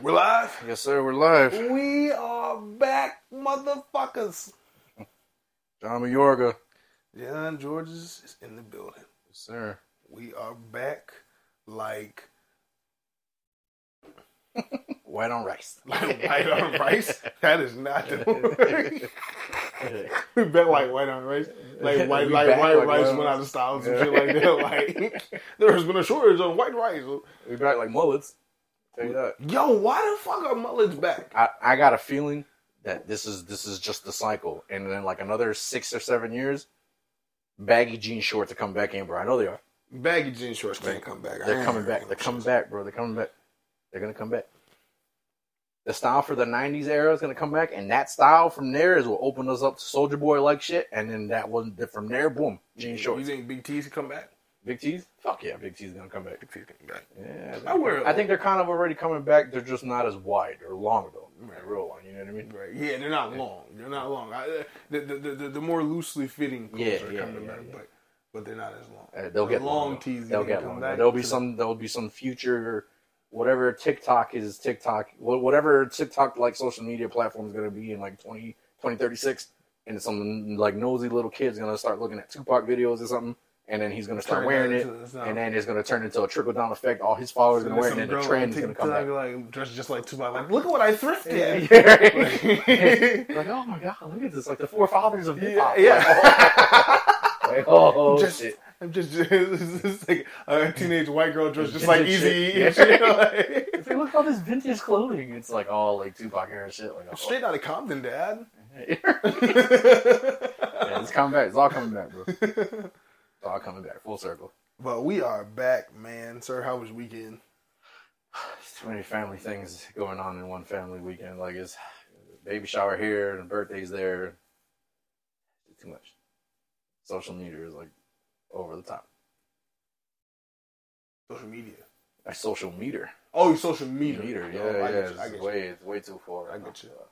We're live. Yes, sir. We're live. We are back, motherfuckers. John Mayorga. John Georges is in the building. Yes, sir. We are back like White on rice. like white on rice. That is not the word. we bet like white on rice. Like white We like white like rice went out of style and shit like that. Like there's been a shortage on white rice. we back like mullets. Tell you that. Yo, why the fuck are mullets back? I, I got a feeling that this is this is just the cycle, and then like another six or seven years, baggy jean shorts to come back in, bro. I know they are. Baggy jean shorts can't come back. They're coming back. They're coming back, bro. They're coming back. They're gonna come back. The style for the '90s era is gonna come back, and that style from there is will open us up to Soldier Boy like shit, and then that one from there, boom, jean shorts. You think Big T's can come back? Big T's? Fuck yeah, Big T's gonna come back. Big T's coming back. Yeah, I wear- I think they're kind of already coming back. They're just not as wide or long though. Like real long, you know what I mean? Right. Yeah, they're not long. They're not long. I, uh, the, the, the, the, more loosely fitting clothes Yeah, are yeah, coming yeah, back, yeah. but but they're not as long. Uh, they'll The get long long. tees. They'll get come long. back There'll be some. There'll be some future, whatever TikTok is. TikTok, whatever TikTok like social media platform is gonna be in like 20, 2036, and some like nosy little kid's gonna start looking at Tupac videos or something. And then he's gonna start Turn wearing it, and then it's gonna turn into a trickle down effect. All his followers are gonna wear it, and then the trend is gonna come back. Like dressed just like Tupac. Like, look at what I thrifted. Yeah. like, oh my god, look at this! Like the forefathers of hip hop. yeah. Oh. Like, oh, Just- shit. I'm just, just like a teenage white girl dressed just like Easy shit. and shit. Like, you look at all this vintage clothing, it's like all like Tupac era shit. Like, oh. straight out of Compton, Dad. yeah, it's coming back. It's all coming back, bro. Oh, All coming back, full circle. but we are back, man. Sir, how was your weekend? There's too many family things going on in one family weekend. Like it's baby shower here and birthdays there. Too much. Social media is like over the top. Social media. Like social meter. Oh, social media. Meter, oh, yeah, Oh, yeah. It's I get you. way, it's way too far. I get you. Uh,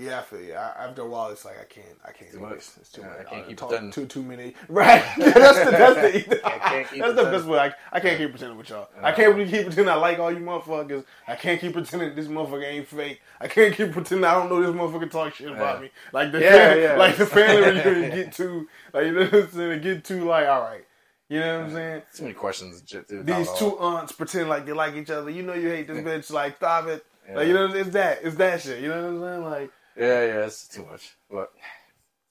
Yeah, I feel you. I, after a while, it's like I can't. I can't Too much. this. It's too Yeah, much. I can't keep talk pretending. Too too many. Right. that's the that's the that's the pretending. best way. I, I can't keep pretending with y'all. I can't really keep pretending I like all you motherfuckers. I can't keep pretending this motherfucker ain't fake. I can't keep pretending I don't know this motherfucker talk shit about Yeah. me. Like the Yeah, fam- yeah. like the family reunion get too like you know what I'm saying. Get too like all right. You know what I'm saying. Too many questions and shit, too. These two aunts pretend like they like each other. You know you hate this bitch. Like stop it. Like you know it's that. It's that shit. You know what I'm saying. Like. Yeah, yeah, it's too much. But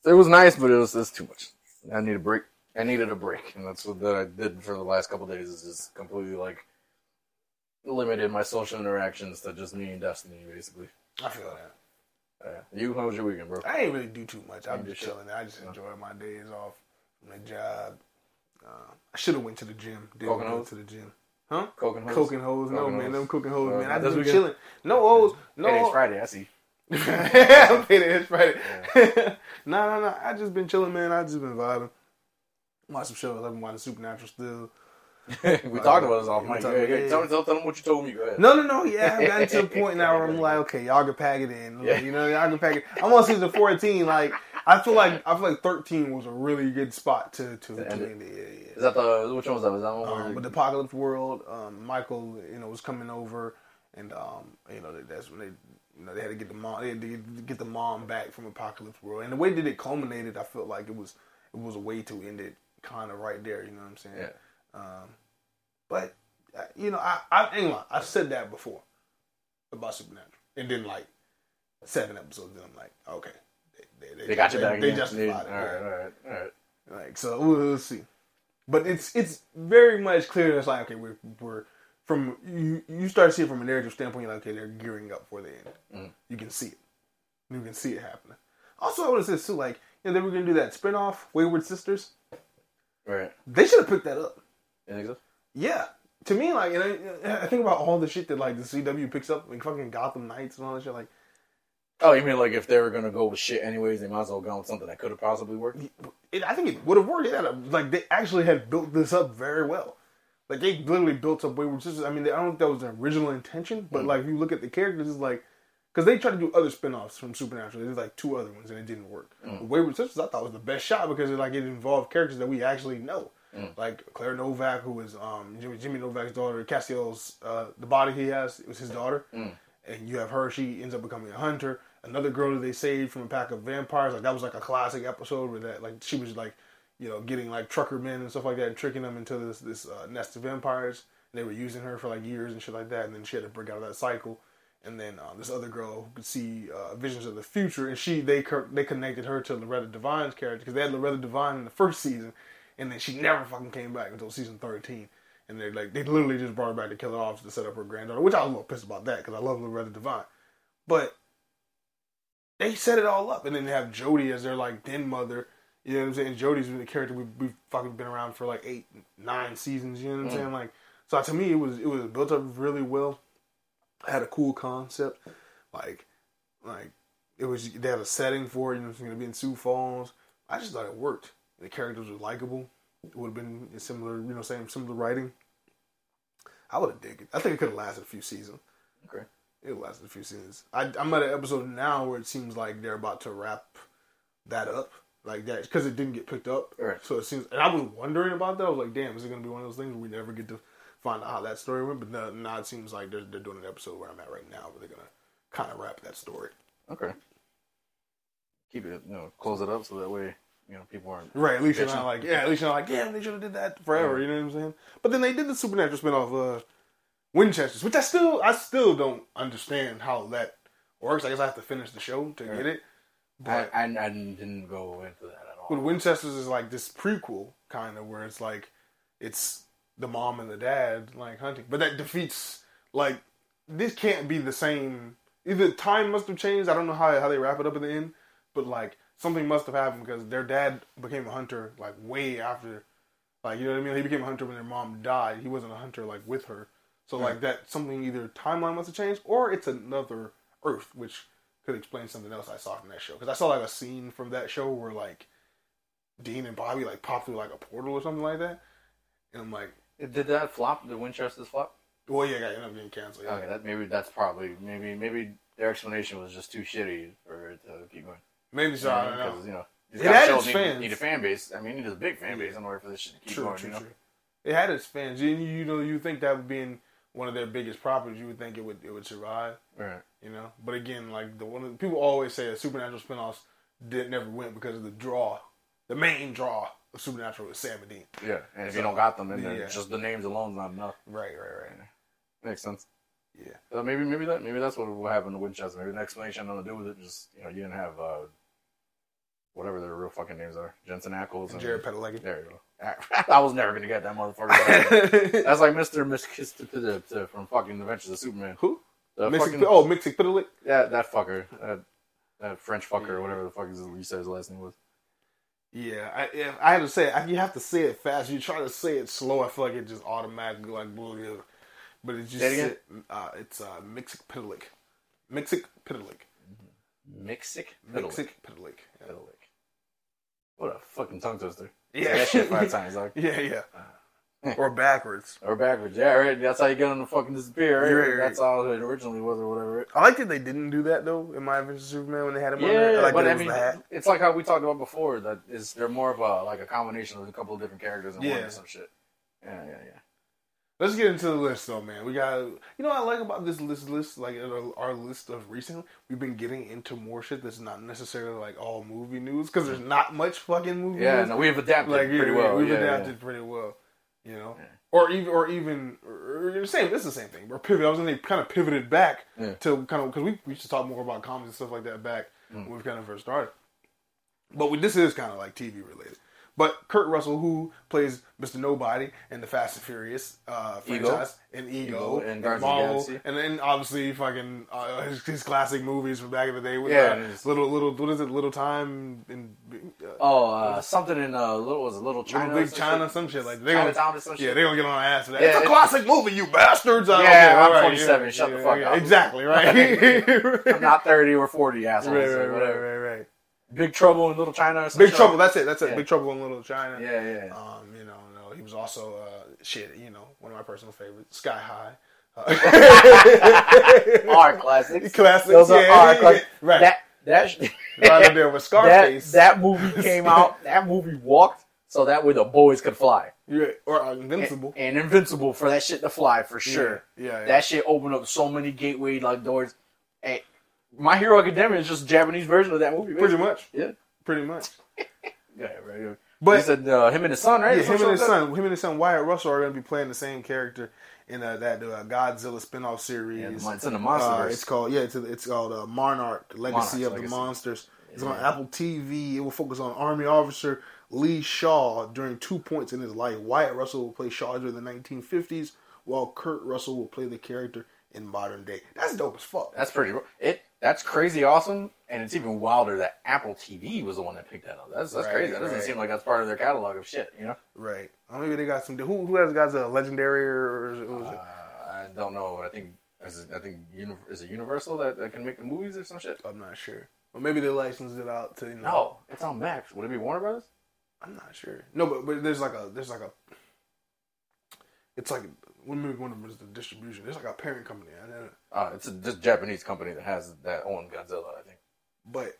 it was nice, but it was it's too much. I need a break. I needed a break, and that's what that I did for the last couple days. Is just completely like limited my social interactions to just me and Destiny, basically. I feel that. Yeah. You, how was your weekend, bro? I ain't really do too much. I'm just chilling. I just enjoy my days off from the job. Uh, I should have went to the gym. Didn't go to the gym. Huh? Coke and hose? Coke and hose. No, man. Them cooking hose, Uh, man. I just been chilling. No hose. No. Hey, it's Friday. I see. I'm paid it. It's Friday. no, no, no. I just been chilling, man. I just been vibing. Watch some shows. I've been watching Supernatural still. we talked about this off mic. Yeah, yeah. yeah. Tell, me, tell, tell them what you told me. Go ahead. No, no, no. Yeah, I've gotten to a point now where I'm like, okay, y'all can pack it in. Yeah. You know, y'all can pack it. I'm on season 14. Like, I feel like I feel like 13 was a really good spot to to, to end it. Yeah, yeah. Is that the which one was that? Was that one? where- Um, but the apocalypse world, um, Michael, you know, was coming over, and um, you know that's when they, you know, they had to get the mom, they had to get the mom back from apocalypse world, and the way that it culminated, I felt like it was it was a way to end it kind of right there. You know what I'm saying? Yeah. Um, but uh, you know, I I ain't lie, I've said that before about Supernatural, and then like seven episodes, then I'm like, okay, they, they got you back. They in. justified All it. right, yeah. all right, all right. Like so, we'll, we'll see. But it's it's very much clear. that It's like okay, we're we're from you. You start to see it from a narrative standpoint. You're like, okay, they're gearing up for the end. Mhm. You can see it. You can see it happening. Also, I would have said too, like you know, they were gonna do that spinoff, Wayward Sisters. Right. They should have picked that up. You think so? Yeah. To me, like, you know, I think about all the shit that like the CW picks up, like fucking Gotham Knights and all that shit. Like, Oh, you mean like if they were gonna go with shit anyways, they might as well go with something that could have possibly worked. it, I think it would have worked. Yeah, like they actually had built this up very well. Like they literally built up Wayward Sisters. I mean, I don't think that was the original intention, but Mm. like if you look at the characters, it's like because they tried to do other spin-offs from Supernatural. There's like two other ones and it didn't work. Mm. Wayward Sisters, I thought was the best shot because it like it involved characters that we actually know, Mm. like Claire Novak, who was um, Jimmy, Jimmy Novak's daughter, Castiel's uh, the body he has it was his daughter, Mm. and you have her. She ends up becoming a hunter. Another girl that they saved from a pack of vampires. Like that was like a classic episode where that like she was like, you know, getting like trucker men and stuff like that, and tricking them into this this uh, nest of vampires. And they were using her for like years and shit like that, and then she had to break out of that cycle. And then uh, this other girl could see uh, visions of the future, and she they they connected her to Loretta Devine's character because they had Loretta Devine in the first season, and then she never fucking came back until season thirteen. And they like they literally just brought her back to kill her off to set up her granddaughter, which I was a little pissed about that because I love Loretta Devine, but they set it all up, and then they have Jodie as their like den mother. You know what I'm saying? Jodie's been the character we've, we've fucking been around for like eight, nine seasons. You know what I'm Mm. saying? Like, so to me, it was it was built up really well. Had a cool concept, like, like it was. They had a setting for it. You know, it's going to be in Sioux Falls. I just thought it worked. The characters were likable. It would have been a similar, you know, same similar writing. I would have dig it. I think it could have lasted a few seasons. Okay. It lasted a few seasons. I, I'm at an episode now where it seems like they're about to wrap that up, like that, because it didn't get picked up. Right. So it seems, and I was wondering about that. I was like, damn, is it going to be one of those things where we never get to find out how that story went? But no, now it seems like they're, they're doing an episode where I'm at right now, where they're going to kind of wrap that story. Okay. Keep it, you know, close it up so that way, you know, people aren't. Right, at least you're not like, yeah, at least you're not like, yeah, they should have did that forever. You know what I'm saying? But then they did the supernatural spinoff, uh, Winchesters, which I still, I still don't understand how that works. I guess I have to finish the show to Right. get it. I, But I, I didn't go into that at all. but Winchesters is like this prequel kind of where it's like, it's the mom and the dad like hunting, but that defeats like this can't be the same. Either time must have changed. I don't know how how they wrap it up at the end, but like something must have happened because their dad became a hunter like way after, like you know what I mean. He became a hunter when their mom died. He wasn't a hunter like with her. So like that something either timeline must have changed or it's another Earth, which could explain something else I saw from that show. Because I saw like a scene from that show where like Dean and Bobby like pop through like a portal or something like that, and I'm like, Did that flop? Did Winchester's flop? well, yeah, it ended up getting canceled. Yeah. Okay, that maybe that's probably maybe maybe their explanation was just too shitty for it to keep going. Maybe so. I don't know. Because you know, It had its need, fans. need a fan base. I mean, you need a big fan base in order for this shit to keep True, going. true, you know, true. It had its fans. You, you know, you think that would be in one of their biggest properties, you would think it would it would survive. right? You know, but again, like the one of the, people always say that supernatural spinoffs did never went because of the draw. The main draw of supernatural is Sam and Dean. Yeah, and if So, you don't got them, then yeah. just the names alone is not enough. Right, right, right. Makes sense. Yeah. So maybe maybe that maybe that's what will happen to Winchester. Maybe the explanation had nothing to do with it. Just you know, you didn't have uh, whatever their real fucking names are, Jensen Ackles and Jared Padalecki. There you go. I was never gonna get that motherfucker. That's like Mister Miskist from fucking Adventures of Superman. Who? The Mixing, fucking, oh, Mixing Padalecki. that that fucker, that, that French fucker, or whatever the fuck is he said his last name was. Yeah, I, if I had to say it. You have to say it fast. You try to say it slow. I feel like it just automatically like blew you. But it just it uh, it's uh, Mixic Pidalik. Mixic. Mixic Piddle. Mixic Pidalik. Yeah. Piddleick. What a fucking tongue twister. Yeah. That shit five times, like. yeah, yeah. or backwards. Or backwards, yeah, right. That's how you get them to fucking disappear, right? Right, right. That's all it originally was, or whatever. I like that they didn't do that though in my Adventures of Superman when they had him on there. I like but that I mean, it's like how we talked about before. That is, they're more of a like a combination of a couple of different characters one Yeah. or some shit. Yeah, yeah, yeah. Let's get into the list though, man. We got you know what I like about this list list like our, list of recently. We've been getting into more shit that's not necessarily like all movie news because there's not much fucking movie Yeah, news. no, we've adapted like pretty yeah, well. We've yeah, adapted pretty well, you know. Yeah. Or even, or even, or, same. This is the same thing. We're pivot. I was gonna say kind of pivoted back Yeah. to kind of because we, we used to talk more about comics and stuff like that back Mm. when we kind of first started. But we, this is kind of like TV related. But Kurt Russell, who plays Mr. Nobody in the Fast and Furious uh, Ego. franchise, and Ego, Ego and of the and then obviously fucking uh, his, his classic movies from back in the day with Yeah, uh, little little what is it, Little Time in uh, Oh, uh, something in uh, little was it Little China? Little Big some China, shit? some shit like. They gonna, Chinatown or some yeah, they gonna get on our ass for that. Yeah, it's a it- classic movie, you bastards. Yeah, I'm all 27, shut the fuck up. Exactly right. I'm not thirty or forty, assholes. right, right, right, right, right. Big Trouble in Little China. Or Big. Trouble. That's it. That's it. Yeah. Big Trouble in Little China. Yeah, yeah. Um, you know, no, he was also uh, shit. You know, one of my personal favorites, Sky High. Uh, Art classics. Classics. Those are yeah, art classics. Right. That that right there with Scarface. that movie came out. That movie walked so that way the boys could fly. Yeah, or uh, Invincible. And, and Invincible for that shit to fly for sure. Yeah, yeah. yeah. That shit opened up so many gateway like doors. Hey, My Hero Academia is just a Japanese version of that movie. Pretty much. Yeah. Pretty much. Yeah, right. But he said uh, him and his son, right? Yeah, him and his that? son, him and his son Wyatt Russell are going to be playing the same character in uh, that uh, Godzilla spinoff series. Yeah, it's in the Uh, it's called yeah, it's, it's called uh, Monarch: Legacy Monarch's of the Legacy. Monsters. It's on Apple TV. It will focus on Army officer Lee Shaw during two points in his life. Wyatt Russell will play Shaw during the 1950s, while Kurt Russell will play the character in modern day. That's dope as fuck. That's pretty. It that's crazy awesome, and it's even wilder that Apple TV was the one that picked that up. That's that's Right, crazy. That doesn't right. seem like that's part of their catalog of shit. You know. Right. Or maybe they got some. Who who has guys a legendary or is it, was it? Uh, I don't know. I think is it, I think is it Universal that, that can make the movies or some shit. I'm not sure. Or maybe they licensed it out to you know, No, it's on Max. Would it be Warner Brothers? I'm not sure. No, but but there's like a there's like a it's like when we one of them is the distribution. It's like a parent company. Uh, it's a just Japanese company that has that own Godzilla. I think. but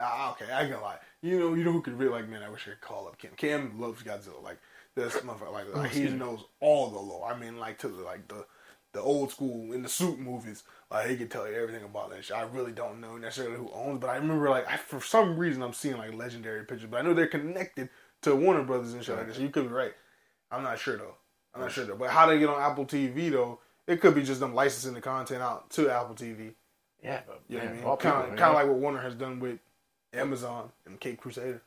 ah, okay, I ain't gonna lie. You know, you know who could really like man. I wish I could call up Cam. Cam loves Godzilla. Like this motherfucker. Like, like he knows all the lore. I mean, like to the like the the old school in the suit movies. Like he could tell you everything about that shit. I really don't know necessarily who owns, but I remember like I, for some reason I'm seeing like legendary pictures, but I know they're connected to Warner Brothers and shit like that. So you could be right. I'm not sure though. I'm not sure though. But how they get on Apple TV though? It could be just them licensing the content out to Apple TV. Yeah, but You know what I mean? Kind of kind of like what Warner has done with Amazon and Caped Crusader.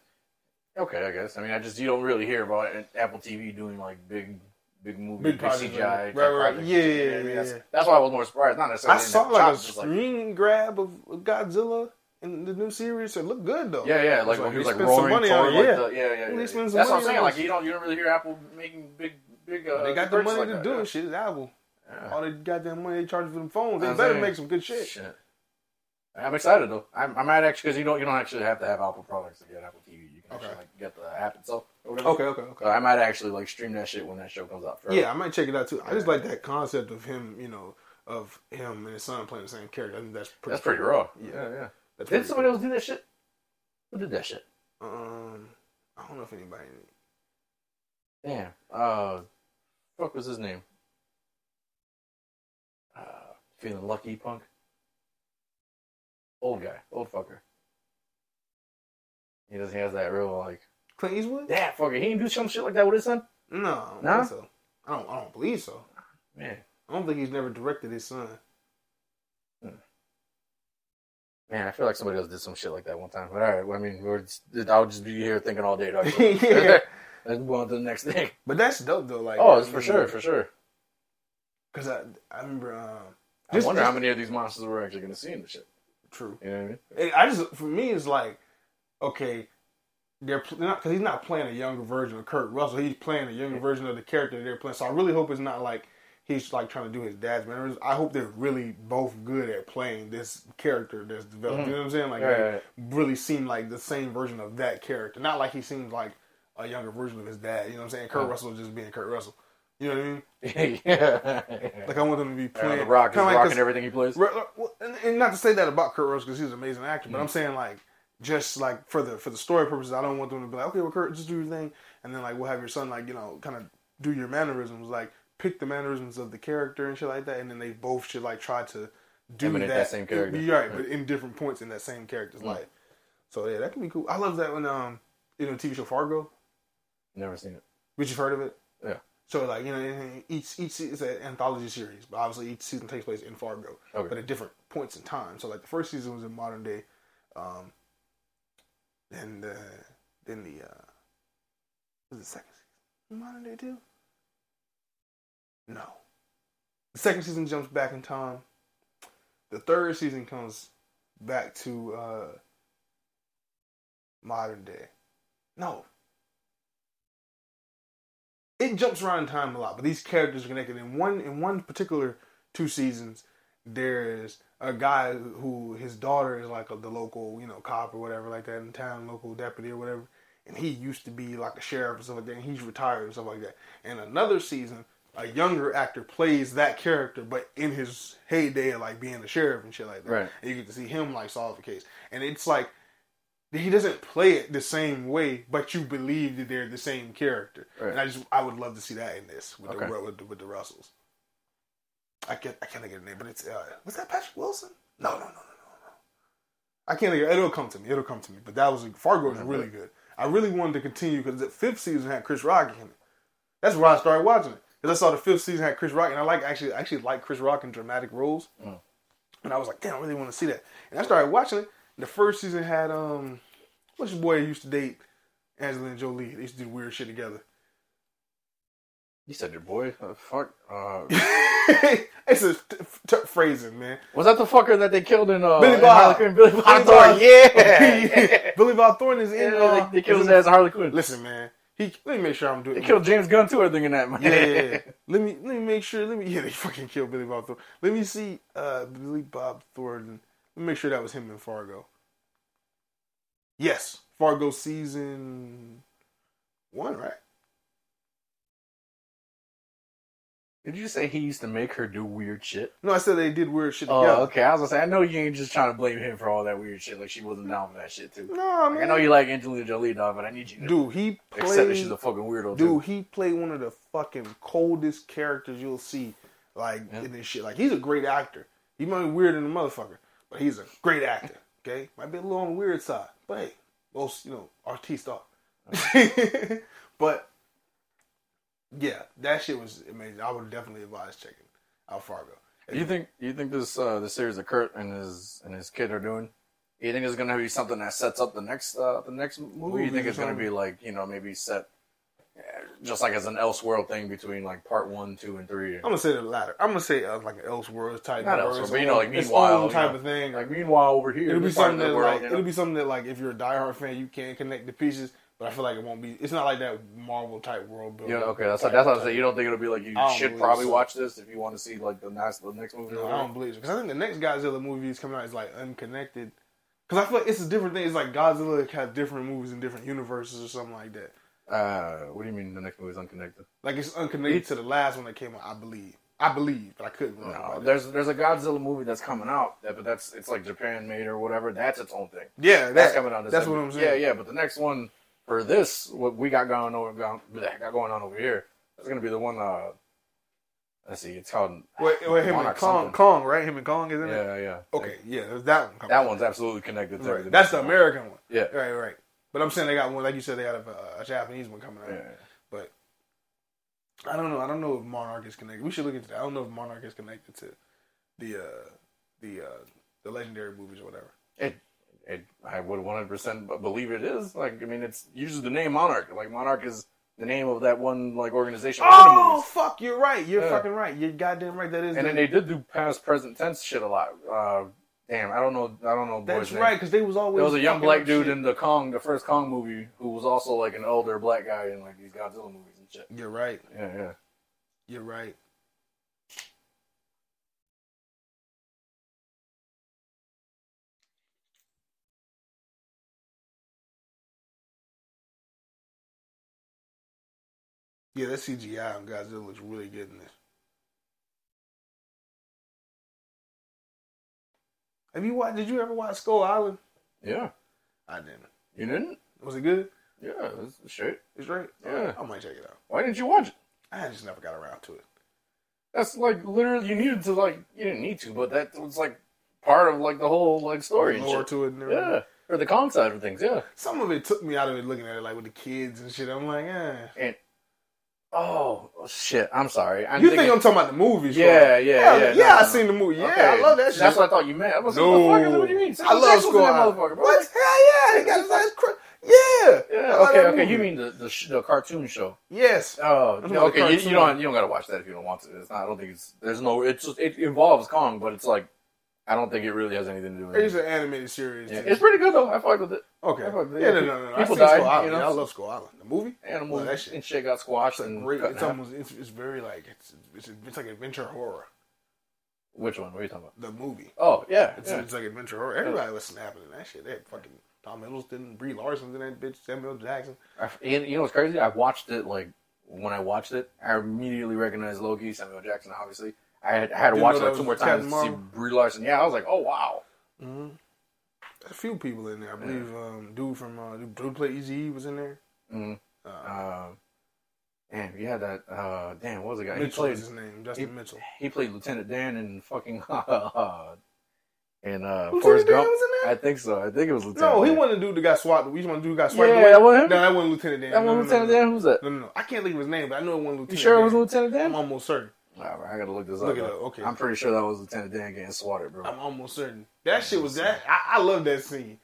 Okay, I guess. I mean, I just you don't really hear about Apple TV doing like big, big movie, Big big, CGI. right, right. Yeah, what yeah, I mean? That's, yeah. that's why I was more surprised. Not necessarily. I saw like a screen grab of Godzilla in the new series. It looked good though. yeah, yeah, like It's when he was like some roaring money toward on like yeah. the, yeah, yeah, yeah. spent some That's what I'm saying. Like you don't you don't really hear Apple making big. Uh, they got the money like to that, do yeah. it. Shit, it's Apple. Yeah. All they goddamn money they charge for them phones. They I'm better saying. make some good shit. Shit. I'm excited though. I'm, I might actually because you don't you don't actually have to have Apple products to get Apple TV. You can actually like get the app itself. Okay, okay, okay. So I might actually like stream that shit when that show comes out. Forever. Yeah, I might check it out too. I just like that concept of him, you know, of him and his son playing the same character. I think that's pretty. that's pretty raw. Yeah, Yeah, yeah. That's Did somebody else do that shit? Who did that shit? Um, I don't know if anybody. Damn. Uh, fuck was his name? Uh, feeling lucky, punk. Old guy, old fucker. He. He has that real like. Clint Eastwood? Yeah, fucker. He didn't do some shit like that with his son. No, I don't No? think so. I don't. I don't believe so. Man, I don't think he's never directed his son. man, I feel like somebody else did some shit like that one time. But all right, well, I mean, we're just, I'll just be here thinking all day. Dog. Yeah. Let's move on to the next thing. But that's dope though. Like, Oh, it's for sure, for sure. Because I, I remember. Um, I Just- wonder just- how many of these monsters we're actually going to see in the shit. true. You know what I mean? It, I just for me it's like, okay, they're not because he's not playing a younger version of Kurt Russell. He's playing a younger version of the character they're playing. So I really hope it's not like he's like trying to do his dad's manners. I hope they're really both good at playing this character that's developed. You know what I'm saying? Like right. really seem like the same version of that character, not like he seems like a younger version of his dad. You know what I'm saying? Kurt Uh-huh. Russell just being Kurt Russell. You know what I mean? yeah. Like I want them to be Yeah, playing. the Rock is like- rocking everything he plays. Well, and, and not to say that about Kurt Russell because he's an amazing actor, but I'm Mm. saying like just like for the for the story purposes, I don't want them to be like, okay, well, Kurt, just do your thing, and then like we'll have your son like you know kind of do your mannerisms, like pick the mannerisms of the character and shit like that, and then they both should like try to do that, that same character. Be right, but in different points in that same character's Mm. life. So yeah, that can be cool. I love that when um you know TV show Fargo, Never seen it. But you've heard of it. Yeah. So like you know each each it's an anthology series, but obviously each season takes place in Fargo Okay. but at different points in time. So like the first season was in modern day, um, and uh, then the uh, was the second season modern day too? No, the second season jumps back in time. The third season comes back to uh, modern day. No. It jumps around in time a lot, but these characters are connected. In one in one particular two seasons, there's a guy who his daughter is like a, the local, you know, cop or whatever like that in town, local deputy or whatever. And he used to be like a sheriff and stuff like that. And he's retired and stuff like that. And another season, a younger actor plays that character, but in his heyday, of, like being a sheriff and shit like that. Right. And you get to see him like solve the case. And it's like he doesn't play it the same way, but you believe that they're the same character. Right. And I just I would love to see that in this with Okay. the with the, with the Russells. I can't I can't think of the name, but it's uh, was that Patrick Wilson? No, no, no, no, no, no. I can't think. Of, it'll come to me. It'll come to me. But that was Fargo was really good. I really wanted to continue because the fifth season had Chris Rock in it. That's where I started watching it because I saw the fifth season had Chris Rock, and I like actually I actually like Chris Rock in dramatic roles. Mm. And I was like, damn, I really want to see that. And I started watching it. The first season had um, what's your boy used to date Angelina Jolie? They used to do weird shit together. You said your boy. Uh, fuck. Uh, it's a t- t- phrasing, man. was that the fucker that they killed in uh, Billy Bob. Harley Quinn? Billy Bob Billy Thornton. Yeah. Billy Bob Thornton is in. Yeah, uh, they, they killed is his ass as Harley Quinn. Listen, man. He let me make sure I'm doing. It. They killed James Gunn too. I think in that. Man. Yeah, yeah, yeah. let me let me make sure. Let me yeah, they fucking killed Billy Bob Thornton. Let me see uh, Billy Bob Thornton. Let me make sure that was him in Fargo. Yes, Fargo season one, right? Did you say he used to make her do weird shit? No, I said they did weird shit Oh, together. okay. I was gonna say I know you ain't just trying to blame him for all that weird shit. Like she wasn't down for that shit too. No, I Like, mean, I know you like Angelina Jolie, dog, but I need you to dude, he played, accept that she's a fucking weirdo Dude, too. he played one of the fucking coldest characters you'll see, like Yeah. in this shit. Like he's a great actor. He might be weird in a motherfucker, but he's a great actor. Okay, might be a little on the weird side, but hey, most you know artiste are. but yeah, that shit was amazing. I would definitely advise checking out Fargo. Do you think? You think this uh, the series that Kurt and his and his kid are doing? Do you think it's gonna be something that sets up the next uh, the next movie? you think it's gonna be like you know maybe set just like as an Elseworld thing between like part one, two, and three? I'm gonna say the latter. I'm gonna say uh, like an Elseworld type, Not Elseworld, but you know, like meanwhile, type you know, of thing. Like meanwhile over here, It'll be this part of something that world, like you know? it'll be something that like if you're a diehard fan, you can connect the pieces. But I feel like it won't be. It's not like that Marvel type world building. Yeah, okay, that's that's what I say. You don't think it'll be like you should probably so. watch this if you want to see like the next the next movie. No, I don't believe it because I think the next Godzilla movie is coming out is like unconnected. Because I feel like it's a different thing. It's like Godzilla has different movies in different universes or something like that. Uh, what do you mean the next movie is unconnected? Like it's unconnected to the last one that came out. I believe. I believe, but I couldn't. wrong No, there's there's a Godzilla movie that's coming out, that- but that's it's like Japan made or whatever. That's its own thing. yeah, that, That's coming out. That's what I'm saying. Yeah, yeah. But the next one for this, what we got going over got got going on over here, that's gonna be the one. Uh, let's see, it's called. Wait, wait, him and Kong, something. Kong, right? Him and Kong, isn't it? Yeah, yeah. Okay, yeah, there's that one. That one's absolutely connected to Right. That's the. American one. Yeah. Right, right. But I'm saying they got one, like you said, they got a, a Japanese one coming out. Yeah. But I don't know. I don't know if Monarch is connected. We should look into that. I don't know if Monarch is connected to the uh, the uh, the legendary movies or whatever. It, it, I would 100% believe it is. Like, I mean, it's uses the name Monarch. Like, Monarch is the name of that one like organization. Oh fuck! You're right. You're Yeah. fucking right. You're goddamn right. That is. And the- then they did do past present tense shit a lot. Uh, damn, I don't know. I don't know. the that's boy's right because they was always. There was a young black dude shit. in the Kong, the first Kong movie, who was also like an older black guy in like these Godzilla movies and shit. You're right. Yeah, yeah. You're right. Yeah, that CGI on Godzilla looks really good in this. Have you watched? Did you ever watch Skull Island? Yeah. I didn't. You didn't? Was it good? Yeah, it's shit. It's right. Yeah. I might check it out. Why didn't you watch it? I just never got around to it. That's like literally you needed to like you didn't need to, but that was like part of like the whole like story and shit. to it and everything. Yeah. Or the Kong side of things, yeah. Some of it took me out of it looking at it like with the kids and shit. I'm like, eh. And oh shit, I'm sorry. I'm you thinking, think I'm talking about the movies? Yeah, right? yeah, yeah. yeah, Yeah, no, I no, seen the movie. Yeah, Okay. I love that shit. That's what I thought you meant. I was like, no, what the fuck is what do you mean? I love Jackson's in Skull that motherfucker, bro. What? Hell yeah, he got his ass cra- Yeah. Yeah, okay, okay. You mean the the, sh- the cartoon show? Yes. Oh, That's yeah, what the okay. You, you don't you don't gotta watch that if you don't want to. It's not. I don't think it's. There's no. It's just, it involves Kong, but it's like I don't think it really has anything to do with it. It's an animated series. Yeah, it's pretty good though. I fucked with it. okay. I with it. Yeah, no, no, no. I People died, Skull Island. you know? I love Skull Island. The movie. Animals Well, that shit- and shit got squashed It's and great. It's almost. It's, it's very like it's it's, it's like adventure horror. Which one? What are you talking about? The movie. Oh yeah, It's, yeah. it's like adventure horror. Everybody was snapping in that shit. They had fucking Tom Hiddleston, Brie Larson in that bitch, Samuel Jackson. I, you you know what's crazy? I watched it like when I watched it, I immediately recognized Loki, Samuel Jackson, obviously. I had, I had to watch it like that two more times to see? Brie Larson. Yeah, I was like, oh wow. Mm-hmm. A few people in there. I believe um, dude from uh, dude played Easy was in there. Mhm. Uh, Uh, Damn, you had that. Uh, damn, what was the guy? He played. his name, Justin Mitchell. He played Lieutenant Dan in fucking. in uh, Lieutenant Forrest Dan Gump. was in there? I think so. I think it was Lieutenant. No, he Dan. wasn't the dude that got swatted. We just want to do got swatted Yeah, away. that wasn't him? No, that wasn't Lieutenant Dan. That no, one no, Lieutenant no. Dan. Who's that? No, no, no. I can't think of his name, but I know it wasn't You Lieutenant sure it was Lieutenant Dan? I'm almost certain. I gotta look this Look up. it up, okay. I'm pretty sure that was Lieutenant Dan getting swatted, bro. I'm almost certain. That shit was that. I, I love that scene.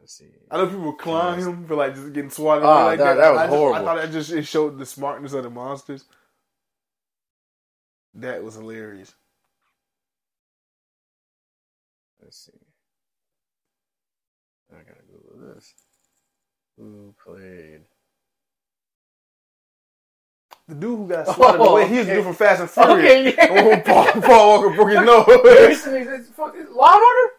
Let's see. I know people clown him for like just getting swatted Ah, like that- that. that was I just, horrible. I thought that just it showed the smartness of the monsters. That was hilarious. Let's see. I gotta Google this. Who played? The dude who got swatted Oh, away, he's the okay. dude from Fast and Furious. Okay, yeah. Paul, Paul Walker broke his nose. Law and Order?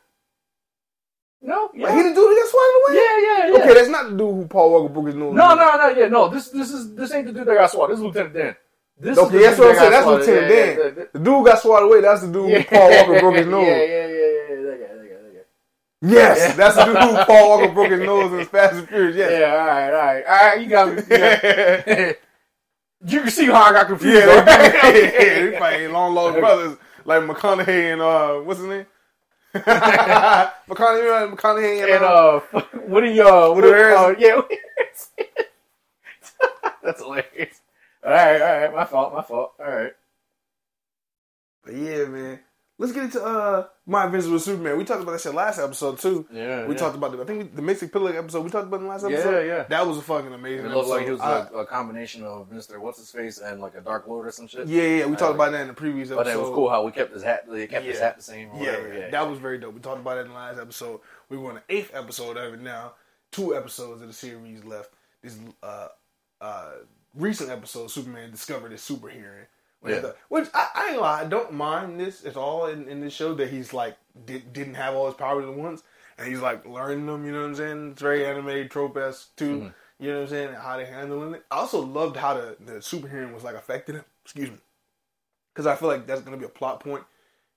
No? Yeah. Like, he the dude who got swatted away? yeah, yeah, yeah. Okay, that's not the dude who Paul Walker broke his nose. No, no, no, yeah, no. This, this is, this ain't the dude that got swatted. This is Lieutenant Dan. This is Okay, that's what I'm saying. That's. Lieutenant Dan. yeah, yeah, The dude got swatted away, that's the dude yeah. who Paul Walker broke his nose. Yeah, yeah, yeah, yeah, yeah. That guy, that guy, that guy. Yes, that's the dude who Paul Walker broke his nose in Fast and Furious. Yes. Yeah, all right, all right, all right. You got me. You, got me. You can see how I got confused. Yeah, they, yeah, they long lost brothers like McConaughey and uh, what's his name? McConaughey, McConaughey and, and uh, uh, what do you uh, what Woody uh, yeah, that's hilarious. All right, all right, my fault, my fault. All right. but yeah, man. Let's get into uh, my adventures with Superman. We talked about that shit last episode too. Yeah, We yeah. talked about the, I think the Mystic Pillar episode. We talked about in the last episode. yeah. yeah. That was a fucking amazing. It looked like episode. he was I- like a combination of Mister What's His Face and like a Dark Lord or some shit. yeah, yeah. We talked Uh, about that in the previous episode. But it was cool how we kept his hat. They kept his hat the same. Or Yeah, whatever. yeah, that was very dope. We talked about it in the last episode. We were on the eighth episode of it now. Two episodes of the series left. This uh, uh, recent episode, Superman discovered his super hearing. Which, Yeah. which I, I ain't gonna lie, I don't mind this at all in, in this show that he's like did, didn't have all his powers at once and he's like learning them. You know what I'm saying? It's very anime trope esque too. Mm-hmm. You know what I'm saying? How they handling it. I also loved how the the super hearing was like affecting him. Excuse me, because I feel like that's gonna be a plot point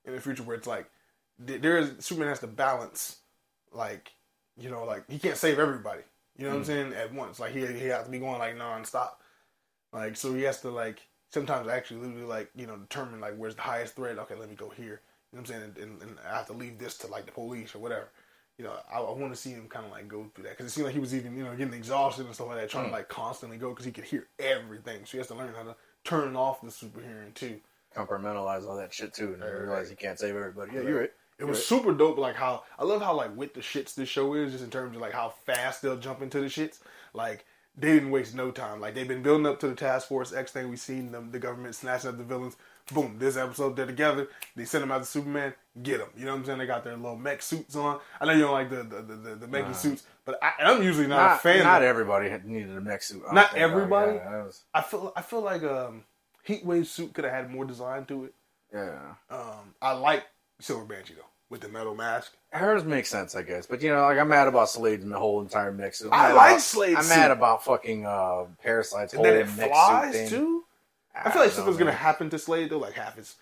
in the future where it's like there is Superman has to balance like you know like he can't save everybody. You know what I'm saying at once. Like he he has to be going like nonstop. Like so he has to like sometimes I actually literally like you know determine like where's the highest threat. Okay, let me go here. You know what I'm saying? And, and, and I have to leave this to like the police or whatever. You know, I, I want to see him kind of like go through that because it seemed like he was even you know getting exhausted and stuff like that, trying to mm. like constantly go because he could hear everything. So he has to learn how to turn off the super hearing too. compartmentalize all that shit too, and Right, realize right. he can't save everybody. Yeah, Right. you're right. It was super dope. Like how I love how like with the shits this show is, just in terms of like how fast they'll jump into the shits. Like they didn't waste no time. Like they've been building up to the Task Force X thing. We've seen them, the government snatching up the villains. Boom! This episode they're together. They send them out to Superman. Get them. You know what I'm saying? They got their little mech suits on. I know you don't like the the the, the, the mech suits, but I, I'm usually not, a fan. not everybody needed a mech suit. Not everybody? Yeah, was- I feel I feel like um Heatwave suit could have had more design to it. yeah. Um, I like Silver Banshee though with the metal mask. Hers makes sense, I guess. But you know, like I'm mad about Slade and the whole entire mix. I'm I like about, Slade's. I'm suit. mad about fucking uh, Parasite's And whole then it mech flies too. I feel like something's gonna happen to Slade though. Like half his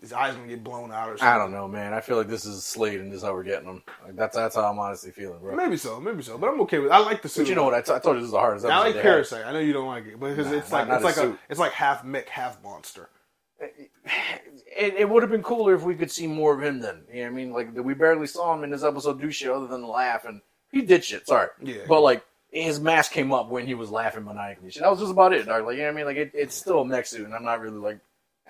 his eyes gonna get blown out or something. I don't know, man. I feel like this is Slade, and this is how we're getting them. Like that's that's how I'm honestly feeling, bro. Maybe so, maybe so. But I'm okay with. It. I like the suit. But you know what? I, t- I told you this is the hardest. I like had. Parasite. I know you don't like it, but Nah, it's like not it's like his a it's like half mech, half monster. It, it would have been cooler if we could see more of him then. You know what I mean? Like, we barely saw him in this episode do shit other than laugh, and he did shit, sorry. Yeah. But, like, his mask came up when he was laughing maniacally. Shit. That was just about it, dog. Like, you know what I mean? Like, it, it's still a mech suit, and I'm not really, like,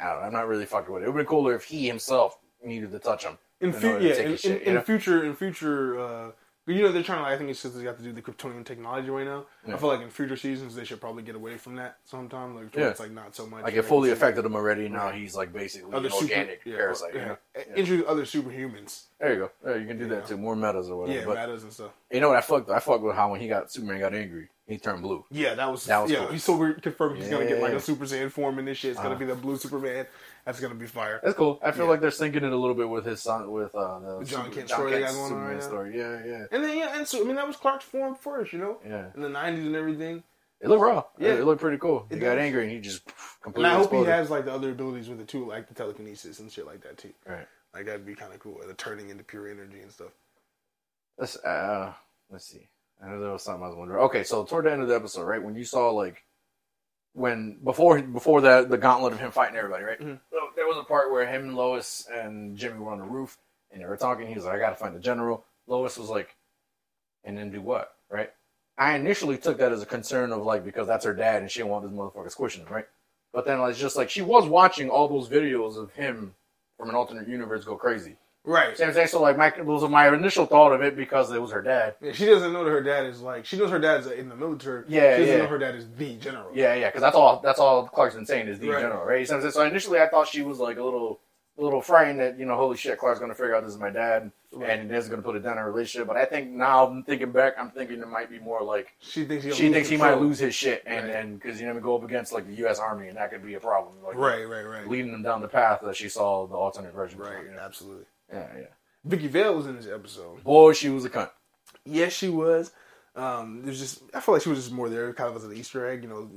I don't know, I'm not really fucking with it. It would have been cooler if he himself needed to touch him. In, fu- yeah, in, shit, in, in future, in future, uh, you know they're trying to. I think it's just they got to do the Kryptonian technology right now. I feel like in future seasons they should probably get away from that sometime. Like Yeah. it's like not so much. Like, it fully affected him already, now Right. he's, like, basically Other an super, organic yeah, parasite. yeah. Know? Introduce other superhumans. There you go. Yeah, you can do You that, know. too. More metas or whatever. Yeah, but, matters and stuff. you know what? I fucked, I fucked with how when he got, Superman got angry, he turned blue. Yeah, that was, That was yeah. cool. He's so. Confirmed he's gonna get like Yeah. a Super Saiyan form in this shit. It's gonna Uh. be the blue Superman. That's gonna be fire. That's cool. I feel Yeah. like they're syncing it a little bit with his son, with uh, the, The Jon Super- Kent story they got Kent's Superman right story. Yeah, yeah, And then yeah, and so I mean that was Clark's form first, you know, yeah. in the '90s and everything. It looked raw. Yeah. It looked pretty cool. He It got does. angry and he just And completely I hope exploded. he has like the other abilities with it too, like the telekinesis and shit like that too. Right. Like that'd be kind of cool. The turning into pure energy and stuff. Let's uh, let's see. I know there was something I was wondering. Okay, so toward the end of the episode, right when you saw like when before before the the gauntlet of him fighting everybody, right? Mhm. So there was a part where him and Lois and Jimmy were on the roof and they were talking. He was like, "I got to find the general." Lois was like, "And then do what?" Right? I initially took that as a concern of like because that's her dad and she didn't want this motherfucker squishing him, right? But then it's just like she was watching all those videos of him from an alternate universe go crazy. Right. See what I'm saying? So like my it was my initial thought of it because it was her dad. Yeah, she doesn't know that her dad is like. She knows her dad's in the military. Yeah, She doesn't yeah. know her dad is the general. Yeah, yeah, because that's all that's all Clark's been saying is the Right. general, right? So, so initially I thought she was like a little a little frightened that, you know, holy shit, Clark's gonna figure out this is my dad Right. and is gonna put it down in a relationship. But I think now I'm thinking back, I'm thinking it might be more like She thinks he. she thinks he might lose his shit and Right. and because you know go up against like the US Army and that could be a problem. Like Right, right, right, leading them down the path that she saw the alternate version right. you know? Absolutely. Yeah, yeah. Vicki Vale was in this episode. Boy, she was a cunt. Yes, she was. Um, there's just. I feel like she was just more there, kind of as an Easter egg. You know,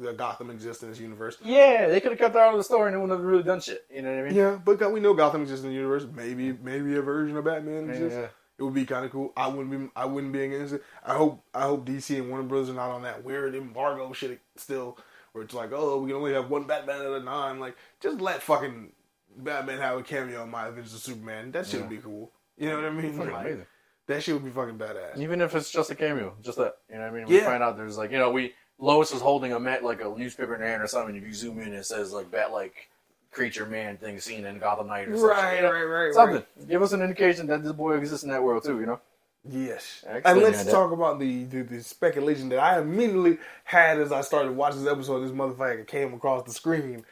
the Gotham exists in this universe. Yeah, they could have kept her out of the story and it wouldn't have really done shit. You know what I mean? Yeah, but God- we know Gotham exists in the universe. Maybe, maybe a version of Batman exists. yeah. It would be kind of cool. I wouldn't be. I wouldn't be against it. I hope. I hope DC and Warner Brothers are not on that weird embargo shit still, where it's like, oh, we can only have one Batman at a time. Like, just let fucking Batman have a cameo in my Avengers of Superman. That shit would be cool. You know what I mean? Like, amazing. that shit would be fucking badass. Even if it's just a cameo, just that. You know what I mean? We Yeah. find out there's like, you know, we Lois is holding a met like a newspaper in her hand or something. If you zoom in, it says like bat like creature man thing seen in Gotham Knight or something. Right, right, right, Something. right. Give us an indication that this boy exists in that world too. You know? Yes. Excellent, and let's talk about the, the the speculation that I immediately had as I started watching this episode. This motherfucker came across the screen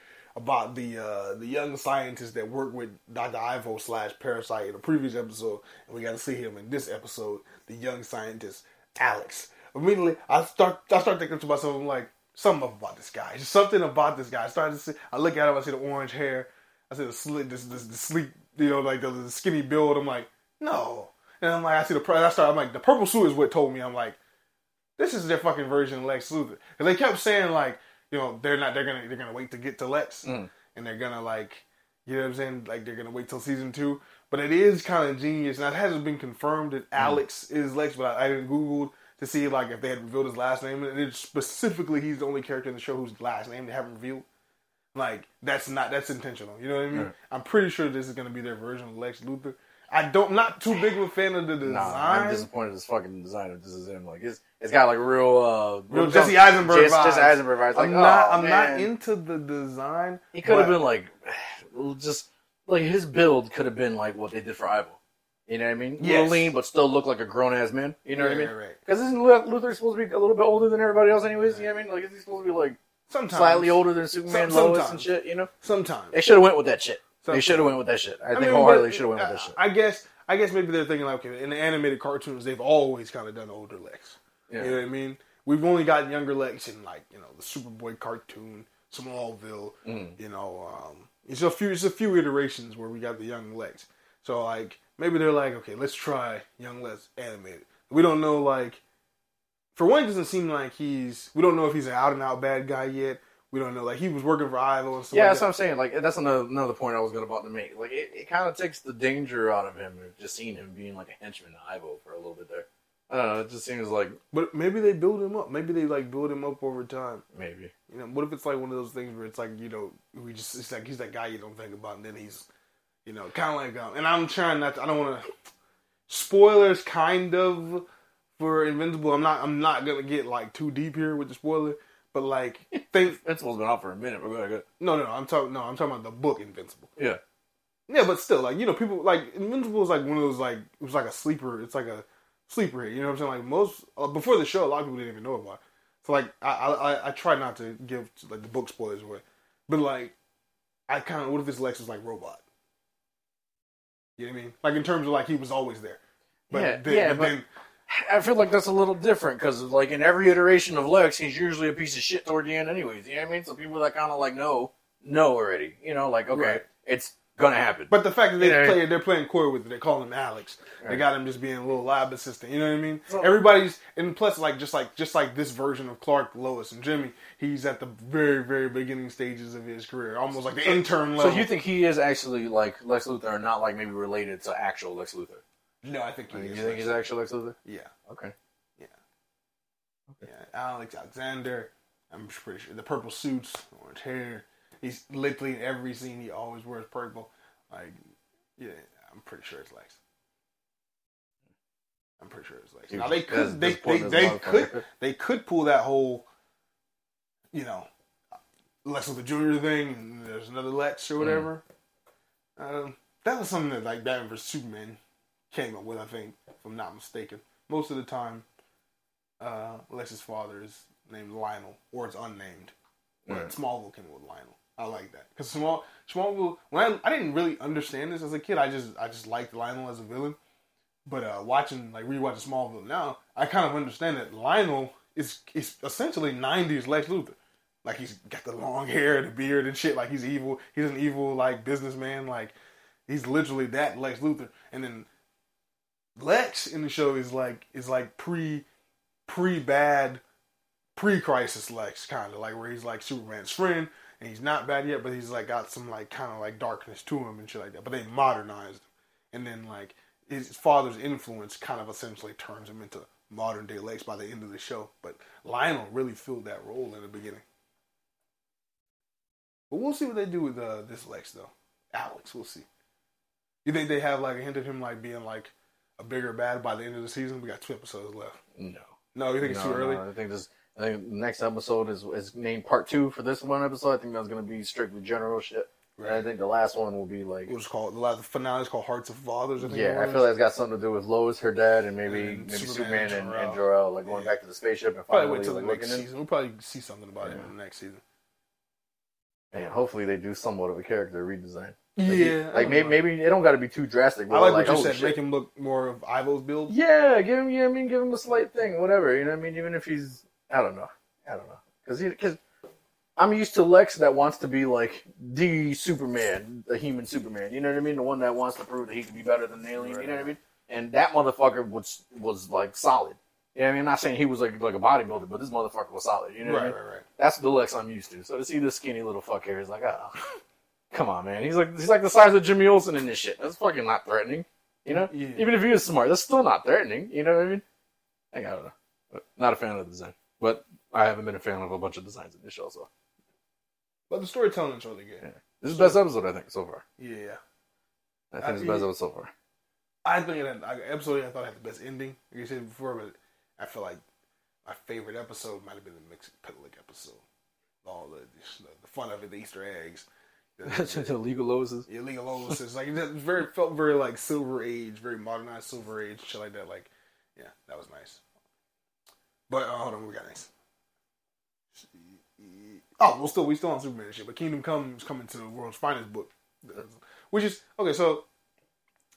about the uh, the young scientist that worked with Dr. Ivo slash Parasite in a previous episode, and we got to see him in this episode. The young scientist Alex. Immediately, I start I start thinking to myself, I'm like, something about this guy. Just something about this guy. I started to see. I look at him. I see the orange hair. I see the slit, this, this, the sleek, you know, like the, the skinny build. I'm like, no. And I'm like, I see the. I start. I'm like, the purple suit is what told me. I'm like, this is their fucking version of Lex Luthor. And they kept saying like, you know, they're not. They're gonna. They're gonna wait to get to Lex, Mm. and they're gonna like, you know what I'm saying? Like they're gonna wait till season two. But it is kind of genius. Now it hasn't been confirmed that Alex is Lex, but I, I didn't Google to see like if they had revealed his last name. And it's specifically, he's the only character in the show whose last name they haven't revealed. Like that's not that's intentional. You know what I mean? I'm pretty sure this is gonna be their version of Lex Luthor. I don't not too big of a fan of the design. Nah, I'm disappointed as fucking design this is him. Like it's it's got like real uh Real Jesse Eisenberg Jesse, vibes. Jesse Eisenberg vibes. Like, I'm not. oh, I'm not into the design. He could have been like, just like his build could have been like what they did for Ivo. You know what I mean? Yes. little lean, but still look like a grown ass man. You know what I mean? right, right. Because isn't Luthor supposed to be a little bit older than everybody else, anyways? You know what I mean? Like, is he supposed to be like Sometimes slightly older than Superman, Some- Lois, and shit? You know? Sometimes They should have went with that shit. They should have went with that shit. I, think mean, wholeheartedly should have went with that shit. I guess. I guess maybe they're thinking like, okay, in the animated cartoons, they've always kind of done older Lex. Yeah. You know what I mean? We've only gotten younger Lex in like you know the Superboy cartoon, Smallville. Mm. You know, um, it's a few. It's a few iterations where we got the young Lex. So like maybe they're like, okay, let's try young Lex animated. We don't know like. For one, it doesn't seem like he's. We don't know if he's an out and out bad guy yet. We don't know. Like he was working for Ivo and stuff. Yeah, like that's that. what I'm saying. Like that's another another point I was going about to make. Like it, it kind of takes the danger out of him of just seeing him being like a henchman to Ivo for a little bit there. I don't know. It just seems like But maybe they build him up. Maybe they like build him up over time. maybe. You know, what if it's like one of those things where it's like you know we just it's like he's that guy you don't think about, and then he's you know kind of like um, and I'm trying not. To, I don't want to spoilers kind of for Invincible. I'm not. I'm not gonna get like too deep here with the spoiler, but like think Invincible's been out for a minute. But go ahead, go ahead. no no no. I'm talking no. I'm talking about the book Invincible. Yeah. Yeah, but still, like you know, people like Invincible is like one of those like it was like a sleeper. It's like a sleeper hit. You know what I'm saying? Like most uh, before the show, a lot of people didn't even know about. it. So like I I I- I try not to give like the book spoilers away, but like I kind of what if this Lex is like robot? You know what I mean? Like in terms of like he was always there. But Yeah, then, yeah, but but- then I feel like that's a little different because, like, in every iteration of Lex, he's usually a piece of shit toward the end, anyways. You know what I mean? So people that kind of like know, know already. You know, like, okay, Right. it's gonna happen. But the fact that they Yeah. play, they're playing coy with it. They call him Alex. They got him just being a little lab assistant. You know what I mean? So- Everybody's and plus like just like just like this version of Clark, Lois, and Jimmy. He's at the very very beginning stages of his career, almost like the intern level. so you think he is actually like Lex Luthor, and not like maybe related to actual Lex Luthor? No, I think he Like, is. you think he's actual Lex Luthor? yeah, Okay. yeah. Okay. Yeah. Alex Alexander. I'm pretty sure the purple suits, orange hair. He's literally in every scene. He always wears purple. Like, yeah, I'm pretty sure it's Lex. I'm pretty sure it's Lex. Now they could, they, they, they could, they could pull that whole, you know, Lex Luthor Jr. thing, and there's another Lex or whatever. Um, that was something that like Batman vs Superman came up with, I think, if I'm not mistaken. Most of the time, uh, Lex's father is named Lionel, or it's unnamed. But Right. Smallville came up with Lionel. I like that because Small Smallville. When I, I didn't really understand this as a kid, I just I just liked Lionel as a villain. But uh, watching like rewatching Smallville now, I kind of understand that Lionel is is essentially '90s Lex Luthor. Like he's got the long hair, the beard, and shit. Like he's evil. He's an evil like businessman. Like he's literally that Lex Luthor. And then Lex in the show is like is like pre pre bad pre crisis Lex kind of like where he's like Superman's friend and he's not bad yet, but he's like got some like kind of like darkness to him and shit like that. But they modernized him, and then like his father's influence kind of essentially turns him into modern day Lex by the end of the show. But Lionel really filled that role in the beginning. But we'll see what they do with uh, this Lex though. Alex, we'll see. You think they have like a hint of him like being like a bigger bad by the end of the season? We got two episodes left. No. No, you think it's too early? no, I think this. I think the next episode is is named part two for this one episode. I think that's gonna be strictly general shit. And I think the last one will be like. It was called the last finale is called Hearts of Fathers. I think Yeah, I feel like it's got something to do with Lois, her dad, and maybe And maybe Superman Superman, and and, Jor-El. like going Yeah. back to the spaceship and probably finally wait till the next looking in. season. We'll probably see something about it in the next season. And hopefully they do somewhat of a character redesign. Yeah, like maybe maybe it don't got to be too drastic. But I like like what you oh, said. shit. Make him look more of Ivo's build. Yeah, give him. Yeah, I mean, give him a slight thing, whatever. You know, what I mean, even if he's, I don't know, I don't know, because because I'm used to Lex that wants to be like the Superman, the human Superman. You know what I mean? The one that wants to prove that he can be better than the alien. You know what I mean? And that motherfucker was was like solid. Yeah, I mean, I'm not saying he was like like a bodybuilder, but this motherfucker was solid. You know what I Right, mean? right, right. That's the Lex I'm used to. So to see this skinny little fuck here is like, oh, come on, man. He's like he's like the size of Jimmy Olsen in this shit. That's fucking not threatening. You know? Yeah. Even if he was smart, that's still not threatening. You know what I mean? Like, I don't know. Not a fan of the design. But I haven't been a fan of a bunch of designs in this show, so But the storytelling is really good. Yeah. this is the best episode I think so far. Yeah. I think it's the best episode so far. I think that like, episode I thought had the best ending. Like you said before, but I feel like my favorite episode might have been the Mixed Pitlick episode. All the, the fun of it, the Easter eggs, the, the legal Lois's. the illegal Lois. Like it very felt very like Silver Age, very modernized Silver Age, shit like that. Like, yeah, that was nice. But uh, hold on, we got next. Oh, well, still we still on Superman shit, but Kingdom Come is coming to the World's Finest book, which is okay. So,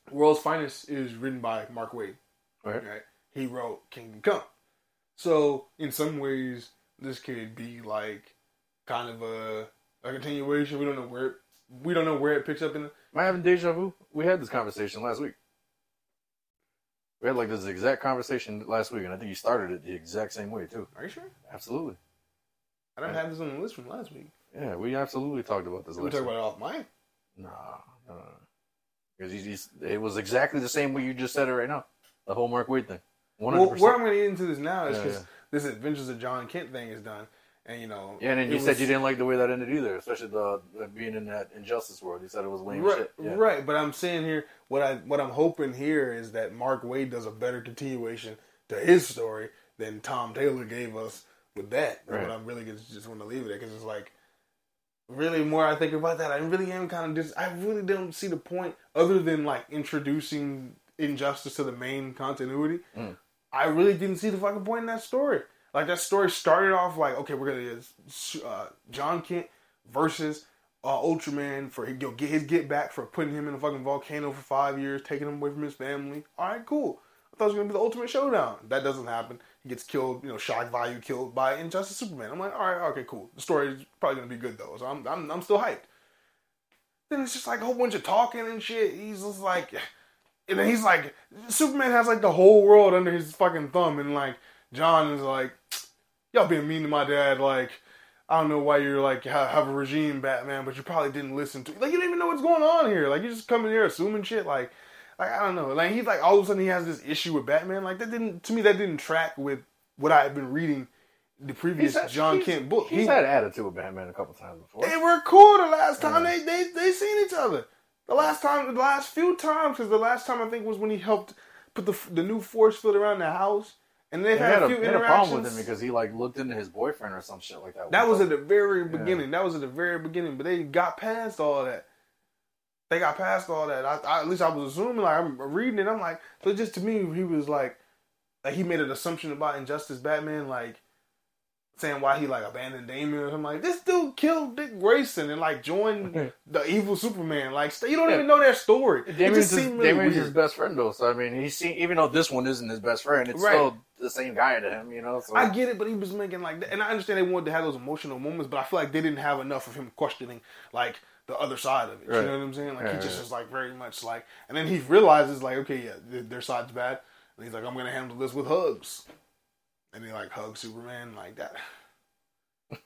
World's Finest is written by Mark Waid. Right. Right? He wrote Kingdom Come. So, in some ways, this could be like kind of a, a continuation. We don't know where it, we don't know where it picks up in. The, Am I having deja vu? We had this conversation last week. We had like this exact conversation last week, and I think you started it the exact same way too. are you sure? Absolutely. I don't have this on the list from last week. Yeah, we absolutely talked about this We last talk week. about it off mic. No, no, no. Because just, it was exactly the same way you just said it right now. The whole Mark Waid thing. One Well, hundred where I'm going to get into this now is Yeah, because yeah. this Adventures of Jon Kent thing is done, and you know, Yeah, and you said you didn't like the way that ended either, especially the, the being in that injustice world. You said it was lame right, shit. Yeah. right. But I'm saying here, what I what I'm hoping here is that Mark Waid does a better continuation to his story than Tom Taylor gave us with that. Right. What I'm really just, just want to leave it at because it's like really more I think about that, I really am kind of just I really don't see the point other than like introducing injustice to the main continuity. Mm. I really didn't see the fucking point in that story. Like that story started off like okay, we're gonna uh, Jon Kent versus uh, Ultraman for he'll get his get back for putting him in a fucking volcano for five years, taking him away from his family. All right, cool. I thought it was gonna be the ultimate showdown. That doesn't happen. He gets killed, you know, shock value killed by Injustice Superman. I'm like, all right, okay, cool. The story is probably gonna be good though, so I'm I'm, I'm still hyped. Then it's just like a whole bunch of talking and shit. He's just like, and then he's like, Superman has like the whole world under his fucking thumb, and like Jon is like, y'all being mean to my dad, like. I don't know why you're like have, have a regime, Batman, but you probably didn't listen to like you don't even know what's going on here. Like you just coming here assuming shit. Like, like I don't know. Like he's like all of a sudden he has this issue with Batman. Like that didn't to me that didn't track with what I had been reading the previous had- Jon Kent book. He's He- had attitude with Batman a couple times before. they were cool the last time Yeah. they they they seen each other. The last time, the last few times, because the last time I think was when he helped put the the new force field around the house, and they've They had, had, a a, few they had a problem with him because he like looked into his boyfriend or some shit like that. That was at the very beginning. That was at the very beginning. But they got past all that. They got past all that. I, I, at least I was assuming. Like I'm reading it. I'm like, so just to me, he was like, like he made an assumption about Injustice Batman, like saying why he like abandoned Damian or something. Like this dude killed Dick Grayson and like joined the evil Superman. Like you don't Yeah. even know their story. Damian's, just his, really Damian's his best friend though, so I mean, he's seen even though this one isn't his best friend, it's Right. still the same guy to him, you know. So I get it, but he was making like, that. and I understand they wanted to have those emotional moments, but I feel like they didn't have enough of him questioning like the other side of it. Right. You know what I'm saying? Like Yeah, he just yeah. is like very much like, and then he realizes like, okay, yeah, their side's bad, and he's like, I'm gonna handle this with hugs, and he like hugs Superman like that.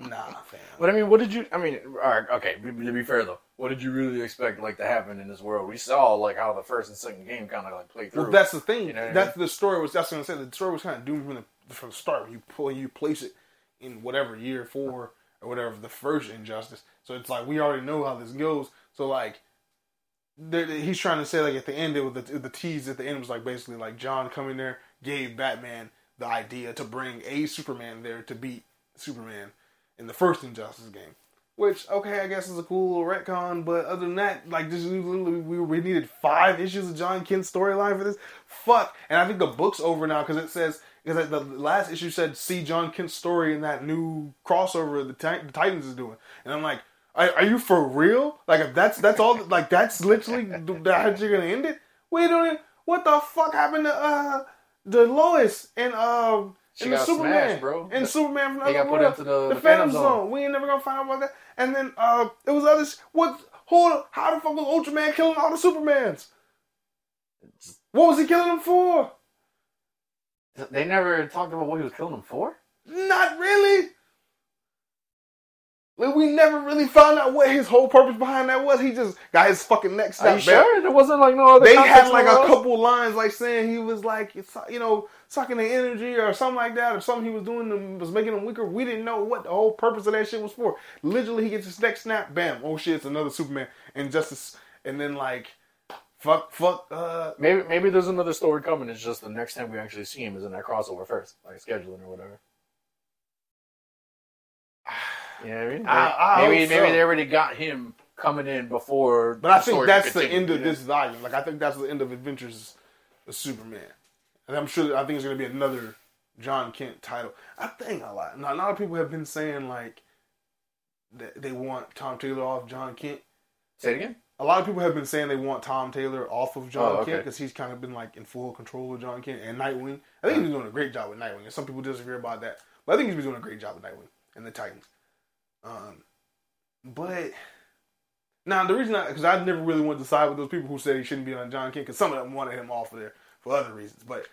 nah, fam. But I mean, what did you? I mean, all right, okay. To be fair though, what did you really expect like to happen in this world? We saw like how the first and second game kind of like played through. Well, that's the thing. You know what I that's the story was. That's what I said. The story was kind of doomed from the from the start. When you pull, you place it in whatever year four or whatever the first injustice. So it's like we already know how this goes. So like, he's trying to say like at the end it was the, the tease at the end was like basically like Jon coming there gave Batman the idea to bring a Superman there to beat Superman in the first Injustice game. Which okay, I guess is a cool little retcon, but other than that, like we literally we, we needed five issues of Jon Kent's storyline for this. Fuck, and I think the book's over now because it says because the last issue said see Jon Kent's story in that new crossover the, Ti- the Titans is doing, and I'm like, are, are you for real? Like if that's that's all, like that's literally how you're gonna end it? Wait a minute, what the fuck happened to uh the Lois and um She and the Superman, smashed, bro. and Superman from He got another put into the- the, the Phantom Zone. Zone. We ain't never gonna find out about that. And then uh, it was others. What? Hold on. How the fuck was Ultraman killing all the Supermans? What was he killing them for? They never talked about what he was killing them for. Not really. We never really found out what his whole purpose behind that was. He just got his fucking neck Are snapped you back. sure there wasn't like no other? They had like a couple lines, like saying he was like, you know, sucking the energy or something like that, or something he was doing to, was making him weaker. We didn't know what the whole purpose of that shit was for. Literally, he gets his neck snapped, bam, oh shit, it's another Superman, and Justice, and then like, fuck, fuck, uh, Maybe maybe there's another story coming. It's just the next time we actually see him is in that crossover first, like scheduling or whatever. You know what I mean? I- I maybe maybe so. they already got him coming in before. But I think that's the end of this volume. Like I think that's the end of Adventures of Superman, and I'm sure I think it's going to be another Jon Kent title. I think a lot. Now, a lot of people have been saying like that they want Tom Taylor off Jon Kent. Say it again. A lot of people have been saying they want Tom Taylor off of Jon Oh, okay. Kent because he's kind of been like in full control of Jon Kent and Nightwing. I think he's been doing a great job with Nightwing, and some people disagree about that, but I think he's been doing a great job with Nightwing and the Titans. Um, but now the reason, I because I, never really wanted to side with those people who said he shouldn't be on Jon Kent because some of them wanted him off of there for other reasons. But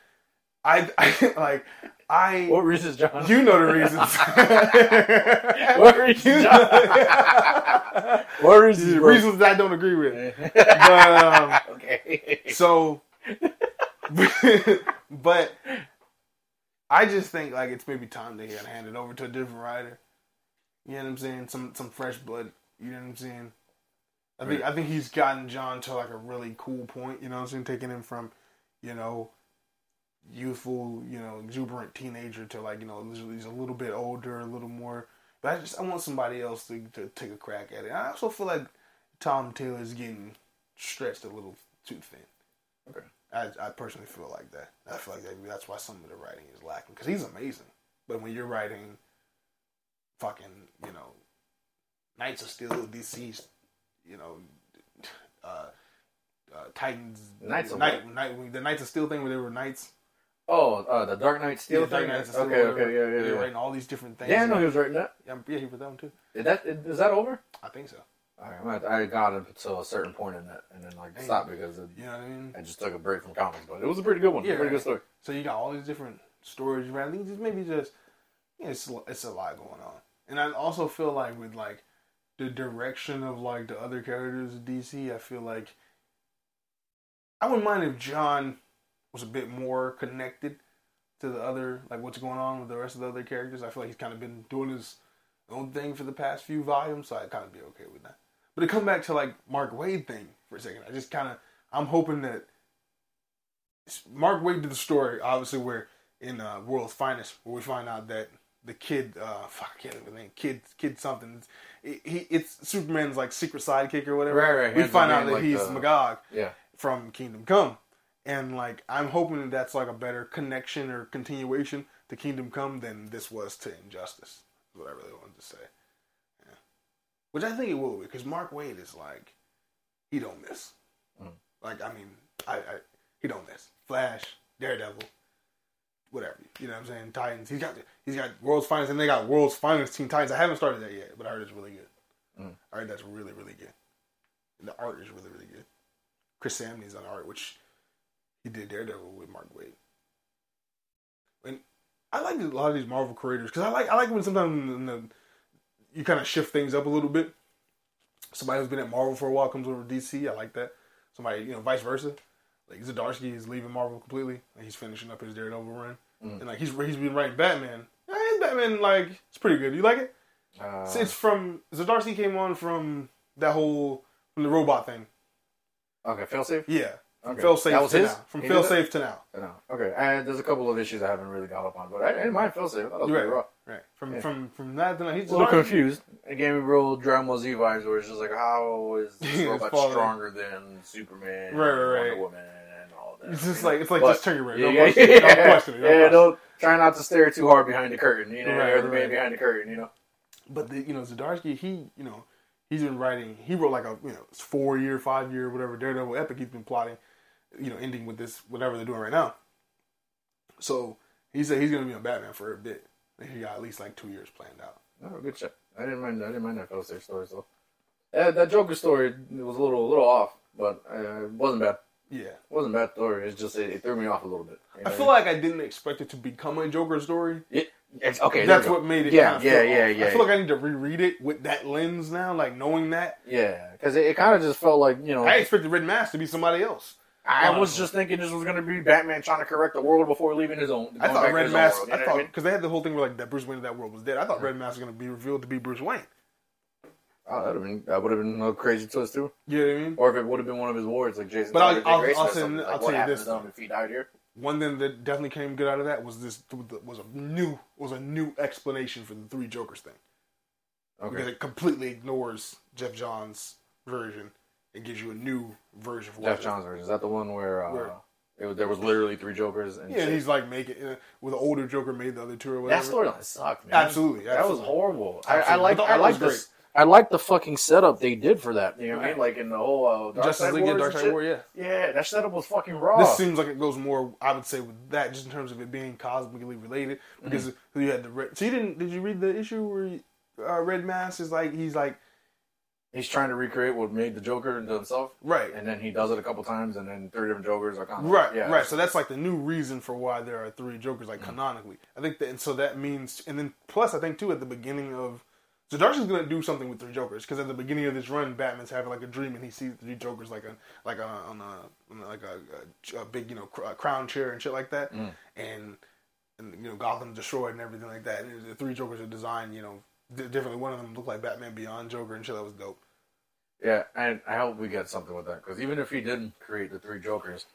I, I like, I, What reasons, John? you know the reasons. What reasons, You John? what reasons? bro? reasons that I don't agree with. But um, okay. so, but I just think like it's maybe time to hand it over to a different writer. You know what I'm saying? Some some fresh blood. You know what I'm saying? I think I think he's gotten Jon to like a really cool point. You know what I'm saying? Taking him from, you know, youthful, you know, exuberant teenager to like you know he's a little bit older, a little more. But I just I want somebody else to, to take a crack at it. I also feel like Tom Taylor is getting stretched a little too thin. Okay. I, I personally feel like that. I feel like that, that's why some of the writing is lacking because he's amazing. But when you're writing, fucking, you know, Knights of Steel, DC's, you know, uh, uh, Titans, Knights of Night, Night, the Knights of Steel thing where they were knights. Oh, uh, the Dark Knight Steel Yeah, thing. Dark Steel, okay, okay, yeah, yeah, They're yeah. writing all these different things. Yeah, I know he was writing that. Yeah, yeah, he wrote that one too. Is that is that over? I think so. All right, I got it to a certain point in that, and then like stopped because it, You know what I mean? I just took a break from comics. But it was a pretty good one. Yeah, pretty right. good story. So you got all these different stories. I think maybe just yeah, it's it's a lot going on, and I also feel like with like the direction of like the other characters of DC, I feel like I wouldn't mind if Jon was a bit more connected to the other like what's going on with the rest of the other characters. I feel like he's kind of been doing his own thing for the past few volumes, so I'd kind of be okay with that. But to come back to like Mark Waid thing for a second, I just kind of I'm hoping that Mark Waid did the story obviously where in uh, World's Finest where we find out that the kid uh fuck I can't remember the name kid kid something it, he it's Superman's like secret sidekick or whatever. Right, right. We find out that like he's the- Magog Yeah. from Kingdom Come. And like I'm hoping that that's like a better connection or continuation to Kingdom Come than this was to Injustice. Is what I really wanted to say. Yeah. Which I think it will be because Mark Waid is like he don't miss. Mm. Like I mean, I, I he don't miss. Flash, Daredevil, whatever. You know what I'm saying? Titans. He's got he's got World's Finest and they got World's Finest Teen Titans. I haven't started that yet, but I heard it's really good. Mm. I heard that's really really good. And the art is really really good. Chris Samnee's on art, which he did Daredevil with Mark Waid. And I like a lot of these Marvel creators because I like I like when sometimes in the, you kind of shift things up a little bit. Somebody who's been at Marvel for a while comes over to DC. I like that. Somebody, you know, vice versa. Like Zdarsky is leaving Marvel completely, and he's finishing up his Daredevil run. Mm. And like he's he's been writing Batman. Yeah, his Batman like it's pretty good. You like it? Uh, So it's from Zdarsky came on from that whole from the robot thing. okay, failsafe. Yeah, from Okay. fail That safe was to his? now. From He fail safe to now. No. Okay. And there's a couple of issues I haven't really got up on, but I, I didn't mind failsafe. I thought that was right. raw. Right. From Yeah. from from that to now. He's a little confused. It gave me real Dragon Ball Z vibes where it's just like, how is this It's robot stronger than Superman, Right, right, and right. Wonder Woman, and all that? It's just like it's like But- just turn your brain. yeah, Don't yeah, it. yeah, Don't question it. Don't yeah, don't try not to stare too hard behind the curtain. You know, Right, you're the man right. behind the curtain. You know. But the, you know, Zdarsky, he you know, he's been writing. He wrote like a you know four year, five year, whatever Daredevil epic. He's been plotting, you know, ending with this whatever they're doing right now. So he said he's gonna be on Batman for a bit. He got at least like two years planned out. Oh, good shit. I didn't mind. I didn't mind that failsafe story. So that, that Joker story was a little, a little off, but uh, it wasn't bad. Yeah, It wasn't a bad story. It's just it, it threw me off a little bit. You I feel like I didn't expect it to become a Joker story. It's, okay, That's what made it. Yeah, yeah, yeah, yeah. I feel like I need to reread it with that lens now, like knowing that. Yeah, because it, it kind of just felt like you know. I expected Red Mask to be somebody else. I was just thinking this was going to be Batman trying to correct the world before leaving his own. I thought Red Mask. world, I thought mean? because they had the whole thing where like that Bruce Wayne in that world was dead. I thought Red Mask was going to be revealed to be Bruce Wayne. Oh, that would have been that would have been a crazy twist too. You know what I mean? Or if it would have been one of his wards, like Jason. But I'll- Todd or Dick I'll- I'll say- something. I'll tell you this, if he died here? One thing that definitely came good out of that was this was a new was a new explanation for the three Jokers thing because it completely ignores Geoff Johns' version and gives you a new version what Geoff. Johns version is that the one where, uh, Where? it there was literally three Jokers and Yeah, shit? he's like making uh, with the older Joker made the other two or whatever. that storyline sucked, man. Absolutely, that was horrible. I, I like the I like this. I like the fucking setup they did for that. You know what I mean? Like in the whole uh, Dark Justice Side League and Wars Dark Side. War, yeah. Yeah, that setup was fucking raw. This seems like it goes more, I would say, with that just in terms of it being cosmically related because Mm-hmm. you had the red. So you didn't? Did you read the issue where uh, Red Mask is like he's like He's trying to recreate what made the Joker into himself, right, and then he does it a couple times, and then three different Jokers are kind of right, yeah, right. So that's like the new reason for why there are three Jokers, Mm-hmm. like canonically. I think that, and so that means, and then plus, I think too at the beginning of. Zdarsky's gonna do something with three Jokers because at the beginning of this run, Batman's having like a dream and he sees three Jokers like a like a, on a on like a, a, a big you know cr- crown chair and shit like that, Mm. and and you know Gotham destroyed and everything like that. And the three Jokers are designed you know di- differently. One of them looked like Batman Beyond Joker and shit. That was dope. Yeah. And I hope we get something with that because even if he didn't create the three Jokers,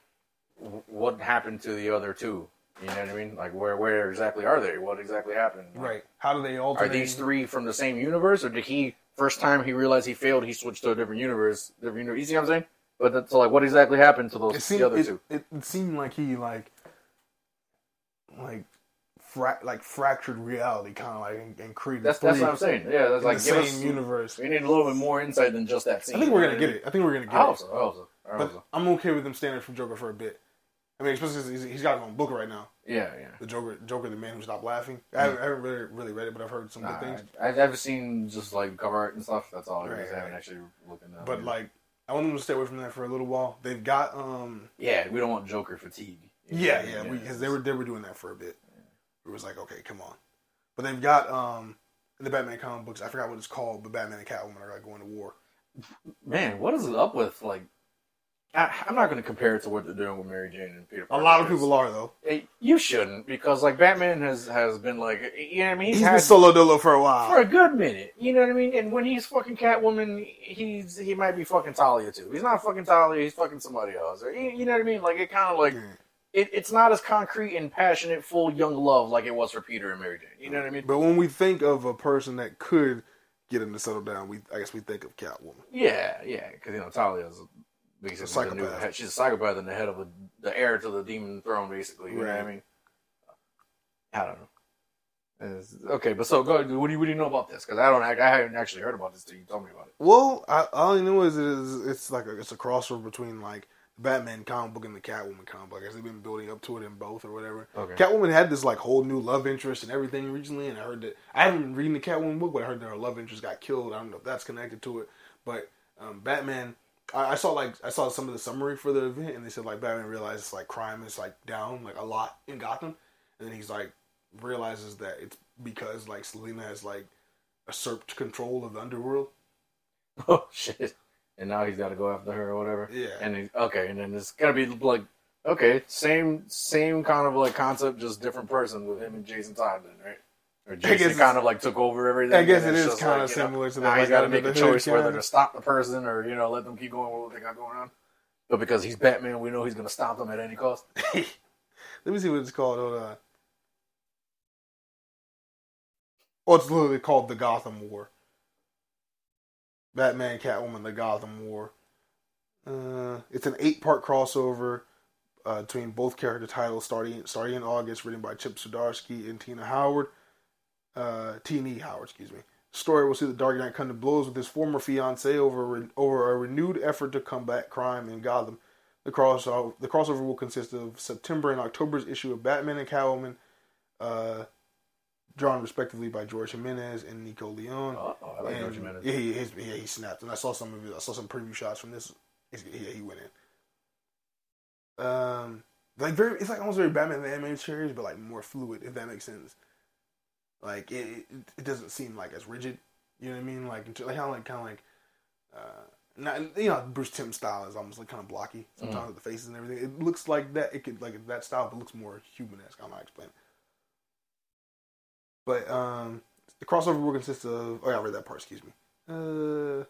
w- what happened to the other two? You know what I mean? Like where where exactly are they? What exactly happened? Right? How do they alter? Are these three from the same universe, or did he first time he realized he failed, he switched to a different universe? Different universe. You see what I'm saying? But that's, like, what exactly happened to those It seemed the other it, two? it, it seemed like he like like fra- like fractured reality, kind of like and, and created. That's that's what I'm saying. Yeah, that's like the same us, universe. We need a little bit more insight than just that scene. I think we're gonna get it. I think we're gonna get? I it. so. I hope so. I hope so. I'm okay with him standing from Joker for a bit. I mean, especially he's, he's got his own book right now. Yeah, yeah. The Joker, Joker, the man who stopped laughing. I haven't, I haven't really, really read it, but I've heard some Nah, good things. I, I've seen just like cover art and stuff. That's all. I Right, just haven't actually looked into. But like, I want them to stay away from that for a little while. They've got, um, yeah, we don't want Joker fatigue. Yeah, I yeah, because they were they were doing that for a bit. It was like, okay, come on. But they've got um in the Batman comic books. I forgot what it's called, but Batman and Catwoman are like going to war. Man, what is it up with like I, I'm not going to compare it to what they're doing with Mary Jane and Peter. A lot of people are though. You shouldn't because like Batman has has been like you know what I mean. He's He's been had solo dolo for a while. for a good minute. You know what I mean? And when he's fucking Catwoman, he's he might be fucking Talia too. He's not fucking Talia. He's fucking somebody else. Or, you, you know what I mean? Like it kind of like Yeah. It, it's not as concrete and passionate, full young love like it was for Peter and Mary Jane. You know what I mean? But when we think of a person that could get him to settle down, we I guess we think of Catwoman. Yeah, yeah. Because you know Talia's basically A the new She's a psychopath and the head of a, the heir to the demon throne, basically. You know what I mean? I don't know. It's- okay, but so go. What do you what do you know about this? Because I don't. I haven't actually heard about this till you told me about it. Well, I, all I know is it is it's like a, it's a crossover between like Batman comic book and the Catwoman comic book. I guess they've been building up to it in both or whatever. Okay. Catwoman had this like whole new love interest and everything recently, and I heard that I haven't been reading the Catwoman book, but I heard that her love interest got killed. I don't know if that's connected to it, but um, Batman. I, I saw like I saw some of the summary for the event, and they said like Batman realizes like crime is like down like a lot in Gotham, and then he's like realizes that it's because like Selina has like usurped control of the underworld. Oh shit! And now he's got to go after her or whatever. Yeah. And he, okay, and then it's gonna be like okay, same same kind of like concept, just different person with him and Jason Todd, then, right? Or Jason kind of like took over everything. I guess it's is kinda like, know, similar to Now that, he's like, got to make a choice whether to stop the person or you know let them keep going with what they got going on. But because he's Batman, we know he's gonna stop them at any cost. Let me see what it's called. Hold on. Oh, it's literally called the Gotham War. Batman, Catwoman, the Gotham War. Uh, it's an eight-part crossover uh, between both character titles, starting starting in August, written by Chip Zdarsky and Tina Howard. Uh. Howard, excuse me. Story will see the Dark Knight come to blows with his former fiancee over over a renewed effort to combat crime in Gotham. The crossover the crossover will consist of September and October's issue of Batman and Catwoman, uh, drawn respectively by George Jimenez and Nico Leon. Oh, I like And- George Jimenez. Yeah, he, his, yeah, he snapped, and I saw some of it. I saw some preview shots from this. Yeah, he went in. Um, like very, it's like almost very Batman the animated series, but like more fluid, if that makes sense. Like it, it, it doesn't seem like as rigid. You know what I mean? Like, like kind of like kind of like, uh, not you know Bruce Timm style is almost like kind of blocky sometimes with the faces and everything. It looks like that. It could like that style, but looks more human-esque. I'm not explaining. But um, the crossover will consist of. Oh, yeah, I read that part. Excuse me. Uh,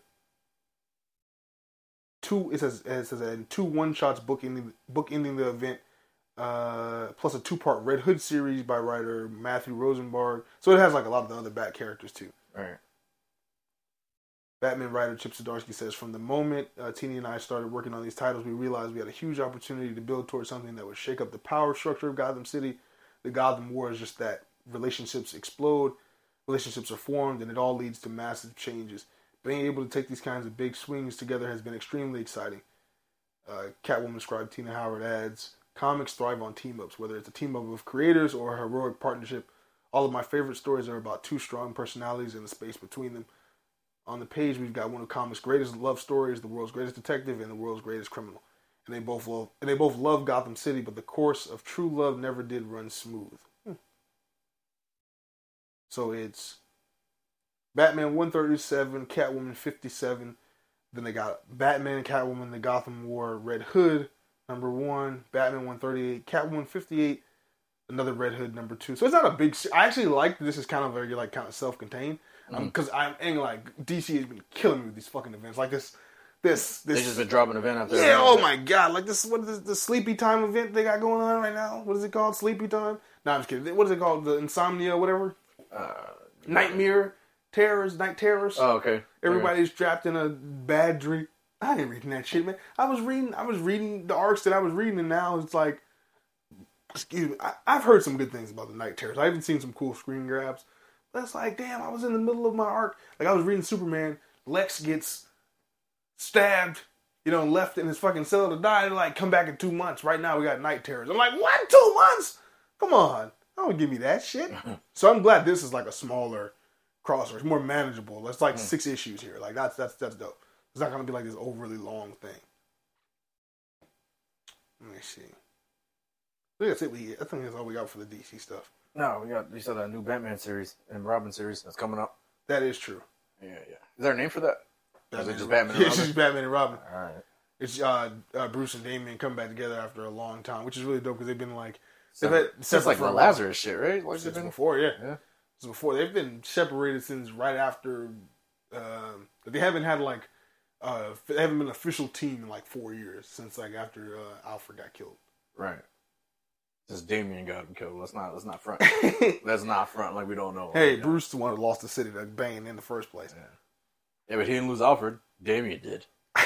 two. It says it says that two one shots book ending book ending the event. Uh, plus a two part Red Hood series by writer Matthew Rosenberg. So it has like a lot of the other Bat characters too. All right. Batman writer Chip Zdarsky says, From the moment uh, Tini and I started working on these titles, we realized we had a huge opportunity to build towards something that would shake up the power structure of Gotham City. The Gotham War is just that. Relationships explode, relationships are formed, and it all leads to massive changes. Being able to take these kinds of big swings together has been extremely exciting. Uh, Catwoman scribe Tina Howard adds, Comics thrive on team ups, whether it's a team up of creators or a heroic partnership. All of my favorite stories are about two strong personalities and the space between them. On the page, we've got one of comics' greatest love stories, the world's greatest detective, and the world's greatest criminal. And they both love, and they both love Gotham City, but the course of true love never did run smooth. So it's Batman 137, Catwoman 57. Then they got Batman and Catwoman, the Gotham War, Red Hood, number one, Batman 138, Catwoman 58, another Red Hood, number two. So it's not a big. I actually like this is kind of very like kind of self contained because um, mm-hmm. I'm and like DC has been killing me with these fucking events like this. This They this just been dropping event after yeah, event. oh my god! Like this, what is this, the sleepy time event they got going on right now? What is it called? Sleepy time? No, I'm just kidding. What is it called? The insomnia, whatever. Uh, Nightmare terrors, night terrors. oh, okay. Everybody's trapped in a bad dream. I ain't reading that shit, man. I was reading, I was reading the arcs that I was reading, and now it's like, excuse me. I, I've heard some good things about the night terrors. I even seen some cool screen grabs. But it's like, damn, I was in the middle of my arc. Like I was reading Superman. Lex gets stabbed, you know, left in his fucking cell to die. They're like, come back in two months. Right now, we got night terrors. I'm like, what? Two months? Come on. Don't give me that shit. so I'm glad this is like a smaller crossover. It's more manageable. It's like six issues here. Like that's that's that's dope. It's not gonna be like this overly long thing. Let me see. I think that's it. We I think that's all we got for the DC stuff. No, we got. You said that new Batman series and Robin series that's coming up. That is true. Yeah, yeah. Is there a name for that? Or is it just Batman? Yeah, and it's Robin? just Batman and Robin. All right. It's uh, uh, Bruce and Damian coming back together after a long time, which is really dope because they've been like So, they've had since like the. Lazarus shit, right? Like since been, before, yeah. yeah. Since before they've been separated since right after. Um, they haven't had like uh, they haven't been an official team in like four years since like after uh, Alfred got killed. Right. Since Damian got him killed, let's not let's not front. let's not front like we don't know. hey, Yeah. Bruce the one who lost the city to Bane in the first place. Yeah, but he didn't lose Alfred. Damian did.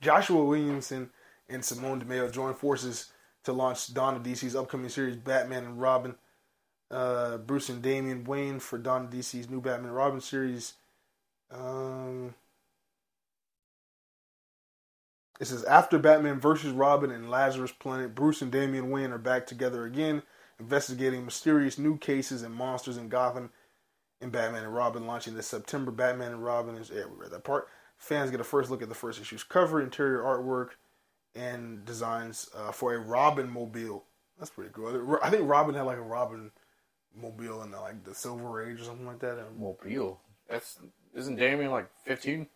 Joshua Williamson and Simone Di Meo joined forces to launch Dawn of DC's upcoming series, Batman and Robin. Uh, Bruce and Damian Wayne for Dawn of DC's new Batman and Robin series. Um, it says after Batman versus Robin and Lazarus Planet, Bruce and Damian Wayne are back together again, investigating mysterious new cases and monsters in Gotham. And Batman and Robin launching this September. Batman and Robin is yeah, we read that part. Fans get a first look at the first issue's cover, interior artwork, and designs uh, for a Robin mobile. That's pretty cool. I think Robin had like a Robin mobile in the, like the Silver Age or something like that. Mobile. That's isn't Damian like fifteen?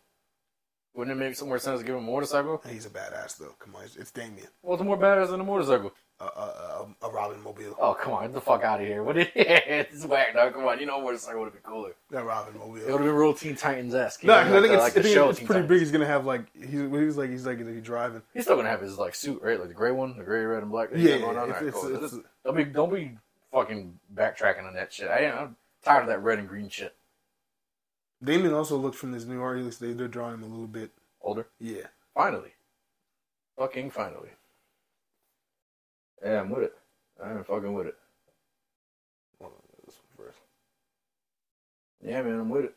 Wouldn't it make some more sense to give him a motorcycle? He's a badass though. Come on, it's, it's Damian. What's more badass than a motorcycle? A, a, Robin mobile. Oh come on, get the fuck out of here! What? Is, it's whack, dog. Come on, you know a motorcycle would have been cooler. That Robin mobile. It would have been real Teen Titans esque. No, 'cause I think it's, like I think it's pretty Titans. big. He's gonna have like he's he's like he's like he's driving. He's still gonna have his like suit, right? Like the gray one, the gray, red, and black. Yeah, going on? it's- it's- cool. it's- Just- don't be don't be fucking backtracking on that shit. I, I'm tired of that red and green shit. Damian also looked from this new art. They they're drawing him a little bit. Older, Yeah. finally, fucking finally. Yeah, I'm with it. I'm fucking with it. Hold on, this one first. Yeah, man, I'm with it.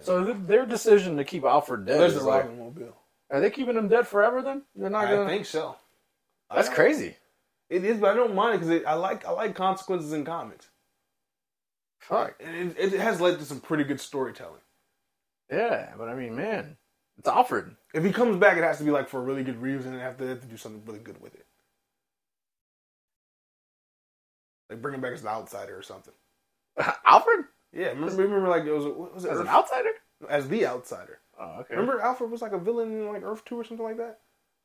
So th- their decision to keep Alfred dead There's is the like, Robin mobile. are they keeping him dead forever? Then they're not gonna. I think so. That's crazy. It is, but I don't mind because I like I like consequences in comics. Fuck. And it, it has led to some pretty good storytelling. Yeah, but I mean, man, it's Alfred. If he comes back, it has to be like for a really good reason, and have to, have to do something really good with it. Like bring him back as an outsider or something. Alfred Yeah, remember, remember like it was what was it as an outsider. as the outsider. Oh, okay. Remember Alfred was like a villain in like Earth Two or something like that.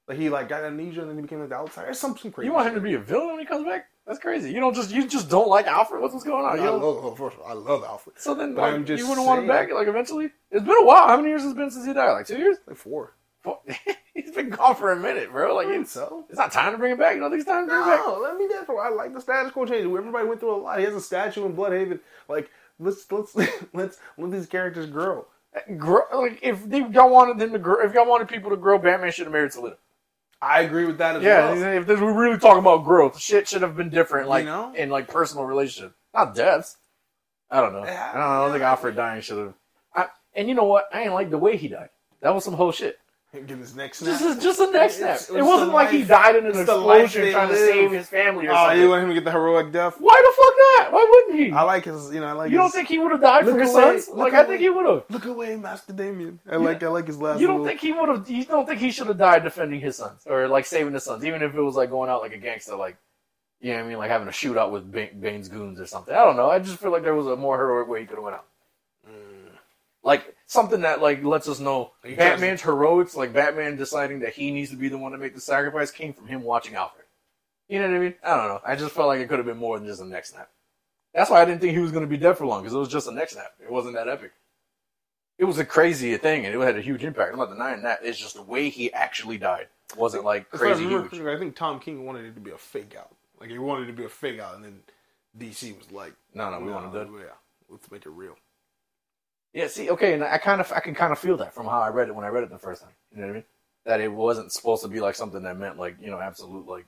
Like he like got amnesia and then he became like the outsider. It's some some crazy. You want him shit. to be a villain when he comes back? That's crazy. You don't just you just don't like Alfred. What's what's going on? I You love, oh, first of all, I love Alfred. so then like, I'm just you wouldn't want him saying- back like eventually. It's been a while. How many years has it been since he died? Like two years. Like four. He's been gone for a minute, bro. Like it's, so. it's not time to bring him back. You don't think it's time to bring him back? No, let me get for I like the status quo change. Everybody went through a lot. He has a statue in Blüdhaven. Like let's let's let's let these characters grow. Grow, like if they, y'all wanted them to grow, if y'all wanted people to grow, Batman should have married Selina. I agree with that as Yeah, well. if we're really talking about growth, shit should have been different, like You know? in like personal relationship, not deaths. I don't know. I don't, know. I don't think Alfred dying should have. And you know what? I ain't like the way he died. That was some whole shit. Give his neck snap. Just a, just a neck snap. It's- It it's wasn't the like he died in an it's explosion trying to save his family or Oh, something. you want him to get the heroic death? Why the fuck not? Why wouldn't he? I like his. You know, I like. you his, don't think he would have died for Look his away, sons? look Like I think he would have. Look away, Master Damian. I like. I like his last. You don't little- think he would have? You don't think he should have died defending his sons or like saving his sons, even if it was like going out like a gangster, like you know what I mean, like having a shootout with Bane, Bane's goons or something. I don't know. I just feel like there was a more heroic way he could have went out. Like something that like lets us know He Batman's heroics, like Batman deciding that he needs to be the one to make the sacrifice, came from him watching Alfred. You know what I mean? I don't know. I just felt like it could have been more than just a neck snap. That's why I didn't think he was going to be dead for long because it was just a neck snap. It wasn't that epic. It was a crazy thing and it had a huge impact. I'm not denying that. It's just the way he actually died wasn't like I crazy remember huge. I think Tom King wanted it to be a fake out. Like he wanted it to be a fake out, and then DC was like, No, no, we "No, want dead. Yeah, let's make it real. Yeah, see, okay, and I kind of, I can kind of feel that from how I read it when I read it the first time. You know what I mean? That it wasn't supposed to be like something that meant like, you know, absolute like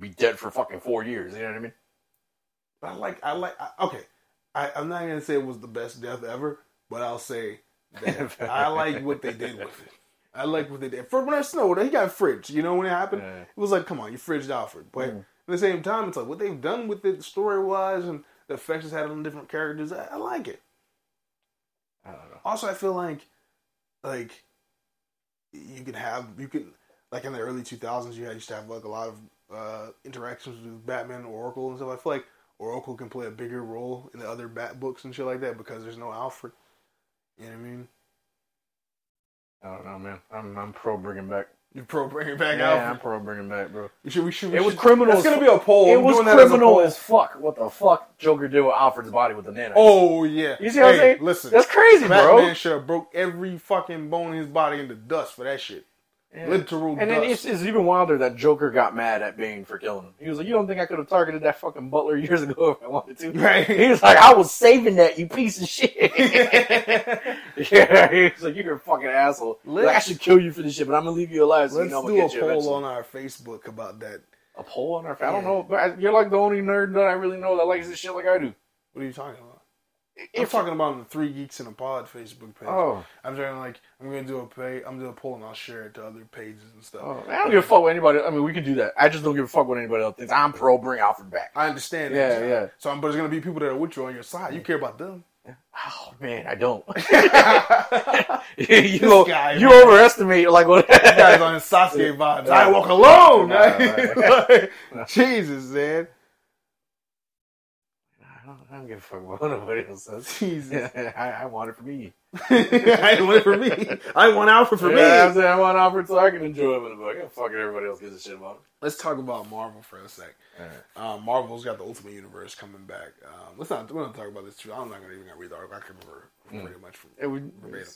be dead for fucking four years. You know what I mean? But I like, I like, I, okay. I, I'm not gonna say it was the best death ever, but I'll say that I like what they did with it. I like what they did. For when I snowed, he got fridged. You know when it happened, Yeah. it was like, come on, you fridged Alfred. But Mm. at the same time, it's like what they've done with it, story wise, and the effects it's had on different characters. I, I like it. I don't know. Also, I feel like, like, you can have you can like in the early two thousands, you had used to have like a lot of uh, interactions with Batman, and Oracle, and stuff. I feel like Oracle can play a bigger role in the other Bat books and shit like that because there's no Alfred. You know what I mean? I don't know, man. I'm I'm pro bringing back. You pro bringing back Yeah, I'm Alfred. pro bringing back, bro. We should. We should. We It was should- criminal That's as gonna be a poll. It I'm was doing that as a criminal poll. as fuck. What the fuck Joker did with Alfred's body with the nano? Oh yeah. You see what I'm saying? Listen, That's crazy, Batman bro. should have broke every fucking bone in his body into dust for that shit. Yeah. Literal And then it's, it's even wilder that Joker got mad at Bane for killing him. He was like, "You don't think I could have targeted that fucking Butler years ago if I wanted to?" Right. He was like, "I was saving that, you piece of shit." yeah, he was like, "You're a fucking asshole. Like, I should kill you for this shit, but I'm gonna leave you alive, so you Let's know I'm do a you poll eventually." on our Facebook about that. A poll on our. I don't know, you're like the only nerd that I really know that likes this shit like I do. What are you talking about? I'm If- talking about the Three Geeks in a Pod Facebook page. Oh, I'm trying like I'm gonna do a pay. I'm gonna do a poll and I'll share it to other pages and stuff. oh, I don't give a fuck what anybody. I mean, we can do that. I just don't give a fuck what anybody else thinks. I'm pro bring Alfred back. I understand. Yeah, that, yeah. So, I'm, but there's gonna be people that are with you on your side. You care about them. Oh man, I don't. you guy, you man. overestimate like what This guy's on his Sasuke vibes. I walk alone. Right, Like, Jesus, man. I don't, give a fuck what nobody else says. Jesus. I, I want it for me. I want it for me. I want Alfred for yeah, I'm me. saying I want Alfred so I can enjoy him in the book. I fuck it, everybody else gives a shit about him. Let's talk about Marvel for a sec. Um, Marvel's got the Ultimate Universe coming back. Um, let's not. We're not talk about this too. I'm not gonna even gonna read the article. I can remember pretty much from It would.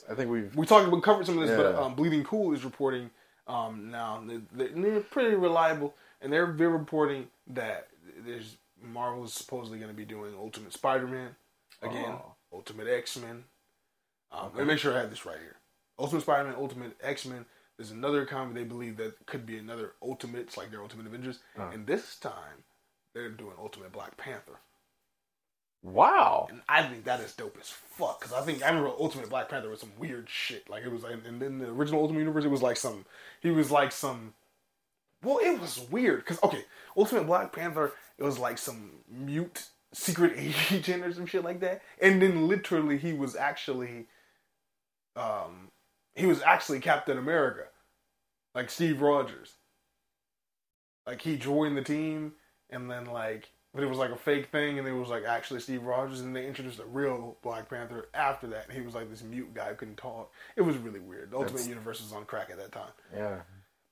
I think we've. We talked. We covered some of this, but um, Bleeding Cool is reporting um, now. They're, they're pretty reliable, and they're they're reporting that there's Marvel is supposedly going to be doing Ultimate Spider-Man again, Oh. Ultimate X-Men. Um, Let me make sure I have this right here. Ultimate Spider-Man, Ultimate X-Men. There's another comic they believe that could be another Ultimates, like their Ultimate Avengers, Uh. and this time they're doing Ultimate Black Panther. Wow. And I think that is dope as fuck. Because I think I remember Ultimate Black Panther was some weird shit. Like it was, like, and then the original Ultimate Universe, it was like some. He was like some. Well, it was weird because okay, Ultimate Black Panther, it was like some mute secret agent or some shit like that. And then literally, he was actually, um, he was actually Captain America, like Steve Rogers. Like he joined the team, and then like but it was like a fake thing, and it was like actually Steve Rogers, and they introduced a real Black Panther after that. And he was like this mute guy who couldn't talk. It was really weird. The Ultimate That's- Universe was on crack at that time. Yeah.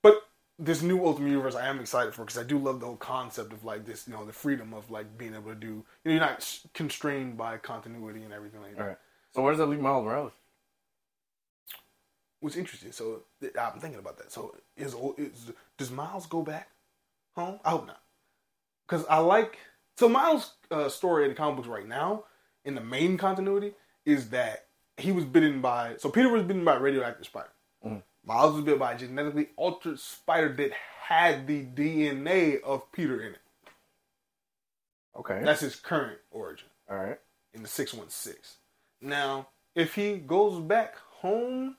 But this new Ultimate Universe, I am excited for because I do love the whole concept of like this, you know, the freedom of like being able to do. You know, you're not constrained by continuity and everything like that. All right. So where does that leave Miles Morales? What's interesting, so I'm thinking about that. So is, is does Miles go back home? I hope not, because I like so Miles' uh, story in the comic books right now in the main continuity is that he was bitten by so Peter was bitten by a radioactive spider. Miles was bitten by a genetically altered spider that had the DNA of Peter in it. Okay. That's his current origin All right. in the 616. Now, if he goes back home,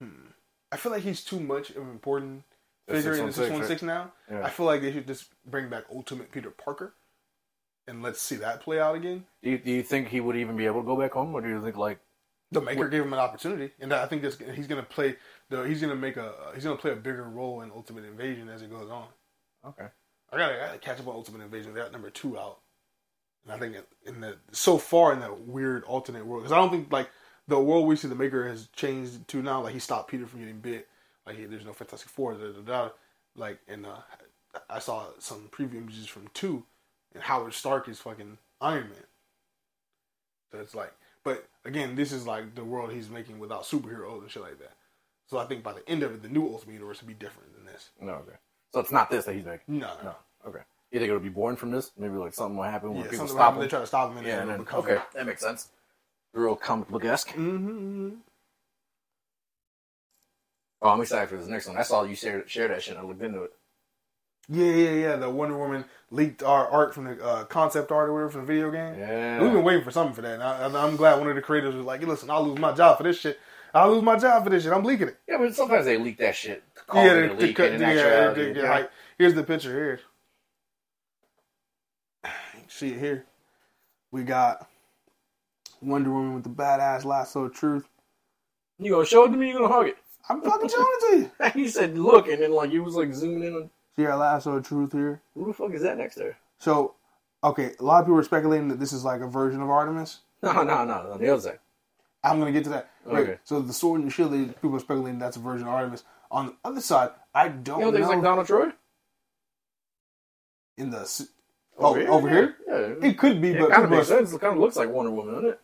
hmm, I feel like he's too much of an important The figure in the 616, 616 now. Yeah. I feel like they should just bring back Ultimate Peter Parker and let's see that play out again. Do you, do you think he would even be able to go back home, or do you think like The Maker gave him an opportunity, and I think that's, he's going to play. The, he's going to make a. He's going to play a bigger role in Ultimate Invasion as it goes on. okay? I gotta, catch up on Ultimate Invasion. They got number two out, and I think in the so far in that weird alternate world, because I don't think like the world we see the Maker has changed to now. Like he stopped Peter from getting bit. Like he, there's no Fantastic Four. Da, da, da. Like and uh, I saw some preview images from two, and Howard Stark is fucking Iron Man. So it's like, but again, this is like the world he's making without superheroes and shit like that. So I think by the end of it, the new Ultimate Universe will be different than this. No, okay. So it's not this that he's making. No, no, No. Okay. You think it'll be born from this? Maybe like something will happen when Yeah, people stop him. They try to stop him, and yeah, and then, become. okay, that makes sense. Real comic book esque. Mm-hmm. Oh, I'm excited for this next one. I saw you share share that shit. I looked into it. Yeah, yeah, yeah. The Wonder Woman leaked our art from the uh, concept art or whatever from the video game. Yeah. We've been waiting for something for that. And I, I'm glad one of the creators was like, hey, "Listen, I'll lose my job for this shit. I'll lose my job for this shit. I'm leaking it." Yeah, but sometimes they leak that shit. Call yeah, they, leak, cut- and in yeah, actuality, they- they- yeah. like, here's the picture here. See it here. We got Wonder Woman with the badass lasso of truth. You gonna show it to me? You gonna hug it? I'm fucking showing it to you. he said, "Look," and then like he was like zooming in. on See our lasso of uh, truth here. Who the fuck is that next there? So, okay, a lot of people are speculating that this is like a version of Artemis. No, no, no, no. The other side. I'm gonna get to that. Right. Okay. So the sword and the shield, people are speculating that's a version of Artemis. On the other side, I don't You know. it's like Donald Troy? in the oh here? over here, Yeah. it could be, It but kind of makes sense. It kind of looks like Wonder Woman, doesn't it?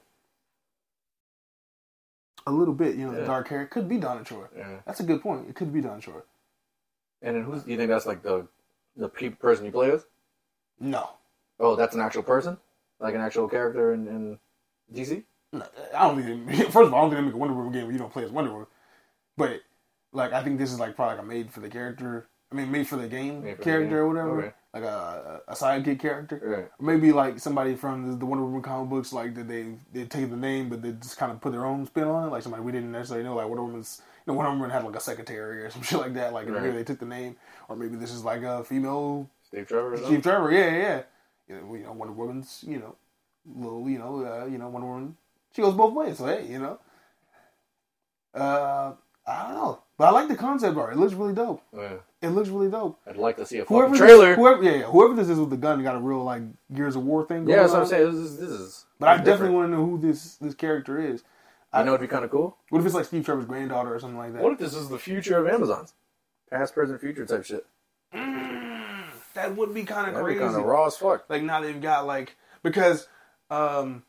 a little bit. You know, the dark hair it could be Donna Troy. Yeah. That's a good point. It could be Donna Troy. And then who's? Do you think that's like the the pe- person you play with? No, Oh, that's an actual person, like an actual character in, in DC. No, I don't think. They, first of all, I don't think they make a Wonder Woman game where you don't play as Wonder Woman. But like, I think this is like probably like a made for the character. I mean, made for the game for the character game. or whatever, Okay. Like a, a sidekick character. Right. Or maybe like somebody from the, Wonder Woman comic books, like that they they take the name, but they just kind of put their own spin on it. Like somebody we didn't necessarily know, like Wonder Woman's. You know, Wonder Woman had like a secretary or some shit like that. Like Right. maybe they took the name, or maybe this is like a female Steve Trevor. Steve Trevor. Yeah, yeah, yeah. You know, you know, Wonder Woman's. You know, little. You know, uh, you know, Wonder Woman. She goes both ways. So hey, you know. Uh, I don't know, but I like the concept art. It looks really dope. Yeah. It looks really dope. I'd like to see a Whoever fucking this- trailer. whoever, yeah, yeah, whoever this is with the gun got a real like Gears of War thing. Going yeah, that's what I'm saying. This is this is. But I definitely different. want to know who this this character is. You know, it'd be kind of cool. What if it's like Steve Trevor's granddaughter or something like that? What if this is the future of Amazon's past, present, future type shit? Mm, that would be kind of crazy. kind of raw as fuck. Like now they've got like because um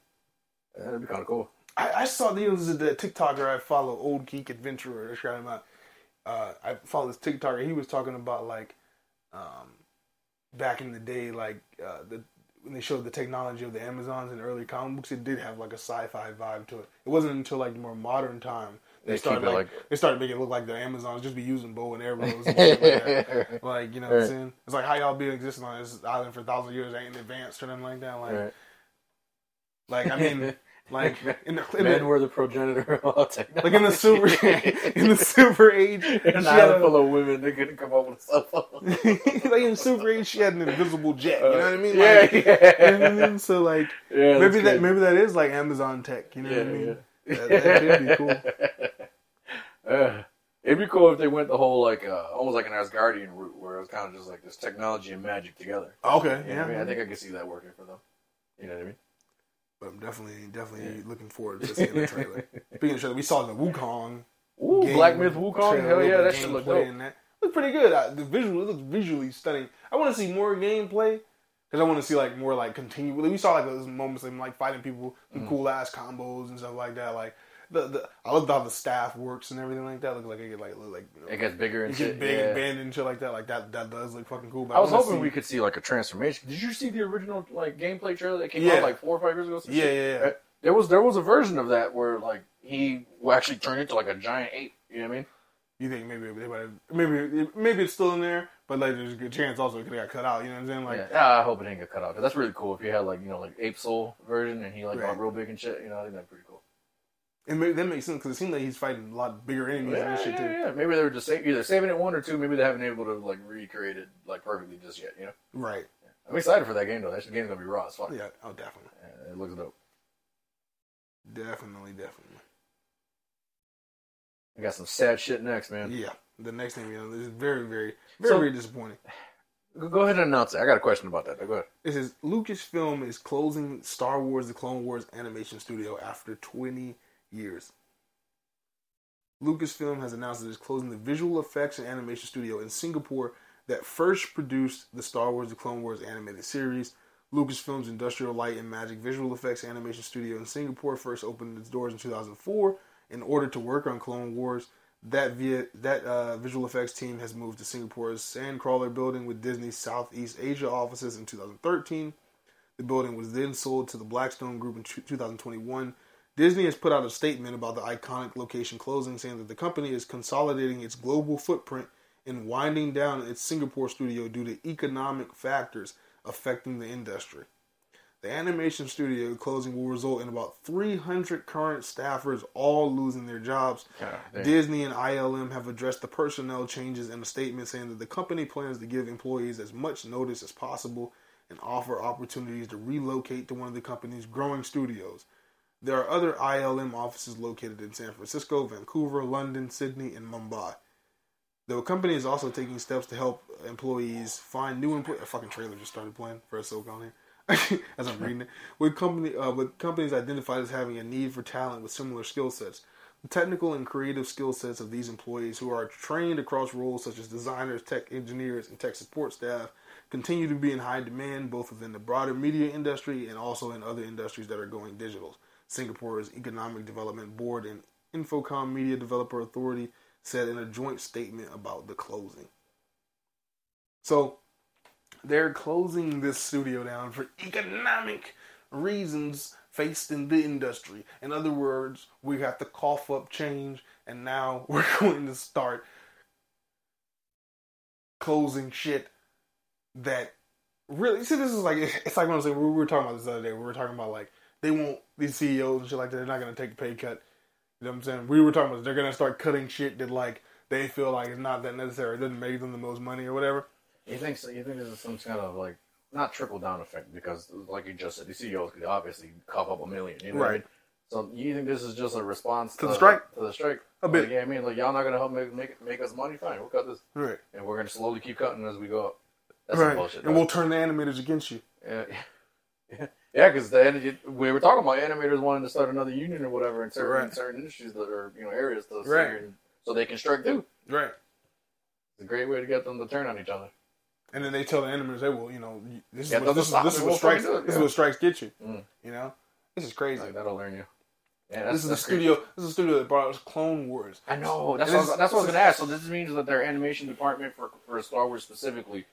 That'd be kind of cool. I, I saw you know this is the TikToker I follow, Old Geek Adventurer. That's right about. Uh, I follow this TikToker. He was talking about like, um, back in the day, like uh, the when they showed the technology of the Amazons in early comic books, it did have like a sci-fi vibe to it. It wasn't until like more modern time they, They started like, like- they started making it look like the Amazons just be using bow and arrows. And like, like you know what I'm saying? It's like how y'all been existing on this island for a thousand years ain't advanced or nothing like that. Like, Right. like I mean, like in the, in Men the were the progenitor of all technology. like in the super in the super age, she an had island a- full of women, they couldn't come up with a cell phone. like in super age, she had an invisible jet. You know what I mean? Yeah, Like, yeah. you know what I mean? So like Yeah, maybe that maybe that is like Amazon tech. You know Yeah, what I mean? yeah. That, that could be cool. Uh, it'd be cool if they went the whole like uh, almost like an Asgardian route, where it was kind of just like this technology and magic together. Okay, You yeah. I mean, I think I could see that working for them. You know what I mean? But I'm definitely definitely looking forward to seeing the trailer. Speaking of trailer, we saw the Wukong. Ooh, game Black Myth Wukong, hell yeah, that should look dope. that. Looks pretty good. Uh, the visual it looks visually stunning. I want to see more gameplay because I want to see like more like continue. We saw like those moments of like fighting people, Mm. some cool ass combos and stuff like that. Like the, the I love how the staff works and everything like that. Look like it get like look like you know, It gets bigger and it get shit. big yeah. and bend and shit like that. Like that that does look fucking cool. But I was hoping see- we could see like a transformation. Did you see the original like gameplay trailer that came Yeah. out like four or five years ago? Yeah, yeah, yeah. There was there was a version of that where like he actually turned into like a giant ape. You know what I mean? You think maybe they might maybe maybe it's still in there, but like there's a good chance also it could have got cut out. You know what I'm saying? Like yeah. Ah, I hope it didn't get cut out. 'cause that's really cool. If you had like you know like Ape Soul version and he like Right. got real big and shit. You know, I think that'd be pretty cool. And maybe that makes sense because it seems like he's fighting a lot bigger enemies and Yeah, shit yeah, too. yeah. Maybe they were just either saving it one or two. Maybe they haven't been able to like recreate it like perfectly just yet. You know, Right. I'm excited for that game though. That game's gonna be raw as fuck. Yeah. Oh, definitely. Yeah, it looks dope. Definitely. Definitely. I got some sad shit next, man. Yeah. The next thing you know, this is very, very, very, So- very disappointing. Go- ahead and announce it. I got a question about that. Go ahead. It says Lucasfilm is closing Star Wars: The Clone Wars animation studio after 20 years. Lucasfilm has announced that it is closing the visual effects and animation studio in Singapore that first produced the Star Wars: The Clone Wars animated series. Lucasfilm's Industrial Light and Magic Visual Effects Animation Studio in Singapore first opened its doors in 2004 in order to work on Clone Wars. That via that uh, visual effects team has moved to Singapore's Sandcrawler building with Disney's Southeast Asia offices in 2013. The building was then sold to the Blackstone Group in 2021. Disney has put out a statement about the iconic location closing, saying that the company is consolidating its global footprint and winding down its Singapore studio due to economic factors affecting the industry. The animation studio closing will result in about 300 current staffers all losing their jobs. God. Disney and ILM have addressed the personnel changes in a statement saying that the company plans to give employees as much notice as possible and offer opportunities to relocate to one of the company's growing studios. There are other ILM offices located in San Francisco, Vancouver, London, Sydney, and Mumbai. The company is also taking steps to help employees find new employees. A fucking trailer just started playing for Ahsoka on here. as I'm reading it, with company uh, with companies identified as having a need for talent with similar skill sets. The technical and creative skill sets of these employees, who are trained across roles such as designers, tech engineers, and tech support staff, continue to be in high demand both within the broader media industry and also in other industries that are going digital. Singapore's Economic Development Board and Infocomm Media Developer Authority said in a joint statement about the closing. So, they're closing this studio down for economic reasons faced in the industry. In other words, we have to cough up change, and now we're going to start closing shit that really. See, this is like it's like when I was like we were talking about this the other day. We were talking about like they won't these CEOs and shit like that. They're not going to take a pay cut. You know what I'm saying? We were talking about they're going to start cutting shit that like they feel like it's not that necessary. It doesn't make them the most money or whatever. You think so? You think this is some kind of like not trickle down effect because, like you just said, the CEOs could obviously cough up a million, you know I Right. mean? So you think this is just a response To the strike? To the strike, A bit. Like, yeah, I mean, like y'all not gonna help make make, make us money. Fine, we'll cut this, Right. and we're gonna slowly keep cutting as we go up. That's right. bullshit. and we'll turn the animators against you. Yeah, yeah, because the energy we were talking about animators wanting to start another union or whatever in certain, in certain industries that are you know areas to Right. so they can strike too. Right. It's a great way to get them to turn on each other. And then they tell the animators, "Hey, well, you know, this is Yeah, what they'll this is, this is what strikes it, this is what strikes get you. Mm. You know, this is crazy. Like, that'll learn you. Yeah, this is the that's crazy. studio. This is the studio that brought us Clone Wars. I know. That's what, I was, that's what I was gonna ask. So this means that their animation department for for Star Wars specifically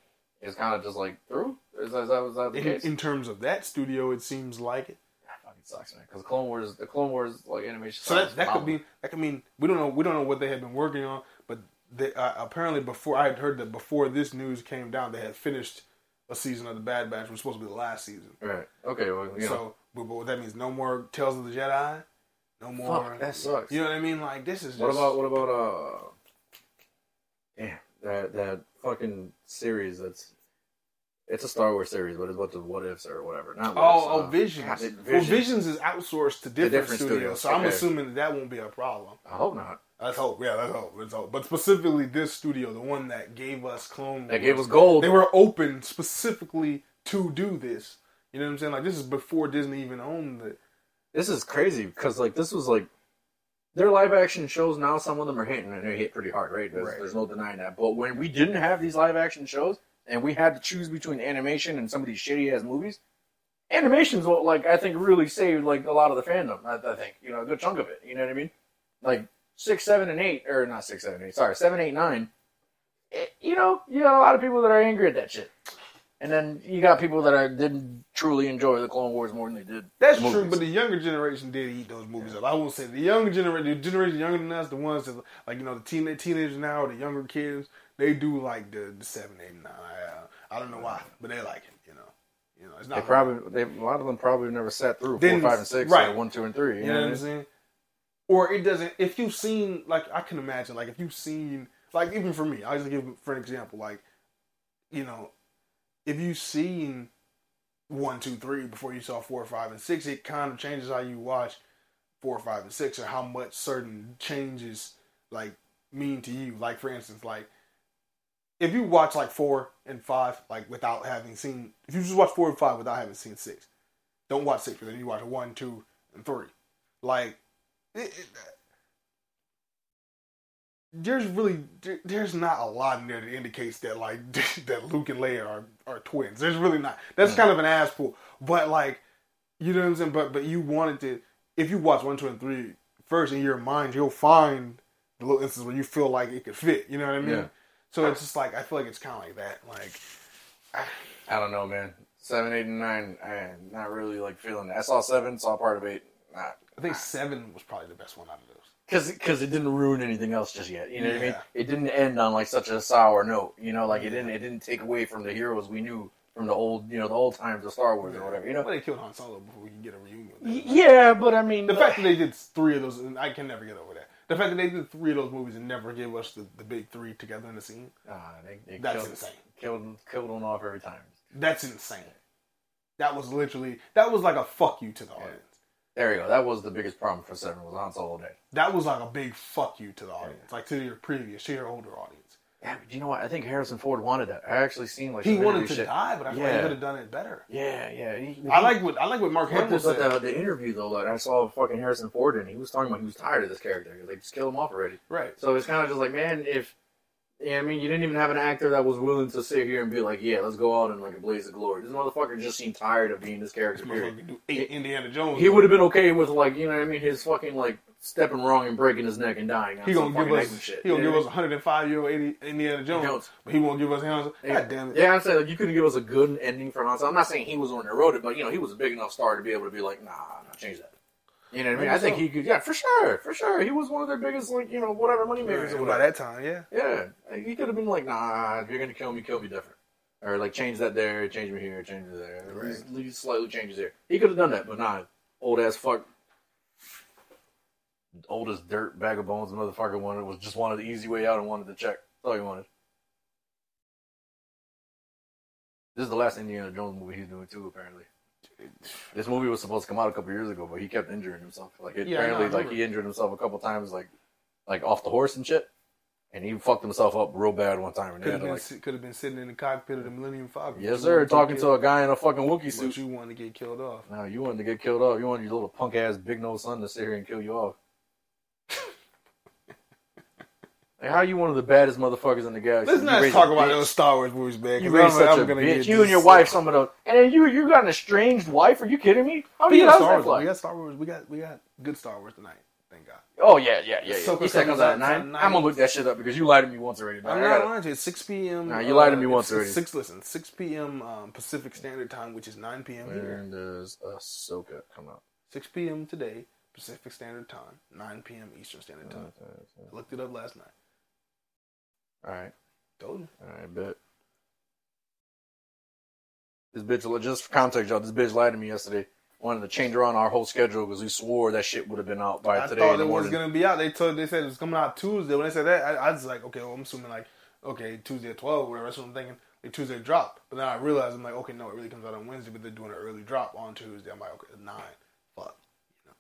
is kind of just like through. Is that, is that, is that the In, case? in terms of that studio, it seems like it. That fucking sucks, man. Because Clone Wars, the Clone Wars like animation. So style that is that could phenomenal. mean that could mean we don't know we don't know what they had been working on, but they, uh, apparently before I had heard that before this news came down, they had finished a season of the Bad Batch, which was supposed to be the last season. right. Okay. Well, you know. So, but, but what that means, no more Tales of the Jedi, no more. Fuck, that sucks. You know what I mean? Like this is. What just- about what about uh? Yeah, that that fucking series that's. It's a Star Wars series, but it's what the what ifs or whatever. Not what ifs, Oh, oh, uh, Visions. God, it- Well, Visions is outsourced to different, different studios, studios, so I'm assuming that, that won't be a problem. I hope not. Let's hope. Yeah, let's hope. Let's hope. But specifically, this studio, the one that gave us Clone, That Wars, gave us gold. They were open specifically to do this. You know what I'm saying? Like this is before Disney even owned it. This is crazy because like this was like their live action shows now. Some of them are hitting and they hit pretty hard, right? There's, Right. there's no denying that. But when we didn't have these live action shows and we had to choose between animation and some of these shitty ass movies, animation's what like I think really saved like a lot of the fandom. I, I think you know a good chunk of it. You know what I mean? Like six, seven, and eight, or not six, seven, eight. Sorry, seven, eight, nine. It, you know, you got a lot of people that are angry at that shit. And then you got people that are, didn't truly enjoy the Clone Wars more than they did. That's the true, but the younger generation did eat those movies up. I will say the younger generation, the generation younger than us, the ones that like you know the teen teenagers now the younger kids, they do like the, the seven, eight, nine. I, uh, I don't know why, but they like it. You know, you know, it's not They probably they a lot of them probably never sat through Didn't- four, five, and six, right. or one, two, and three. You know what I'm saying? Or it doesn't. If you've seen, like, I can imagine, like, if you've seen, like, even for me, I'll just give for an example, like, you know, if you've seen one, two, three before you saw four, five, and six, it kind of changes how you watch four, five, and six, or how much certain changes like mean to you. Like, for instance, like. If you watch like four and five, like without having seen, if you just watch four and five without having seen six, don't watch six, but then you watch one, two, and three. Like, it, it, there's really there's not a lot in there that indicates that like that Luke and Leia are, are twins. There's really not. That's kind of an ass pull. But like, you know what I'm saying. But but you wanted to. If you watch one, two, and three first in your mind, you'll find the little instances where you feel like it could fit. You know what I mean? Yeah. So it's just like I feel like it's kind of like that. Like I don't know, man. Seven, eight, and nine. I'm not really like feeling it. I saw seven, saw part of eight. Not I think seven was probably the best one out of those. Because because it didn't ruin anything else just yet. You know what I mean? It didn't end on like such a sour note. You know, like it didn't it didn't take away from the heroes we knew from the old you know the old times of Star Wars or whatever. You know? Well, they killed Han Solo before we could get a reunion. Yeah, but I mean, The fact that they did three of those, and I can never get over that. The fact that they did three of those movies and never gave us the, the big three together in the scene, Ah, they, they That's killed, insane. Killed killed one off every time. that's insane. That was literally, that was like a fuck you to the audience. There you go. That was the biggest problem for Seven was Han Solo dead. That was like a big fuck you to the audience, like to your previous, to your older audience. Yeah, but you know what? I think Harrison Ford wanted that. I actually seen like He wanted to shit. die, but I feel like Yeah. he could have done it better. Yeah, yeah. He, I he- like what I like what Mark Hamill said. the, the interview though like I saw fucking Harrison Ford and He was talking about he was tired of this character. He was Like just kill him off already. Right. So it's kind of just like, man, if yeah, I mean, you didn't even have an actor that was willing to sit here and be like, yeah, let's go out in like a blaze of glory. This motherfucker just seemed tired of being this character. Period. eight Indiana Jones. He would have been okay with like, you know what I mean, his fucking like stepping wrong and breaking his neck and dying. He gonna give us. Shit. He gonna give us 105 year old Indiana Jones, but he won't give us Hans. God damn it. Yeah, I'm saying like you couldn't give us a good ending for Hans. I'm not saying he was on the one that wrote it, but you know he was a big enough star to be able to be like, nah, nah, change that. You know what I mean? I think so. he could. Yeah, for sure, for sure. He was one of their biggest like you know whatever money makers or By that time, yeah. Yeah, he could have been like, nah, if you're gonna kill me, kill me different. Or like change that there, change me here, change me there. Right. Just slightly changes here. He could have done that, but nah, old ass fuck, Oldest dirt bag of bones. Motherfucker wanted was just wanted the easy way out and wanted to check. That's all he wanted. This is the last Indiana Jones movie he's doing too, apparently. This movie was supposed to come out a couple years ago, but he kept injuring himself. Like it, Yeah, apparently, I like he injured himself a couple times, like like off the horse and shit. And he fucked himself up real bad one time. Could have been like, could have been sitting in the cockpit of the Millennium Falcon. yes, sir, wanted to talking to a guy in a fucking Wookiee But suit. you wanted to get killed off. No, you wanted to get killed off. You wanted your little punk ass big nose son to sit here and kill you off. Like, how you one of the baddest motherfuckers in the galaxy? Let's not talk about bitch. those Star Wars movies, man. You raised such I'm a bitch. You and your wife, some of those, and then you you got an estranged wife. Are you kidding me? How many Star Wars, fly? we got Star Wars. We got we got good Star Wars tonight. Thank God. Oh yeah, yeah, yeah. yeah. Ahsoka He comes out at nine. nine. I'm gonna look that shit up because you lied to me once already. dog. I'm not lying to you. It's 6 p.m. Nah, you lied to me uh, once already. Six. Listen, 6 p.m. Um, Pacific Standard Time, which is 9 p.m. here. When does Ahsoka come out? 6 p.m. today, Pacific Standard Time, 9 p.m. Eastern Standard Time. I looked it up last night. All right, Told you. all right, bet. This bitch, just for context, y'all, this bitch lied to me yesterday. Wanted to change around our whole schedule because we swore that shit would have been out by I today thought in the it was gonna be out. They told they said it was coming out Tuesday. When they said that, I, I was like, okay, well, I'm assuming like, okay, Tuesday at 12, whatever. That's what I'm thinking. Like Tuesday drop. But then I realized I'm like, okay, no, it really comes out on Wednesday, but they're doing an early drop on Tuesday. I'm like, okay, nine. Fuck. You know.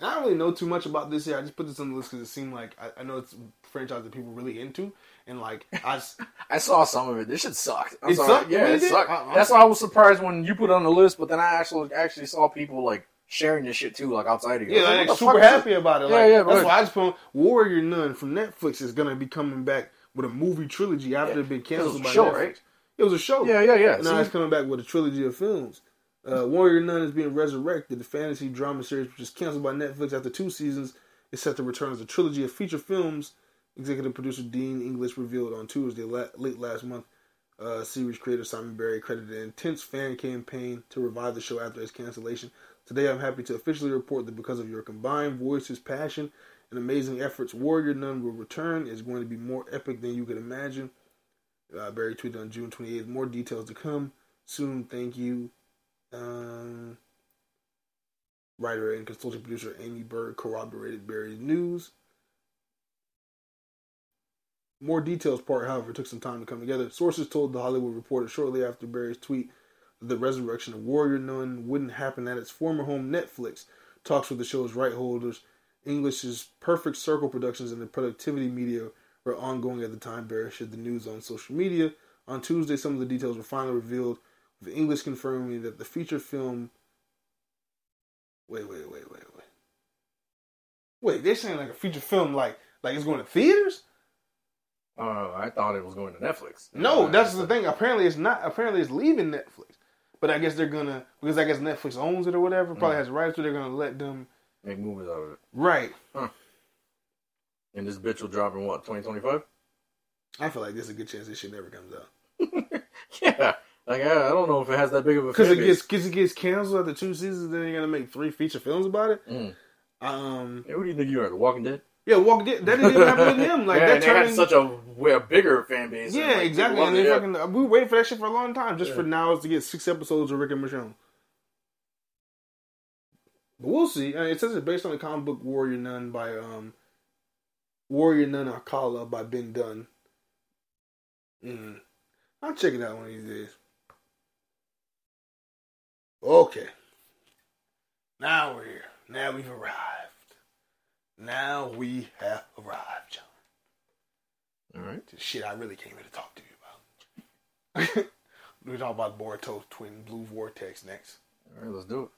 And I don't really know too much about this here. I just put this on the list because it seemed like I, I know it's franchise that people really into, and like I just I saw some of it. This shit sucked. I'm It sorry. sucked? Yeah, it did? sucked. I- That's why I was surprised when you put it on the list, but then I actually actually saw people like sharing this shit too, like outside of you. Yeah, was like, super happy about it. Yeah, Like, yeah, that's why I just put Warrior Nun from Netflix is gonna be coming back with a movie trilogy after Yeah, it been it was canceled a by show, Netflix. right? It was a show. Yeah, yeah, yeah. Now it's coming back with a trilogy of films. Uh, Warrior Nun is being resurrected. The fantasy drama series, which is canceled by Netflix after two seasons, is set to return as a trilogy of feature films. Executive producer Dean English revealed on Tuesday, late last month. Uh, series creator Simon Barry credited an intense fan campaign to revive the show after its cancellation. Today, I'm happy to officially report that because of your combined voices, passion, and amazing efforts, Warrior Nun will return. It's going to be more epic than you could imagine. Uh, Barry tweeted on June 28th. More details to come soon. Thank you. Um, writer and consulting producer Amy Berg corroborated Barry's news. More details part, however, took some time to come together. Sources told the Hollywood Reporter shortly after Barry's tweet that the resurrection of Warrior Nun wouldn't happen at its former home, Netflix. Talks with the show's right holders, English's Perfect Circle Productions, and the Productivity Media were ongoing at the time Barry shared the news on social media. On Tuesday, some of the details were finally revealed, with English confirming that the feature film. Wait, wait, wait, wait, wait. Wait, they're saying like a feature film, like like it's going to theaters? Oh, I thought it was going to Netflix. No, Uh, that's the thing. Apparently, it's not. Apparently, it's leaving Netflix. But I guess they're gonna because I guess Netflix owns it or whatever. Probably Mm. has rights to. They're gonna let them. Make movies out of it. Right. Huh. And this bitch will drop in what, 2025? I feel like there's a good chance this shit never comes out yeah. Like, I, I don't know if it has that big of a because it gets because it gets canceled after two seasons. Then you're gonna make three feature films about it. Mm. Um. Hey, who do you think you are, The Walking Dead? Yeah. Walk Dead. That didn't even happen with him. Like yeah, that had such a, way- a bigger fan base. Yeah, and, like, exactly. And they fucking we waited for that shit for a long time just Yeah. for now to get six episodes of Rick and Michonne. But we'll see. Uh, it says it's based on the comic book Warrior Nun by um Warrior Nun Areala by Ben Dunn. Mm. I'll check it out one of these days. Okay. Now we're here. Now we've arrived. Now we have arrived, John. All right. to shit I really came here to talk to you about. we talk about Boruto Twin Blue Vortex next. All right, let's do it.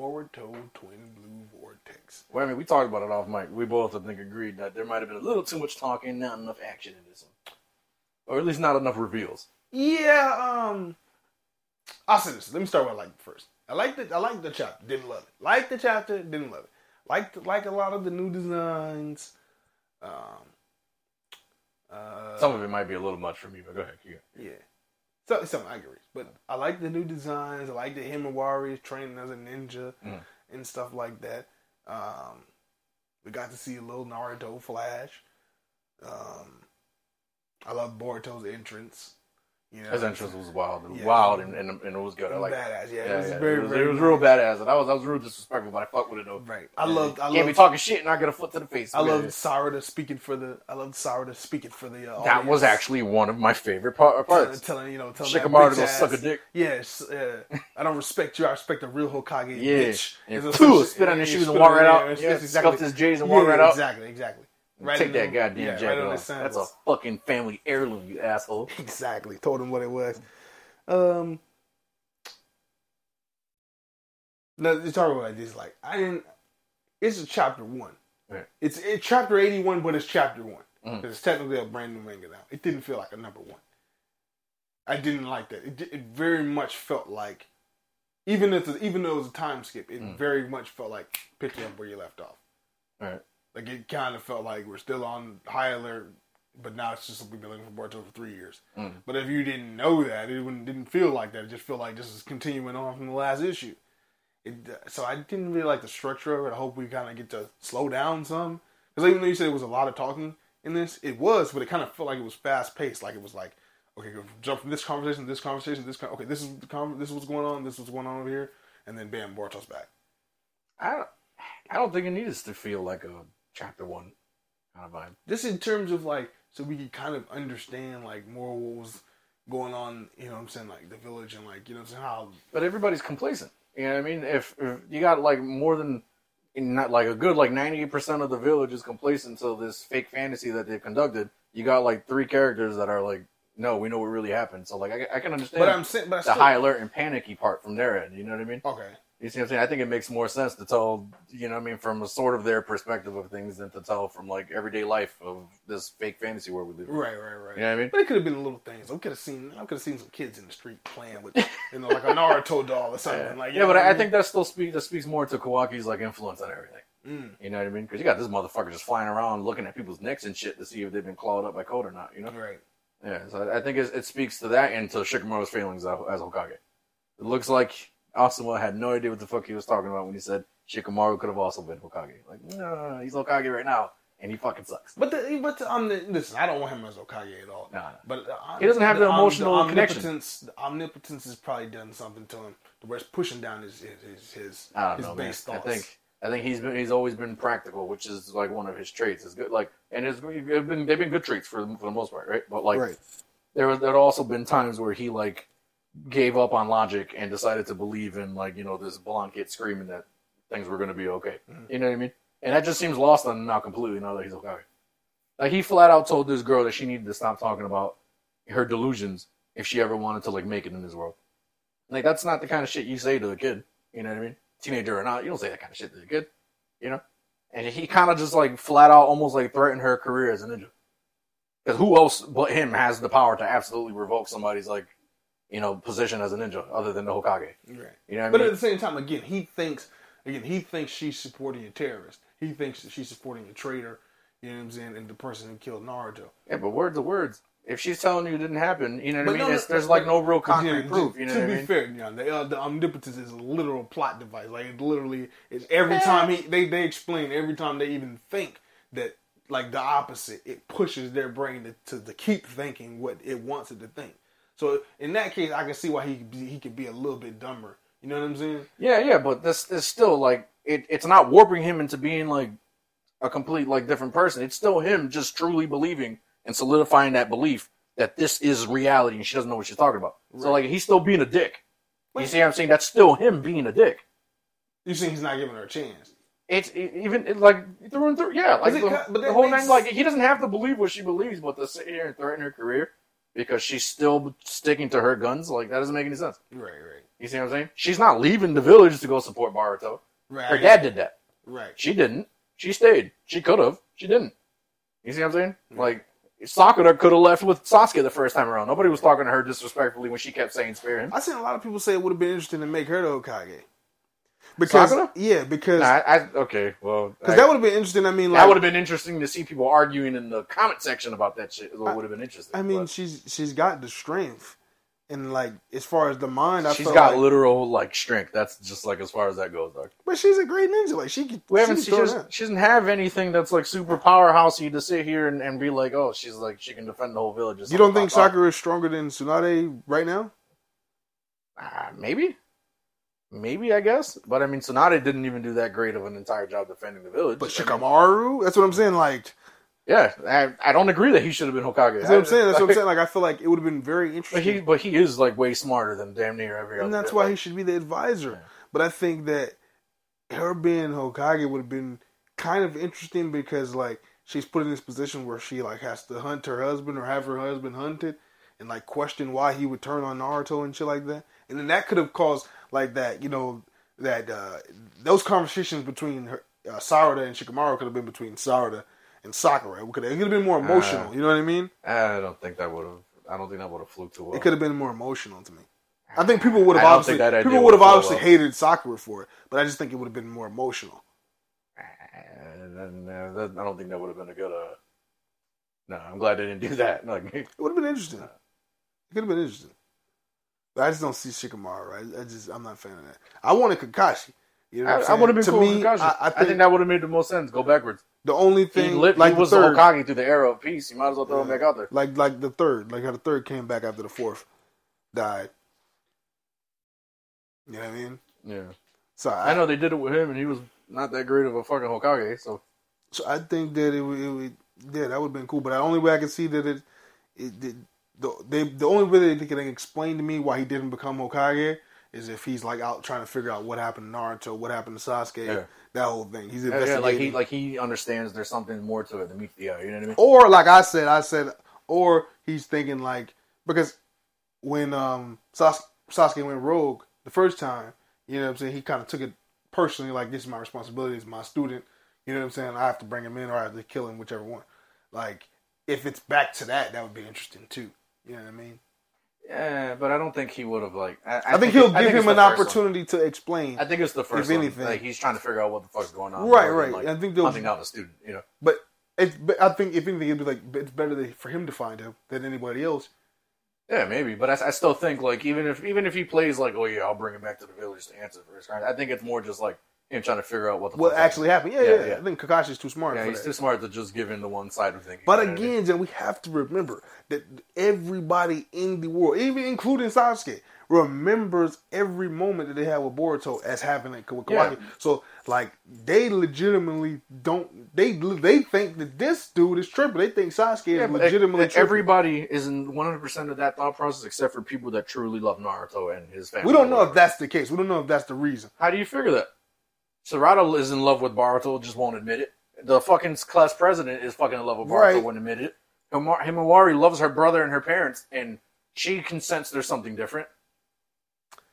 Boruto Twin Blue Vortex. Well, I mean, we talked about it off mic. We both, I think, agreed that there might have been a little too much talking, not enough action in this one, or at least not enough reveals. Yeah, um, I'll say this. Let me start with like first. I liked it. I liked the chapter. Didn't love it. Like the chapter. Didn't love it. Liked like a lot of the new designs. Um, uh, Some of it might be a little much for me, but go ahead. Go. Yeah. So, some I agree. But I like the new designs. I like the Himawari is training as a ninja Mm. and stuff like that. Um, we got to see a little Naruto flash. Um, I love Boruto's entrance. You know, His entrance was wild, Yeah. wild, and, and, and it was good. I like. badass. Yeah, Yeah, it was yeah. very, it was, very it was real badass, and I was I was real disrespectful, but I fuck with it though. Right. I Yeah. loved. I Can't be talking shit and I get a foot to the face. I Yeah. loved Sarada speaking for the. I loved Sarada speaking for the. Uh, That was actually one of my favorite par- telling, parts. telling you know telling Shikamaru to suck a dick. Yes, uh, I don't respect you. I respect a real Hokage. Yeah. bitch. And two, spit on his shoes and walk right out. Yeah, exactly- scuffed his J's and walk right out. Exactly, exactly. Right Take that the- goddamn yeah, right jacket the off. That's a fucking family heirloom, you asshole. Exactly. Told him what it was. Um. Now the talking about this, like I didn't. It's a chapter one. Right. It's it's chapter eighty one, but it's chapter one because it's technically a brand new manga now. It didn't feel like a number one. I didn't like that. It, it very much felt like, even if even though it was a time skip, it Mm. very much felt like picking up where you left off. Right. Like it kind of felt like we're still on high alert, but now it's just we've been looking for Boruto for three years. Mm. But if you didn't know that, it wouldn't, didn't feel like that. It just felt like this is continuing on from the last issue. It, uh, so I didn't really like the structure of it. I hope we kind of get to slow down some. Because even though you said it was a lot of talking in this, it was, but it kind of felt like it was fast paced. Like it was like, okay, jump from this conversation to this conversation, this con- okay, this is the con- this is what's going on, this is what's going on over here, and then bam, Boruto's back. I don't, I don't think it needs to feel like a chapter one kind of vibe. Just in terms of like, so we could kind of understand like more what was going on. You know what I'm saying? Like the village and like you know what I'm saying how But everybody's complacent. You know what I mean? If, if you got like more than not like a good like ninety eight percent of the village is complacent to this fake fantasy that they've conducted, you got like three characters that are like, no, we know what really happened. So like, I, I can understand But I'm saying, but I the still, high alert and panicky part from their end. You know what I mean? Okay. You see what I'm saying? I think it makes more sense to tell, you know what I mean, from a sort of their perspective of things than to tell from like everyday life of this fake fantasy world we live in. Right, right, right. You know what I mean? But it could have been little things. I could have seen. I could have seen some kids in the street playing with, you know, like a Naruto doll or something. Yeah, Like, yeah but I, I think that still speaks that speaks more to Kawaki's like influence on everything. Mm. You know what I mean? Because you got this motherfucker just flying around looking at people's necks and shit to see if they've been clawed up by code or not. You know? Right. Yeah. So I think it, it speaks to that and to Shikamaru's feelings as, as Hokage. It looks like Asuma had no idea what the fuck he was talking about when he said Shikamaru could have also been Hokage. Like, no, he's Hokage right now, and he fucking sucks. But the but the, um, the, listen, I don't want him as Hokage at all. Nah, nah. But uh, He doesn't have the om- emotional connection. omnipotence, The omnipotence has probably done something to him. The where it's pushing down his his his, his, I don't his know, man. base I think I think he's been he's always been practical, which is like one of his traits. Is good, like, and it's they've been they've been good traits for for the most part, right? But like, right. there was there had also been times where he like gave up on logic and decided to believe in like you know this blonde kid screaming that things were going to be okay. Mhm. You know what I mean? And that just seems lost on him now completely now that he's okay. Like he flat out told this girl that she needed to stop talking about her delusions if she ever wanted to like make it in this world. Like that's not the kind of shit you say to a kid. You know what I mean? Teenager or not, you don't say that kind of shit to a kid. You know? And he kind of just like flat out almost like threatened her career as a ninja. Because who else but him has the power to absolutely revoke somebody's like, you know, position as a ninja other than the Hokage? Right. You know what I mean? But at the same time, again, he thinks again he thinks she's supporting a terrorist. He thinks that she's supporting a traitor. You know what I'm saying? And the person who killed Naruto. Yeah, but words are words. If she's telling you it didn't happen, you know what But I mean? no, no, It's, there's like no real concrete yeah, proof. You know to what I be mean? fair, you know, the, uh, the omnipotence is a literal plot device. Like it literally is every time he they they explain every time they even think that like the opposite, it pushes their brain to, to, to keep thinking what it wants it to think. So in that case, I can see why he could be, he could be a little bit dumber. You know what I'm saying? Yeah, yeah, but this is still like it, it's not warping him into being like a complete like different person. It's still him just truly believing and solidifying that belief that this is reality and she doesn't know what she's talking about. So like he's still being a dick. You see what I'm saying? That's still him being a dick. You see, he's not giving her a chance. It's it, even it, like through and through. Yeah, like it the, but the whole makes- thing. Like he doesn't have to believe what she believes, but to sit here and threaten her career because she's still sticking to her guns, like that doesn't make any sense. Right, right, You see what I'm saying? She's not leaving the village to go support Boruto. right. Her dad did that. Right. She didn't. She stayed. She could have. She didn't. You see what I'm saying? Hmm. Like Sakura could have left with Sasuke the first time around. Nobody was talking to her disrespectfully when she kept saying spare him. I seen a lot of people say it would have been interesting to make her the Hokage. Because Sakura? yeah, because Nah, I, I, okay, well, because that would have been interesting. I mean, like that would have been interesting to see people arguing in the comment section about that shit. It would have been interesting. I mean, but she's she's got the strength, and like as far as the mind, I she's got like, literal like strength. That's just like as far as that goes, dog. but she's a great ninja. Like she. We haven't. she She, could throw doesn't, she doesn't have anything that's like super powerhousey to sit here and, and be like, oh, she's like she can defend the whole village. You don't think. Sakura is stronger than Tsunade right now? Uh, maybe, maybe I guess. But I mean, Tsunade didn't even do that great of an entire job defending the village. But I mean, Shikamaru, that's what I'm saying. Like yeah, I, I don't agree that he should have been Hokage. that's what I'm saying. That's what I'm saying. Like I feel like it would have been very But interesting. he, but he is like way smarter than damn near every other. and that's bit. why Like, he should be the advisor. Yeah. But I think that her being Hokage would have been kind of interesting because like she's put in this position where she like has to hunt her husband or have her husband hunted and like question why he would turn on Naruto and shit like that. And then that could have caused like that, you know, that uh those conversations between her uh, Sarada and Shikamaru could have been between Sarada and Sakura. It could have, it could have been more emotional. Uh, you know what I mean? I don't think that would have. I don't think that would have flew too well. It could have been more emotional to me. I think people would have obviously people would have obviously well. hated Sakura for it, but I just think it would have been more emotional. Uh, I don't think that would have been a good. Uh, no, I'm glad they didn't do that. Like, It would have been interesting. It could have been interesting. I just don't see Shikamaru. Right? I just I'm not a fan of that. I wanted Kakashi. You know what I'm I, I would have been to cool me, Kakashi. I, I, think that would have made the most sense. Go backwards. the only He, thing lit, like he was the third, the Hokage through the era of peace. You might as well throw him back out there. like like the third, like how the third came back after the fourth died. You know what I mean? Yeah, So I, I know they did it with him, and he was not that great of a fucking Hokage. So So I think that it would, it would yeah, that would have been cool. But the only way I can see that it, it, it the they the only way they can explain to me why he didn't become Hokage is if he's like out trying to figure out what happened to Naruto, what happened to Sasuke, Yeah. that whole thing. He's yeah, yeah, like he like he understands there's something more to it than meets the eye. You know what I mean? or like I said, I said, or he's thinking like because when um Sas- Sasuke went rogue the first time, you know what I'm saying, he kind of took it personally, like this is my responsibility, it's my student. You know what I'm saying? I have to bring him in or I have to kill him, whichever one. Like if it's back to that, that would be interesting too. You know what I mean? Yeah, but I don't think he would have like. I, I, think he'll I give think him an first one. opportunity to explain. I think it's the first If one. anything. Like he's trying to figure out what the fuck's going on. Right, right. Like, I think they'll- hunting out the student. You know. But it's, but I think if anything, it'd be like it's better that- for him to find him than anybody else. Yeah, maybe, but I, I still think like even if even if he plays like, oh yeah, I'll bring him back to the village to answer for his crime. I think it's more just like him trying to figure out what the What actually happened? Yeah, Yeah, yeah. yeah. I think Kakashi's too smart. Yeah, he's that. too smart to just give in to one side of things. But You know what I mean? again, Jen, we have to remember that everybody in the world, even including Sasuke, remembers every moment that they had with Boruto as happening with Kawaki. Yeah. So, like, they legitimately don't. They they think that this dude is tripping. They think Sasuke Yeah, is legitimately tripping. everybody is in one hundred percent of that thought process, except for people that truly love Naruto and his family. we don't know if that's the case. We don't know if that's the reason. How do you figure that? Sarada is in love with Boruto, just won't admit it. The fucking class president is fucking in love with Boruto, Right. won't admit it. Himawari loves her brother and her parents, and she consents there's something different.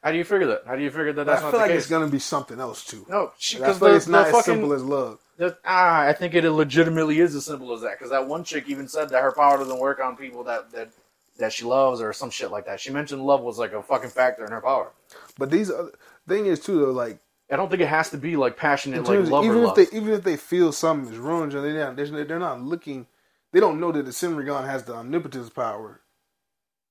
How do you figure that? How do you figure that that's I not feel the like case? it's gonna be something else too. no, because like it's not as fucking simple as love. the- ah, I think it legitimately is as simple as that. Because that one chick even said that her power doesn't work on people that that that she loves or some shit like that. She mentioned love was like a fucking factor in her power. But these other thing is too though, like I don't think it has to be like passionate like even if they even if they feel something is wrong, they're not they're, not looking. They don't know that the Senrigan has the omnipotence power.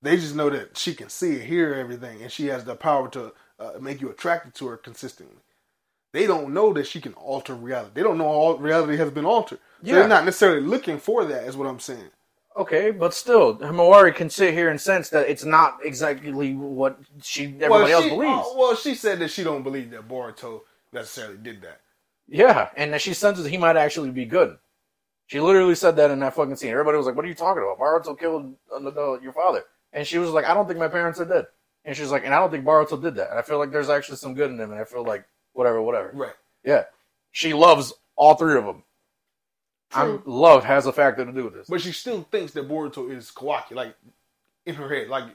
They just know that she can see and hear everything, and she has the power to uh, make you attracted to her consistently. They don't know that she can alter reality. They don't know all reality has been altered. So Yeah. they're not necessarily looking for that. Is what I'm saying. Okay, but still, Himawari can sit here and sense that it's not exactly what she everybody else she, believes. uh, well, she said that she don't believe that Boruto necessarily did that. Yeah, and that she senses he might actually be good. She literally said that in that fucking scene. Everybody was like, "What are you talking about? Boruto killed uh, uh, your father," and she was like, "I don't think my parents are dead." And she's like, "And I don't think Boruto did that." And I feel like there's actually some good in him, and I feel like whatever, whatever. Right. Yeah, she loves all three of them. I'm, love has a factor to do with this. But she still thinks that Boruto is Kawaki, like in her head, like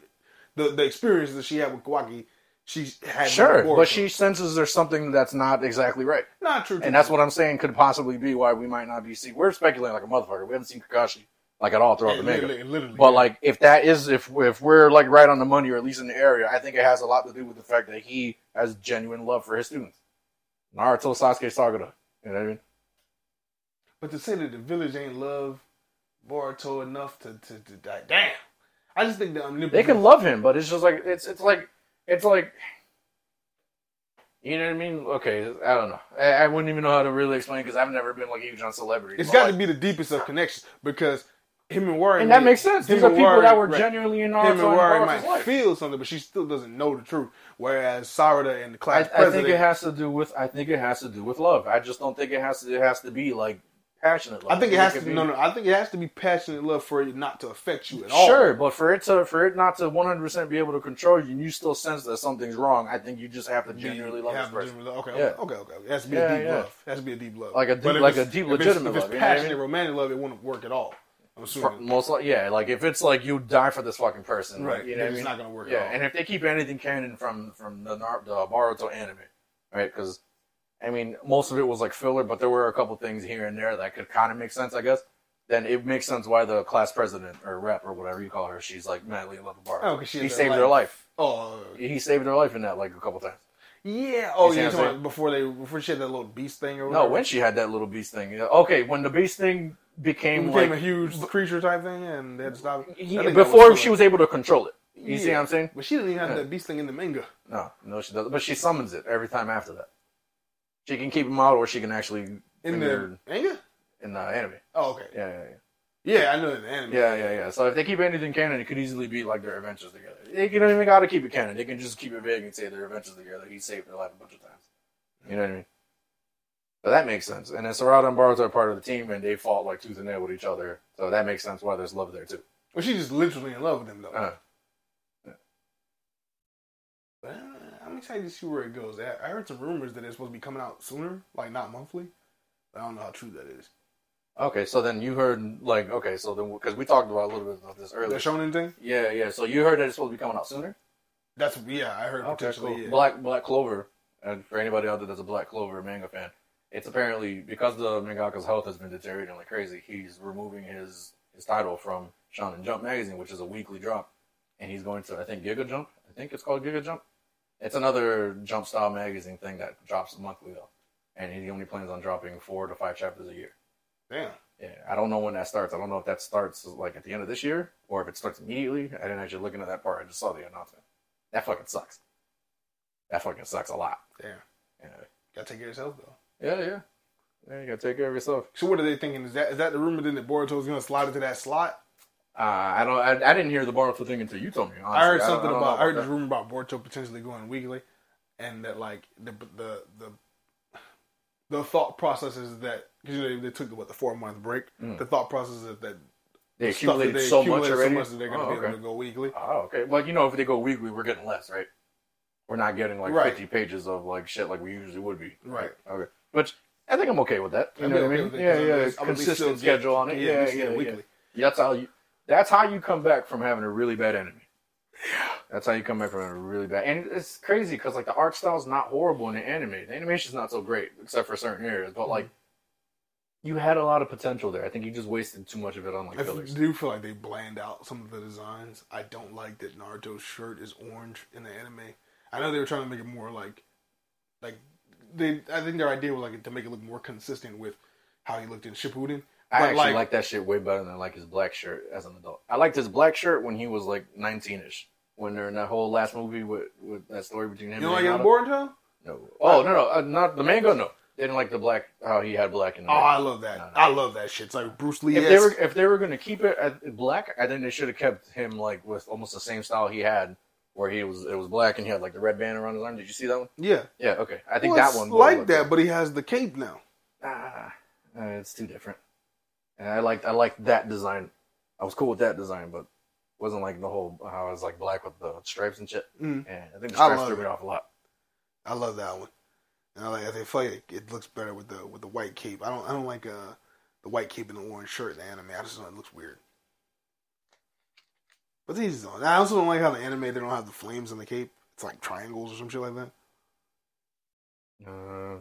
the the experience that she had with Kawaki, she had. Sure, but she senses there's something that's not exactly right, not true, and that's what I'm saying could possibly be why we might not be seeing. We're speculating like a motherfucker. We haven't seen Kakashi like at all throughout Yeah, the manga. literally, literally, But yeah. like, if that is, if if we're like right on the money, or at least in the area, I think it has a lot to do with the fact that he has genuine love for his students. Naruto, Sasuke, Sakura. You know what I mean? But to say that the village ain't love Boruto enough to to, to die, damn. I just think that omnipotent. They can love him, but it's just like it's it's like it's like. You know what I mean? Okay, I don't know. I, I wouldn't even know how to really explain because I've never been like huge on celebrities. It's got like, to be the deepest of connections because him and Warren, and that makes sense. These are people Warren- that were right. genuinely in Him Naruto and and Warren might life. feel something, but she still doesn't know the truth. Whereas Sarada and the I, class I president, think it has to do with. I think it has to do with love. I just don't think it has to. It has to be like passionate love. I think it has to. be- No, no. I think it has to be passionate love for it not to affect you at all. Sure, but for it to for it not to one hundred percent be able to control you, and you still sense that something's wrong. I think you just have to genuinely love this person. genuinely Okay, Yeah. okay, okay, okay. It has to be Yeah, a deep yeah. love. It has to be a deep love. Like a deep- like a it's- deep if it's- legitimate If it's love, you know I mean? romantic love, it wouldn't work at all. I'm For- assuming. most like yeah, like if it's like you die for this fucking person, Right, You know what I it's mean? not gonna work at Yeah, all. and if they keep anything canon from from the the Boruto anime, right? Because I mean, most of it was like filler, but there were a couple things here and there that could kind of make sense, I guess. Then it makes sense why the class president or rep or whatever you call her, she's like madly in love with Boruto. Oh, 'cause she he saved her life. Oh, He saved her life in that like a couple times. yeah. Oh, You yeah. talking about Before they, before she had that little beast thing or No, when she had that little beast thing. Okay, when the beast thing became, became like a huge creature type thing, and they had to stop it. he- I think that before filler. she was able to control it. You see what I'm saying? But she didn't even have Yeah. that beast thing in the manga. No, no, she doesn't. But she summons it every time after that. She can keep him out, or she can actually In the manga? in the anime. Oh, okay. Yeah, yeah, yeah. Yeah, I know in the anime. Yeah, yeah, yeah. So if they keep anything canon, it could easily be like their adventures together. They don't even got to keep it canon. They can just keep it vague and say their adventures together. He saved their life a bunch of times. You know what I mean? So that makes sense. And then Sarada and Boruto are part of the team, and they fought like tooth and nail with each other. So that makes sense why there's love there too. Well, she's just literally in love with him, though. Uh, But uh, I'm excited to see where it goes. I heard some rumors that it's supposed to be coming out sooner, like not monthly. I don't know how true that is. okay, so then you heard like okay, so then because we talked about a little bit about this earlier. The. Shonen thing? Yeah, yeah. So you heard that it's supposed to be coming out sooner. That's yeah, I heard Okay, potentially. cool. Yeah. Black Black Clover, and for anybody out there that's a Black Clover manga fan, it's apparently because the mangaka's health has been deteriorating like crazy. He's removing his his title from Shonen Jump magazine, which is a weekly drop, and he's going to I think Giga Jump. I think it's called Giga Jump. It's another Jump style magazine thing that drops monthly though, and he only plans on dropping four to five chapters a year. Damn. Yeah, I don't know when that starts. I don't know if that starts like at the end of this year or if it starts immediately. I didn't actually look into that part. I just saw the announcement. That fucking sucks. That fucking sucks a lot. Damn. Yeah, Gotta take care of yourself though. yeah, yeah. Yeah, you gotta take care of yourself. So what are they thinking? Is that is that the rumor then that Boruto is gonna slide into that slot? Uh, I don't. I, I didn't hear the Boruto thing until you told me. Honestly. I heard something don't know about, I heard that. this rumor about Boruto potentially going weekly, and that like the the the the thought process is that because you know they took the, what the four month break. Mm. The thought process is that They the stuff that they so accumulated much already. so much that they're gonna oh, be okay. able to go weekly. Oh, okay. Well, you know, if they go weekly, we're getting less, right? We're not getting like Right. 50 pages of like shit like we usually would be. Right. Okay. Which I think I'm okay with that. You I'd know what I mean? Yeah, Yeah, 'cause I'm yeah. at least- I'm at least Consistent schedule on it. Yeah, yeah, get yeah. weekly. That's how you. That's how you come back from having a really bad enemy. That's how you come back from a really bad. And it's crazy because like the art style's not horrible in the anime. The animation's not so great except for certain areas, but like you had a lot of potential there. I think you just wasted too much of it on like I fillers. do feel like they bland out some of the designs. I don't like that Naruto's shirt is orange in the anime. I know they were trying to make it more like, like they. I think their idea was like to make it look more consistent with how he looked in Shippuden. I But, actually like- like, that shit way better than I like his black shirt as an adult. I liked his black shirt when he was like 19ish. When they're in that whole last movie with, with that story between him You like and in Hinata. Boruto? No. Oh no no uh, not the manga, No, they didn't like the black how he had black in the Oh. I love that. No, no. I love that shit. It's like Bruce Lee. if they were if they were gonna keep it at black, I think they should have kept him like with almost the same style he had, where he was it was black and he had like the red band around his arm. Did you see that one? yeah, Yeah, okay. I think well, that one like that, but he has the cape now. Ah, uh, it's too different. And I liked I liked that design. I was cool with that design, but wasn't like the whole how it was like black with the stripes and shit. Mm. And I think the stripes threw me off a lot. I love that one. And I like I feel like it looks better with the with the white cape. I don't I don't like uh the white cape and the orange shirt in the anime. I just don't it looks weird. But these don't. I also don't like how the anime they don't have the flames on the cape. It's like triangles or some shit like that. Uh,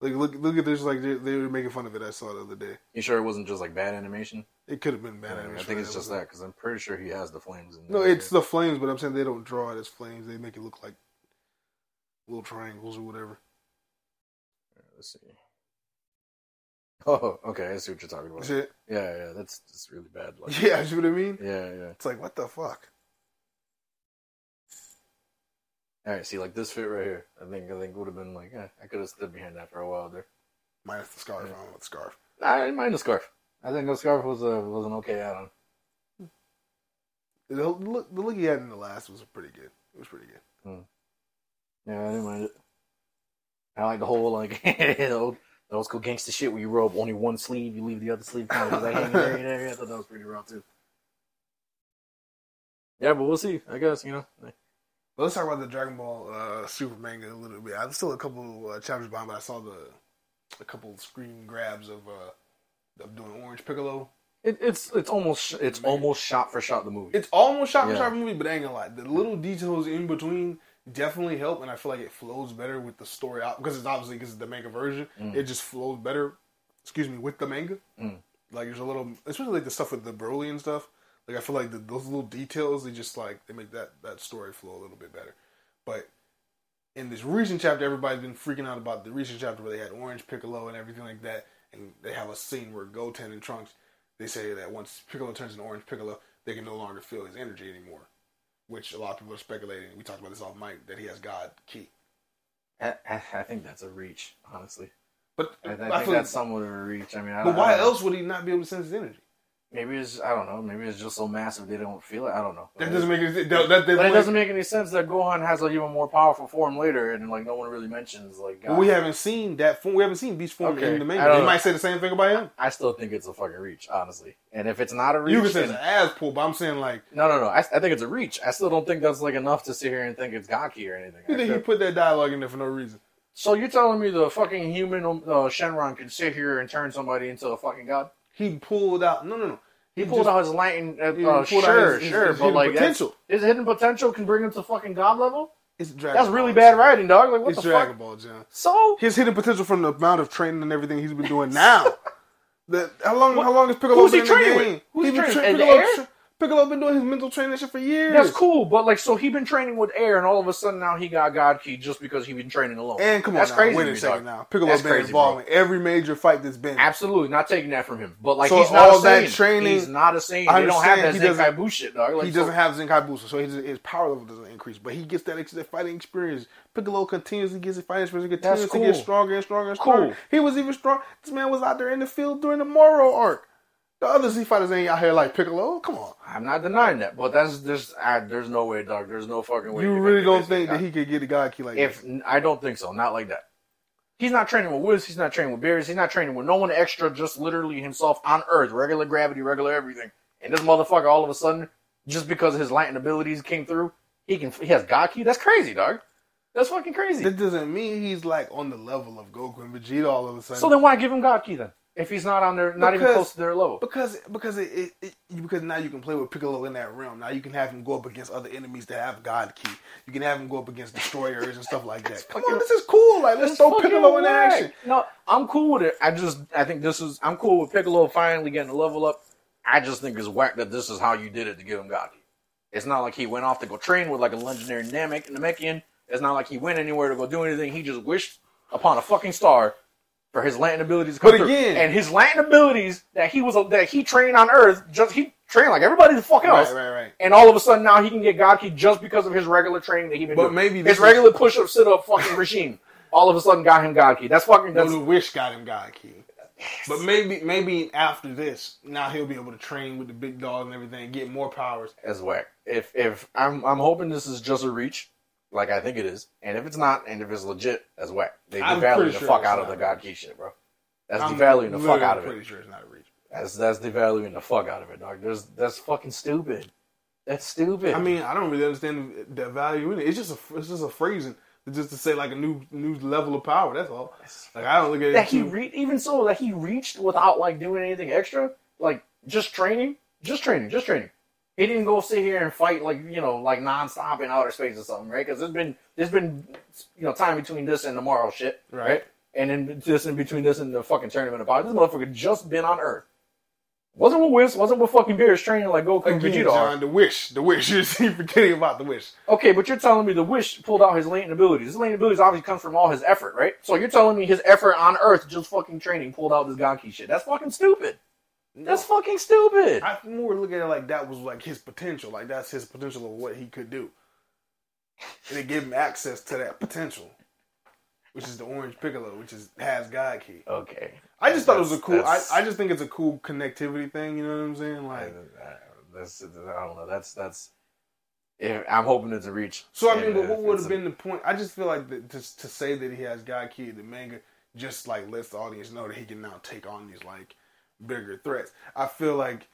Like look look at this like they, they were making fun of it. I saw the other day. you sure it wasn't just like bad animation? It could have been bad. Yeah, animation I think it's just that because I'm pretty sure he has the flames. In No, it's the flames, but I'm saying they don't draw it as flames. They make it look like little triangles or whatever. Let's see. Oh, okay. I see what you're talking about. Yeah, yeah. That's just really bad. Like, Yeah, you see what I mean? yeah, yeah. It's like what the fuck? All right. See, like this fit right here. I think I think would have been like, eh, I could have stood behind that for a while there. Minus the scarf. Yeah. I don't know what scarf. I didn't mind the scarf. I think the scarf was a was an okay add-on. The look, the look he had in the last was pretty good. It was pretty good. Yeah, I didn't mind it. I like the whole like the old, the old school gangster shit where you roll up only one sleeve, you leave the other sleeve kind of like hanging there, there. I thought that was pretty raw too. Yeah, but we'll see. I guess you know. Let's talk about the Dragon Ball uh, Super manga a little bit. I'm still a couple uh, chapters behind, but I saw the a couple screen grabs of uh, of doing Orange Piccolo. It, it's it's almost it's almost shot for shot the movie. It's almost shot for Yeah. shot movie, but I ain't gonna lie. The little details in between definitely help, and I feel like it flows better with the story out because it's obviously because it's the manga version. Mm. It just flows better. Excuse me, with the manga. Mm. Like there's a little, especially like the stuff with the Broly and stuff. Like I feel like the, those little details, they just like they make that that story flow a little bit better. But in this recent chapter, everybody's been freaking out about the recent chapter where they had Orange Piccolo and everything like that, and they have a scene where Goten and Trunks they say that once Piccolo turns into Orange Piccolo, they can no longer feel his energy anymore. Which a lot of people are speculating. We talked about this off mic that he has God ki. I, I, think that's a reach, honestly. But I, I I, think feel, that's somewhat of a reach. I mean, I, but why else would he not be able to sense his energy? Maybe it's I don't know. Maybe it's just so massive they don't feel it. I don't know. That doesn't make any. That, that, that, it doesn't make any sense that Gohan has an even more powerful form later, and like no one really mentions like. Well, we haven't seen that form. We haven't seen Beast form Okay, in the don't They might say the same thing about him. I still think it's a fucking reach, honestly. And if it's not a reach, You can say it's an ass pull, but I'm saying like no, no, no. I, I think it's a reach. I still don't think that's like enough to sit here and think it's Gaki or anything. you I think he put that dialogue in there for no reason. so you're telling me the fucking human uh, Shenron can sit here and turn somebody into a fucking god? He pulled out. No, no, no. He pulled just- out his lightning. Uh, uh, sure, his- his- sure, his but hidden like potential. his hidden potential can bring him to fucking god level. It's Dragon That's Ball, really bad writing, dog. Like what It's the Dragon fuck? Ball, John. So His hidden potential from the amount of training and everything he's been doing now. The, how long? What- How long has Piccolo who's he been in the training game? with? Who's he been training with? In the Piccolo, Piccolo been doing his mental training shit for years. That's cool, but like, so he been training with air, and all of a sudden now he got God Ki just because he been training alone. And come on, that's now, crazy. Wait a second now. Piccolo's been crazy, involved in every major fight that's been. Absolutely, not taking that from him, but like So he's not all a that Saiyan. training- he's not a Saiyan. I They don't have that he Zenkai doesn't- dog. Like, he doesn't have Zenkai Booster, so his, his power level doesn't increase. But he gets that, that fighting experience. Piccolo continuously gets his fighting experience. He continues That's to get stronger and stronger and Cool. stronger. He was even strong. This man was out there in the field during the Moro arc. The other Z fighters ain't out here like Piccolo. Come on. I'm not denying that, but that's just I, there's no way, dog. There's no fucking way. You really don't think that he could get a God ki like If that? I don't think so, not like that. He's not training with Whis. He's not training with Beerus. He's not training with no one extra. Just literally himself on Earth, regular gravity, regular everything. And this motherfucker, all of a sudden, just because his Latin abilities came through, he can he has God ki. That's crazy, dog. That's fucking crazy. That doesn't mean he's like on the level of Goku and Vegeta all of a sudden. So then why give him God ki then? If he's not on their, not even close to their level. Because because it, it, it because now you can play with Piccolo in that realm. Now you can have him go up against other enemies that have God Ki. You can have him go up against destroyers and stuff like that. Come on, this is cool. Like let's throw Piccolo in action. No, I'm cool with it. I just I think this is I'm cool with Piccolo finally getting a level up. I just think it's whack that this is how you did it to give him God ki. It's not like he went off to go train with like a legendary Namek Namekian. It's not like he went anywhere to go do anything. He just wished upon a fucking star for his Latin abilities to come But through. again- and his Latin abilities that he was that he trained on Earth, just he trained like everybody the fuck else. Right, right, right. And all of a sudden now he can get God ki just because of his regular training that he been But doing. maybe his regular push up sit up fucking regime. All of a sudden got him God ki. That's fucking No, the wish got him God Ki. But maybe maybe after this, now he'll be able to train with the big dog and everything, get more powers. as whack. If if I'm I'm hoping this is just a reach, like I think it is, and if it's not, and if it's legit, as whack. They I'm devalue the sure fuck out of the God ki shit, bro. That's I'm devaluing the fuck out of pretty it. sure it's not a reach. That's that's devaluing the fuck out of it, dog. There's that's fucking stupid. That's stupid. I mean, I don't really understand the value in it. It's just a it's just a phrasing. just to say like a new new level of power. That's all. Like I don't look at it. that he re- even so that he reached without like doing anything extra, like just training, just training, just training. He didn't go sit here and fight like you know like nonstop in outer space or something, right? Because there's been there's been you know time between this and tomorrow shit, right? Right. And then this in between this and the fucking tournament of power. This motherfucker just been on Earth. Wasn't with Whis, wasn't with fucking Beerus training like Goku and Again, Vegeta are. John, the wish, the wish. You're forgetting about the wish. Okay, but you're telling me the Wish pulled out his latent abilities. His latent abilities obviously comes from all his effort, right? So you're telling me his effort on Earth, just fucking training, pulled out this Ganki shit. That's fucking stupid. That's fucking stupid. I more look at it like that was like his potential. Like that's his potential of what he could do, and it gave him access to that potential, which is the Orange Piccolo, which is has God Ki. Okay. I just thought it was a cool. I, I just think it's a cool connectivity thing. You know what I'm saying? I, Like, that's, I don't know. That's that's. If, I'm hoping it's a reach. so I mean, but what would have been the point? I just feel like that just to say that he has God Ki, the manga just like lets the audience know that he can now take on these like bigger threats. I feel like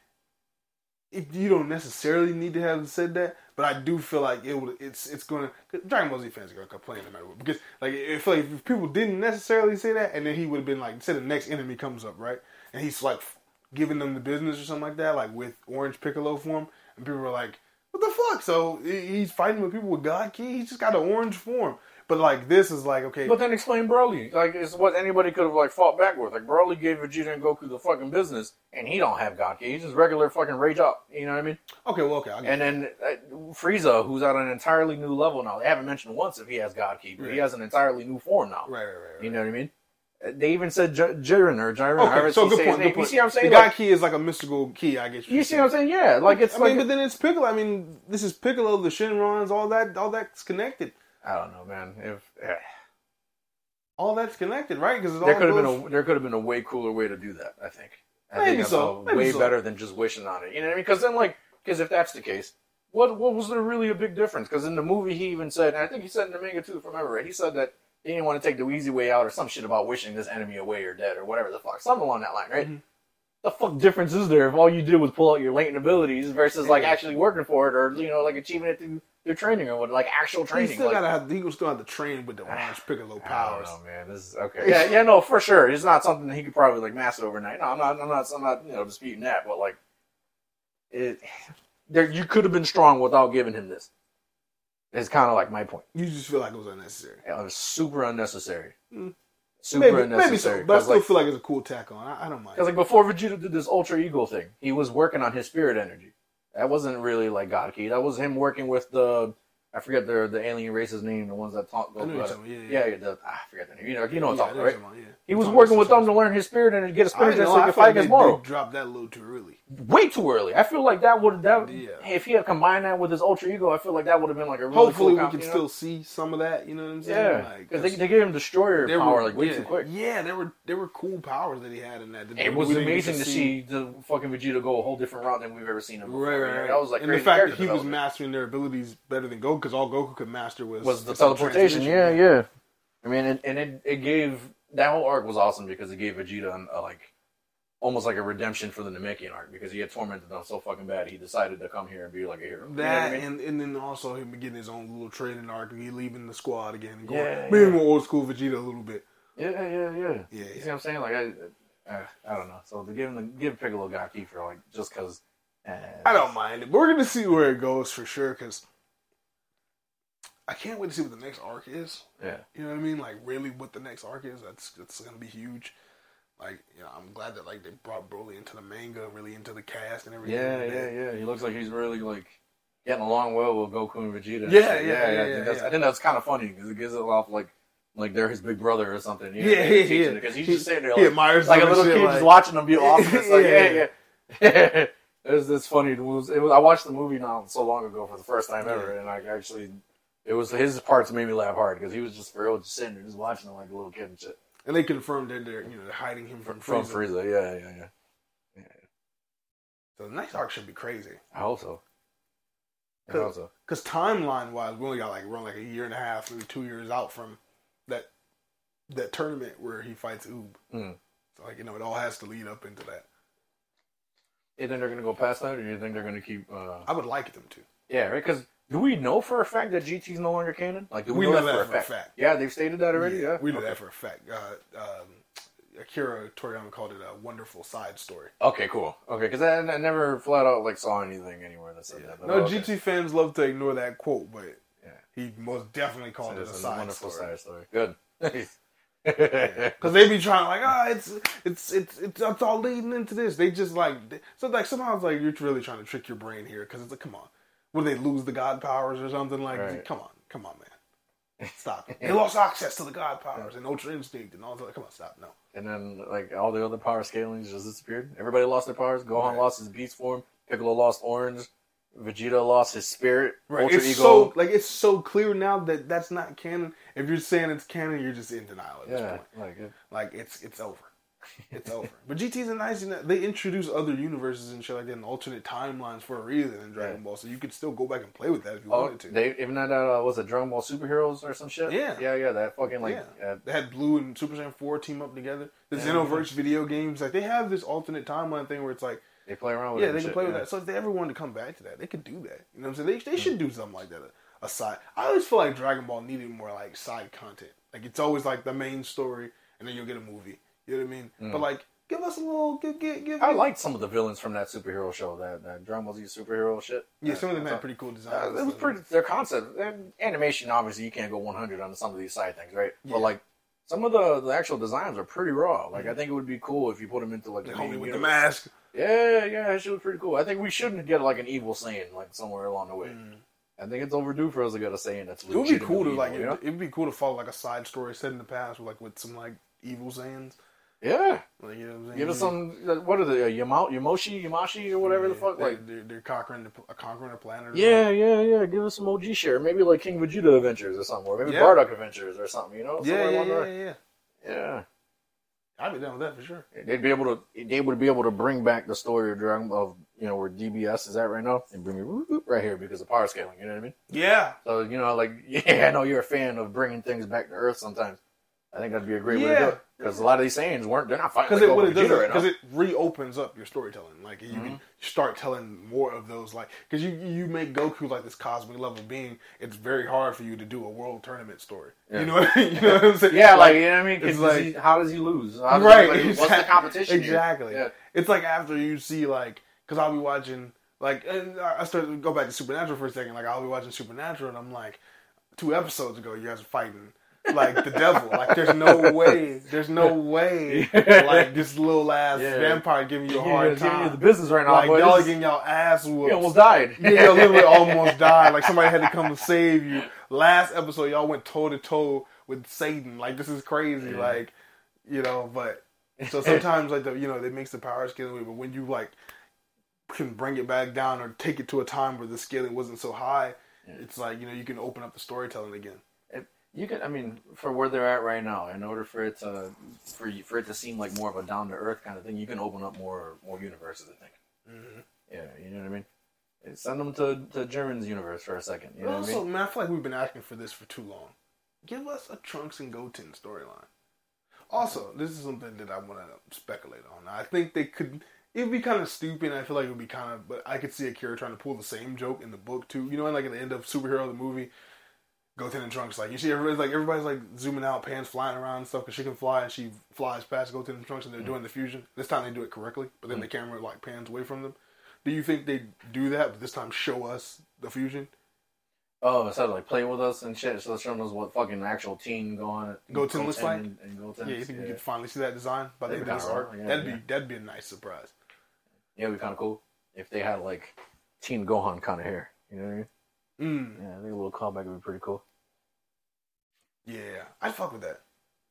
it, you don't necessarily need to have said that, but I do feel like it would. It's it's to Dragon Ball Z fans are to complain no matter what because like I feel like if people didn't necessarily say that, and then he would have been like, say the next enemy comes up right, and he's like giving them the business or something like that, like with Orange Piccolo form, and people were like, what the fuck? So he's fighting with people with God Ki. He's just got an orange form. But like this is like okay, But then explain Broly. Like it's what anybody could have like fought back with. Like Broly gave Vegeta and Goku the fucking business, and he don't have Ganki. He's just regular fucking rage up. You know what I mean? okay, well okay, And then uh, Frieza, who's at an entirely new level now. They haven't mentioned once if he has God Ki, but he has an entirely new form now. right, right, right. right. You know what I mean? Uh, They even said J- Jiren or Jiren. Okay, so good point. Good point. You see what I'm saying? The God Like, key is like a mystical key. I guess you see what I'm saying? Yeah, like it's I like mean, but then it's Piccolo. I mean, this is Piccolo, the Shenrons, all that, all that's connected. I don't know, man. If eh. All that's connected, right? Because there could have been a there could have been a way cooler way to do that. I think. I Maybe think so, maybe way so. better than just wishing on it. You know what I mean? Because then, like, because if that's the case, what what was there really a big difference? Because in the movie, he even said, and I think he said in the manga too, if I remember right, he said that he didn't want to take the easy way out or some shit about wishing this enemy away or dead or whatever the fuck, something along that line, right? Mhm. The fuck difference is there if all you did was pull out your latent abilities versus like actually working for it or you know like achieving it through through training or what like actual training. He still like- gotta have. He will still have to train with the Orange Piccolo powers. I don't know, man. This is okay. Yeah, yeah, no, for sure. It's not something that he could probably like master overnight. No, I'm not. I'm not. I'm not. You know, disputing that. But like, it, there, you could have been strong without giving him this. It's kind of like my point. You just feel like it was unnecessary. It was super unnecessary. Mm. Super Maybe, unnecessary. maybe so, but I still like, feel like it's a cool tack on. I, I don't mind. Because like before Vegeta did this Ultra Ego thing, he was working on his spirit energy. That wasn't really like God Ki. That was him working with the I forget the the alien race's name, the ones that talk. Go, uh, yeah, yeah, yeah. the, I forget the name. You know, you know what Yeah, I'm talking about, right? about, yeah. He was working with them to learn his spirit and get a spirit just so he could fight against Moro. dropped that a little too early. Way too early. I feel like that would that Yeah. if he had combined that with his ultra ego, I feel like that would have been like a really Hopefully, cool we can you know? still see some of that. You know what I'm saying? yeah Like, because they, they gave him destroyer power were- like way yeah, too quick. Yeah, there were there were cool powers that he had in that. It was amazing to see the fucking Vegeta go a whole different route than we've ever seen him. Before. Right, right, right. That was like and the fact that he was mastering their abilities better than Goku, because all Goku could master was was the teleportation. Yeah, yeah. I mean, it, and it it gave that whole arc was awesome because it gave Vegeta an, a, like almost like a redemption for the Namekian arc because he had tormented them so fucking bad he decided to come here and be like a hero. You know That I mean? and, and then also him getting his own little training arc, and he leaving the squad again and going Yeah, being yeah. more old school Vegeta a little bit. yeah, yeah, yeah. Yeah, You see what I'm saying? Like I, uh, I don't know. So to give him the give Piccolo Gaki for like just because. Uh, I don't mind it, but we're gonna see where it goes for sure. Because I can't wait to see what the next arc is. Yeah. You know what I mean? Like really, what the next arc is. That's that's gonna be huge. Like you know, I'm glad that like they brought Broly into the manga, really into the cast and everything. Yeah, like yeah, yeah. He looks like he's really like getting along well with Goku and Vegeta. Yeah, So, yeah, I yeah, think that's, yeah. I think that's kind of funny because it gives it off like like they're his big brother or something. You know, Yeah, yeah, yeah. Because he's just sitting there he admires like a little kid like- just watching them be awesome. It's like, Yeah, yeah, yeah. it was this funny. It was, it was. I watched the movie not so long ago for the first time ever, Yeah. and I actually. It was his parts made me laugh hard because he was just for real, just sitting there, just watching them like a little kid and shit. And they confirmed that they're you know they're hiding him from From Frieza. Frieza, yeah, yeah, yeah. So the next arc should be crazy. I hope so. I hope so. Because timeline wise, we only got like we're like a year and a half, maybe two years out from that that tournament where he fights Oob. Mm. So like you know, it all has to lead up into that. You think they're gonna go past that, or you think they're gonna keep? Uh, I would like them to. yeah, right. Because Do we know for a fact that GT is no longer canon? Like, do we, We know, know that, for a fact? Yeah, they've stated that already. Yeah, we know okay. that for a fact. Uh, um, Akira Toriyama called it a wonderful side story. Okay, cool. Okay, because I, I never flat out like saw anything anywhere that said that. But, No, okay. GT fans love to ignore that quote, but Yeah. he most definitely So called it a a side wonderful story. side story. Good. Because they be trying like, ah, it's, it's it's it's it's all leading into this. They just like so like somehow it's like you're really trying to trick your brain here because it's like, come on, will they lose the god powers or something like? Right. Come on, come on, man, stop. They lost access to the god powers and Ultra Instinct and all that. Come on, stop. No, And then like all the other power scalings just disappeared. Everybody lost their powers. Gohan Right. lost his beast form. Piccolo lost orange. Vegeta lost his spirit. right? Ultra it's ego. so like it's so clear now that that's not canon. If you're saying it's canon, you're just in denial at this point. like it, Like it's it's over. It's over. But GT's a nice. They introduce other universes and shit like that, and alternate timelines for a reason in Dragon Yeah. Ball, so you could still go back and play with that if you oh, wanted to. they even that uh, was it Dragon Ball Superheroes or some shit. Yeah. yeah, yeah. That fucking like yeah, uh, they had Blue and Super Saiyan Four team up together. The Yeah. Xenoverse video games, like they have this alternate timeline thing where it's like, they play around with. yeah, they can shit, play with that. So if they ever wanted to come back to that, they could do that. You know what I'm saying? They, they should do something like that. Aside, I always feel like Dragon Ball needed more like side content. Like it's always like the main story, and then you'll get a movie. You know what I mean? But like, give us a little, give, give, give. Mm. I liked some of the villains from that superhero show, that, that Dragon Ball Z superhero shit. Yeah, some of them Uh, had pretty cool designs. Uh, it was pretty. Their concept, and animation. Obviously, you can't go 100 on some of these side things, right? Yeah. But like, some of the, the actual designs are pretty raw. Like, I think it would be cool if you put them into like The homie with the mask. Yeah, yeah, that shit was pretty cool. I think we shouldn't get like an evil Saiyan like somewhere along the way. I think it's overdue for us to get a Saiyan that's. Mm. It would be cool to like. you know? it, would be cool to follow like a side story set in the past, with like with some like evil Saiyans. Yeah, Like you know what I'm give us some. What are they? Uh, Yama, Yamoshi, Yamashi, or whatever the fuck. they- Like, they're, they're conquering the, uh, conquering a planet. Or yeah, yeah, yeah. Give us some OG share. Maybe like King Vegeta Adventures or something, or maybe Yeah. Bardock Adventures or something. You know? yeah, yeah, the yeah, yeah, yeah. yeah. I'd be down with that for sure. They'd be able to they would be able to bring back the story of Dragon of you know where DBS is at right now and bring me right here because of power scaling. You know what I mean? Yeah, So you know, like yeah, I know you're a fan of bringing things back to Earth sometimes. I think that'd be a great way to do it because a lot of these Saiyans weren't. They're not fighting because like it it right it reopens up your storytelling. Like you Mm-hmm. can start telling more of those. Like because you you make Goku like this cosmic level being. It's very hard for you to do a world tournament story. Yeah. You know what I mean? You know what I'm saying? yeah, like, you know what I mean. it's like- he- how does he lose? Does right. he- like, What's the competition? Exactly. Yeah. It's like after you see like because I'll be watching like and I started to go back to Supernatural for a second. Like I'll be watching Supernatural and I'm like, two episodes ago you guys are fighting like the devil. Like there's no way, there's no way like this little ass Yeah. vampire giving you a Yeah, hard he's giving you time. the business right now, like boy. y'all getting y'all ass whooped. almost died. Yeah, y'all literally almost died. Like somebody had to come to save you. Last episode, y'all went toe to toe with Satan. Like this is crazy. Yeah. Like you know, but so sometimes like the you know they makes the power scaling, but when you like can bring it back down or take it to a time where the scaling wasn't so high, it's like you know you can open up the storytelling again. You can, I mean, for where they're at right now, in order for it to, for you, for it to seem like more of a down to earth kind of thing, you can open up more more universes. I think. Mm-hmm. Yeah, you know what I mean. Send them to to German's universe for a second. You know what I also, mean? man, I feel like we've been asking for this for too long. Give us a Trunks and Goten storyline. Also, this is something that I want to speculate on. I think they could. It'd be kind of stupid. I feel like it would be kind of, but I could see Akira trying to pull the same joke in the book too. You know, like at the end of superhero the movie, Goten and Trunks, like you see everybody's like everybody's like zooming out, pans flying around and stuff because she can fly and she flies past Goten and Trunks and they're doing the fusion. This time they do it correctly, but then the camera like pans away from them. Do you think they do that, but this time show us the fusion? Oh, instead of like play with us and shit, so they're showing us what fucking actual teen going Goten looks like? and, and Goten. Yeah, you think we could finally see that design by the end of this arc? yeah, that'd yeah. be that'd be a nice surprise. Yeah, it'd be kind of cool if they had like teen Gohan kind of hair. You know what I mean? Mm, Yeah, I think a little callback would be pretty cool. Yeah, I'd fuck with that.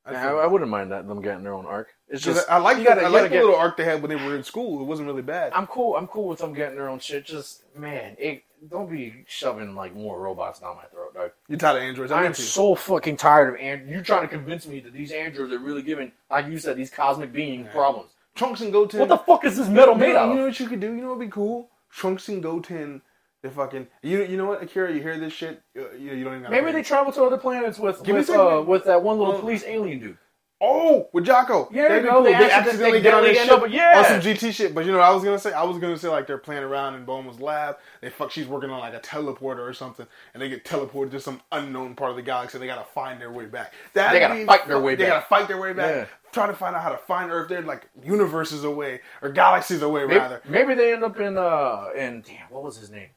I'd Yeah, fuck I, with I wouldn't mind that them getting their own arc. It's just I like the, gotta- I like the get- little arc they had when they were in school. It wasn't really bad. I'm cool. I'm cool with them getting their own shit. Just man, it don't be shoving like more robots down my throat, dog. You're tired of androids. I'm I'm into you. so fucking tired of and you're trying to convince me that these androids are really giving, like you said, these cosmic being Yeah. problems. Trunks and Goten. What the fuck is this metal made out you know what you could do? You know what'd be cool? Trunks and Goten. They fucking you. You know what, Akira? You hear this shit? You, you don't even. Maybe they travel to other planets with Give with, uh, with that one little Well- police alien dude. Oh, with Jaco. Yeah, That'd be no, they They accident- accidentally they get on end ship up- yeah. on some GT shit. But you know what I was gonna say? I was gonna say like they're playing around in Bulma's lab. They fuck. She's working on like a teleporter or something, and they get teleported to some unknown part of the galaxy. And They gotta find their way back. That They gotta fight their way They back. gotta fight their way back. Yeah. Trying to find out how to find Earth. They're like universes away or galaxies away, Maybe, rather. maybe they end up in uh in damn what was his name?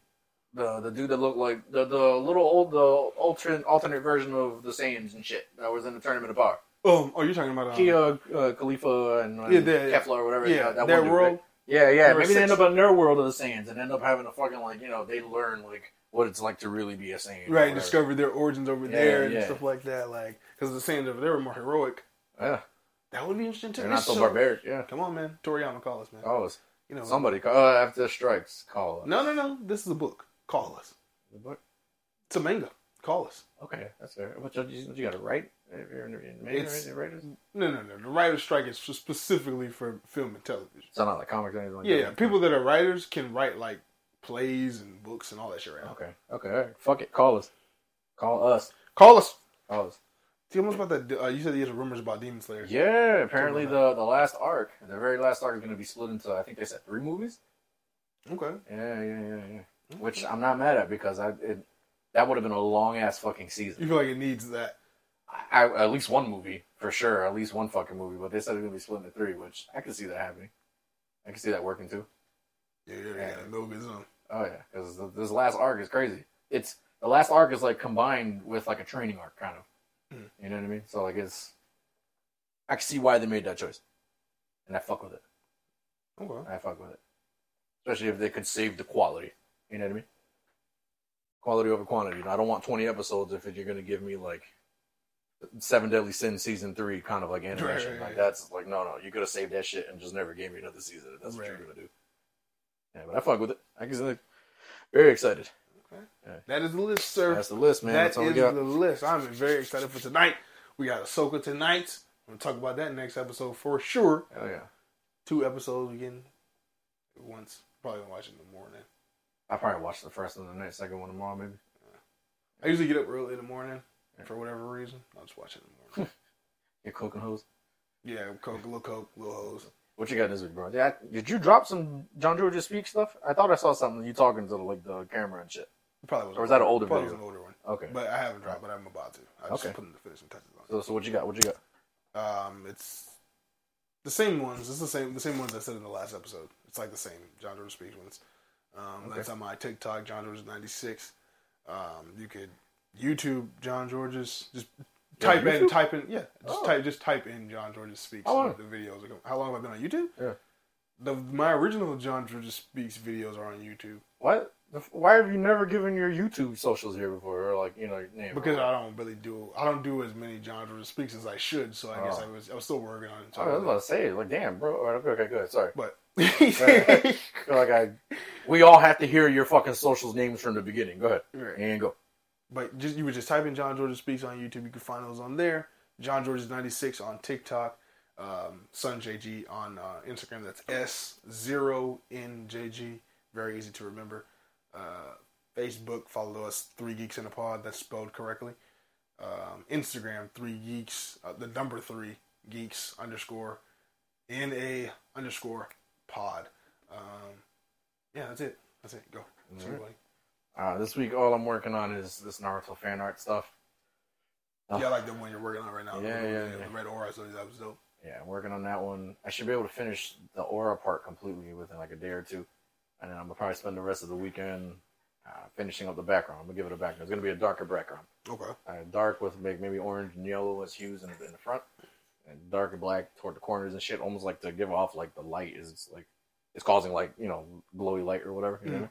The the dude that looked like the the little old the alternate alternate version of the Saiyans and shit that was in the tournament of power. Um, oh, you're talking about um, Kia uh, Khalifa and, Yeah, the- Kefla or whatever. yeah, that, that their one dude, world. right? Yeah, yeah. Maybe they end up in their world of the Saiyans and end up having a fucking like you know they learn like what it's like to really be a Saiyan. Right, discover their origins over Yeah, there and yeah. stuff like that. Like, because the Saiyans over there were more heroic. Yeah, That would be interesting too. they're not so barbaric. Yeah. Come on, man. Toriyama, call us, man. Call us. You know, Somebody call uh, after the strikes. Call us. No, no, no. This is a book. Call us. What? It's a manga. Call us. Okay, that's fair. But you, you got to write. If you're in, It's- writers. No, no, no. The writer's strike is specifically for film and television. So not like comics or anything like Yeah, that. yeah. People that are writers can write like plays and books and all that shit right. Okay. Okay. All right. Fuck it. Call us. Call us. Call us. Call us. Tell us about that. Uh, you said there's rumors about Demon Slayer. Yeah. Apparently the the last arc, the very last arc, is going to be split into. I think they said three movies. Okay. Yeah. Yeah. Yeah. Yeah. Which I'm not mad at because I it that would have been a long ass fucking season. You feel like it needs that. I, I, at least one movie for sure. At least one fucking movie. But they said it's to be split into three, which I can see that happening. I can see that working too. Yeah, yeah, yeah. No good zone. Oh yeah, because this last arc is crazy. It's the last arc is like combined with like a training arc, kind of. Hmm. You know what I mean? So like it's, I can see why they made that choice, and I fuck with it. Okay. I fuck with it, especially if they could save the quality. You know what I mean? Quality over quantity. I don't want twenty episodes if you're gonna give me like Seven Deadly Sins season three, kind of like animation. right, like right. that's like no, no, you could have saved that shit and just never gave me another season. If that's what you're gonna do. Yeah, but I fuck with it. I can see. Very excited. Okay. That is the list, sir. That's the list, man. We is the list. I'm very excited for tonight. We got Ahsoka tonight. I'm gonna talk about that next episode for sure. Oh yeah. Two episodes again. Once. Probably gonna watch it in the morning. I probably watch the first one tonight, second one tomorrow, maybe. I usually get up early in the morning and for whatever reason. I'll just watch it in the morning. Get cooking hose. yeah, coke, little coke, little hose. What you got this week, bro? Yeah, did you drop some John Georgia speak stuff? I thought I saw something you talking to the, like the camera and shit. Probably was. Or was that an older probably video? Was an older one. Okay. But I haven't dropped, but I'm about to. I just Okay. put in the finishing touches on. So, so what you got? What you got? Um, it's the same ones. It's the same the same ones I said in the last episode. It's like the same John George speaks ones. Um, Okay. That's on my TikTok, John George ninety six. Um, you could YouTube John George's. Just Yeah, type in, type in, yeah. Just Oh. type, just type in John George's speaks. How long? The videos. are How long have I been on YouTube? Yeah. The my original John Georges speaks videos are on YouTube What? Why have you never given your YouTube socials here before, or like you know your name? because I don't really do. I don't do as many John George speaks as I should. So I guess Oh. I was I was still working on it. I was about to say, like, damn, bro. All right, okay, okay, good. Sorry. But like I, we all have to hear your fucking socials names from the beginning. Go ahead Right. and go. But just you would just type in John George Speaks on YouTube. You can find those on there. John George's ninety six on TikTok. Um, Sun JG on uh, Instagram. That's S zero NJG. Very easy to remember. Uh, Facebook. Follow us. Three Geeks in a Pod. That's spelled correctly. Um, Instagram. Three Geeks. Uh, the number three Geeks underscore N A underscore Pod. Um, yeah, that's it. That's it. Go. That's Alright. everybody. Uh, this week, all I'm working on is this Naruto fan art stuff. Yeah, I like the one you're working on right now. Yeah, the, yeah, the, yeah. the red aura. So that was dope. Yeah, I'm working on that one. I should be able to finish the aura part completely within like a day or two, and then I'm gonna probably spend the rest of the weekend uh, finishing up the background. I'm gonna give it a background. It's gonna be a darker background, Okay. uh, dark with maybe, maybe orange and yellow as hues in, in the front, and dark and black toward the corners and shit. Almost like to give off like the light is like it's causing like you know glowy light or whatever. You know,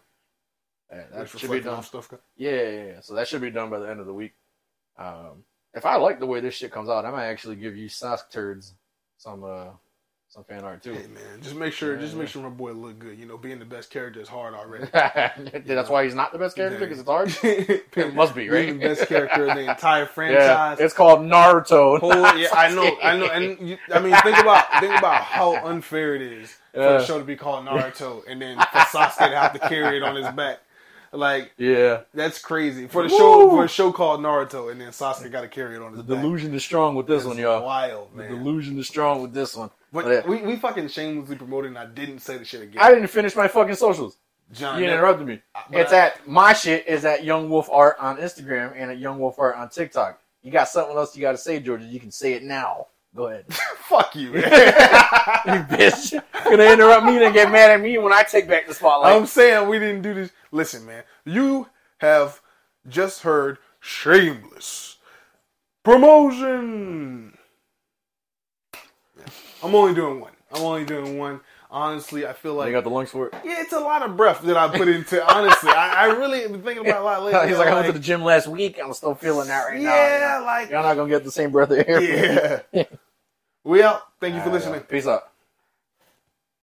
and that should be done. stuff. Yeah, yeah, yeah. So that should be done by the end of the week. Um, if I like the way this shit comes out, I might actually give you Sask turds some uh some fan art too. Hey man, just make sure, Yeah, just yeah. make sure my boy look good. You know, being the best character is hard already. That's why he's not the best character because it's hard. it must be right. Being the best character in the entire Yeah, franchise. it's called Naruto. Holy, yeah, I know, I know, and you, I mean, think about think about how unfair it is for Yeah. the show to be called Naruto, and then for Sasuke to have to carry it on his back. Like Yeah. that's crazy for the Woo! show for a show called Naruto, and then Sasuke got to carry it on his The back. delusion is strong with this It's one, y'all. Wild man. The delusion is strong with this one. But But, yeah. we, we fucking shamelessly promoted, and I didn't say the shit again. I didn't finish my fucking socials. John, You interrupted me. but It's I- at my shit is at Young Wolf Art on Instagram and at Young Wolf Art on TikTok. You got something else you got to say, Georgia? You can say it now. Go ahead, fuck you. you bitch. Gonna interrupt me and get mad at me when I take back the spotlight. I'm saying we didn't do this. Listen, man, you have just heard shameless promotion. Yeah. I'm only doing one. I'm only doing one. Honestly, I feel like you got the lungs for it. yeah, it's a lot of breath that I put into. Honestly, I, I really been thinking about it a lot lately. He's like, I went to the gym last week. I'm still feeling that right now. yeah, like You're not gonna get the same breath of air. yeah. we out. Thank you for listening. y'all. Peace out.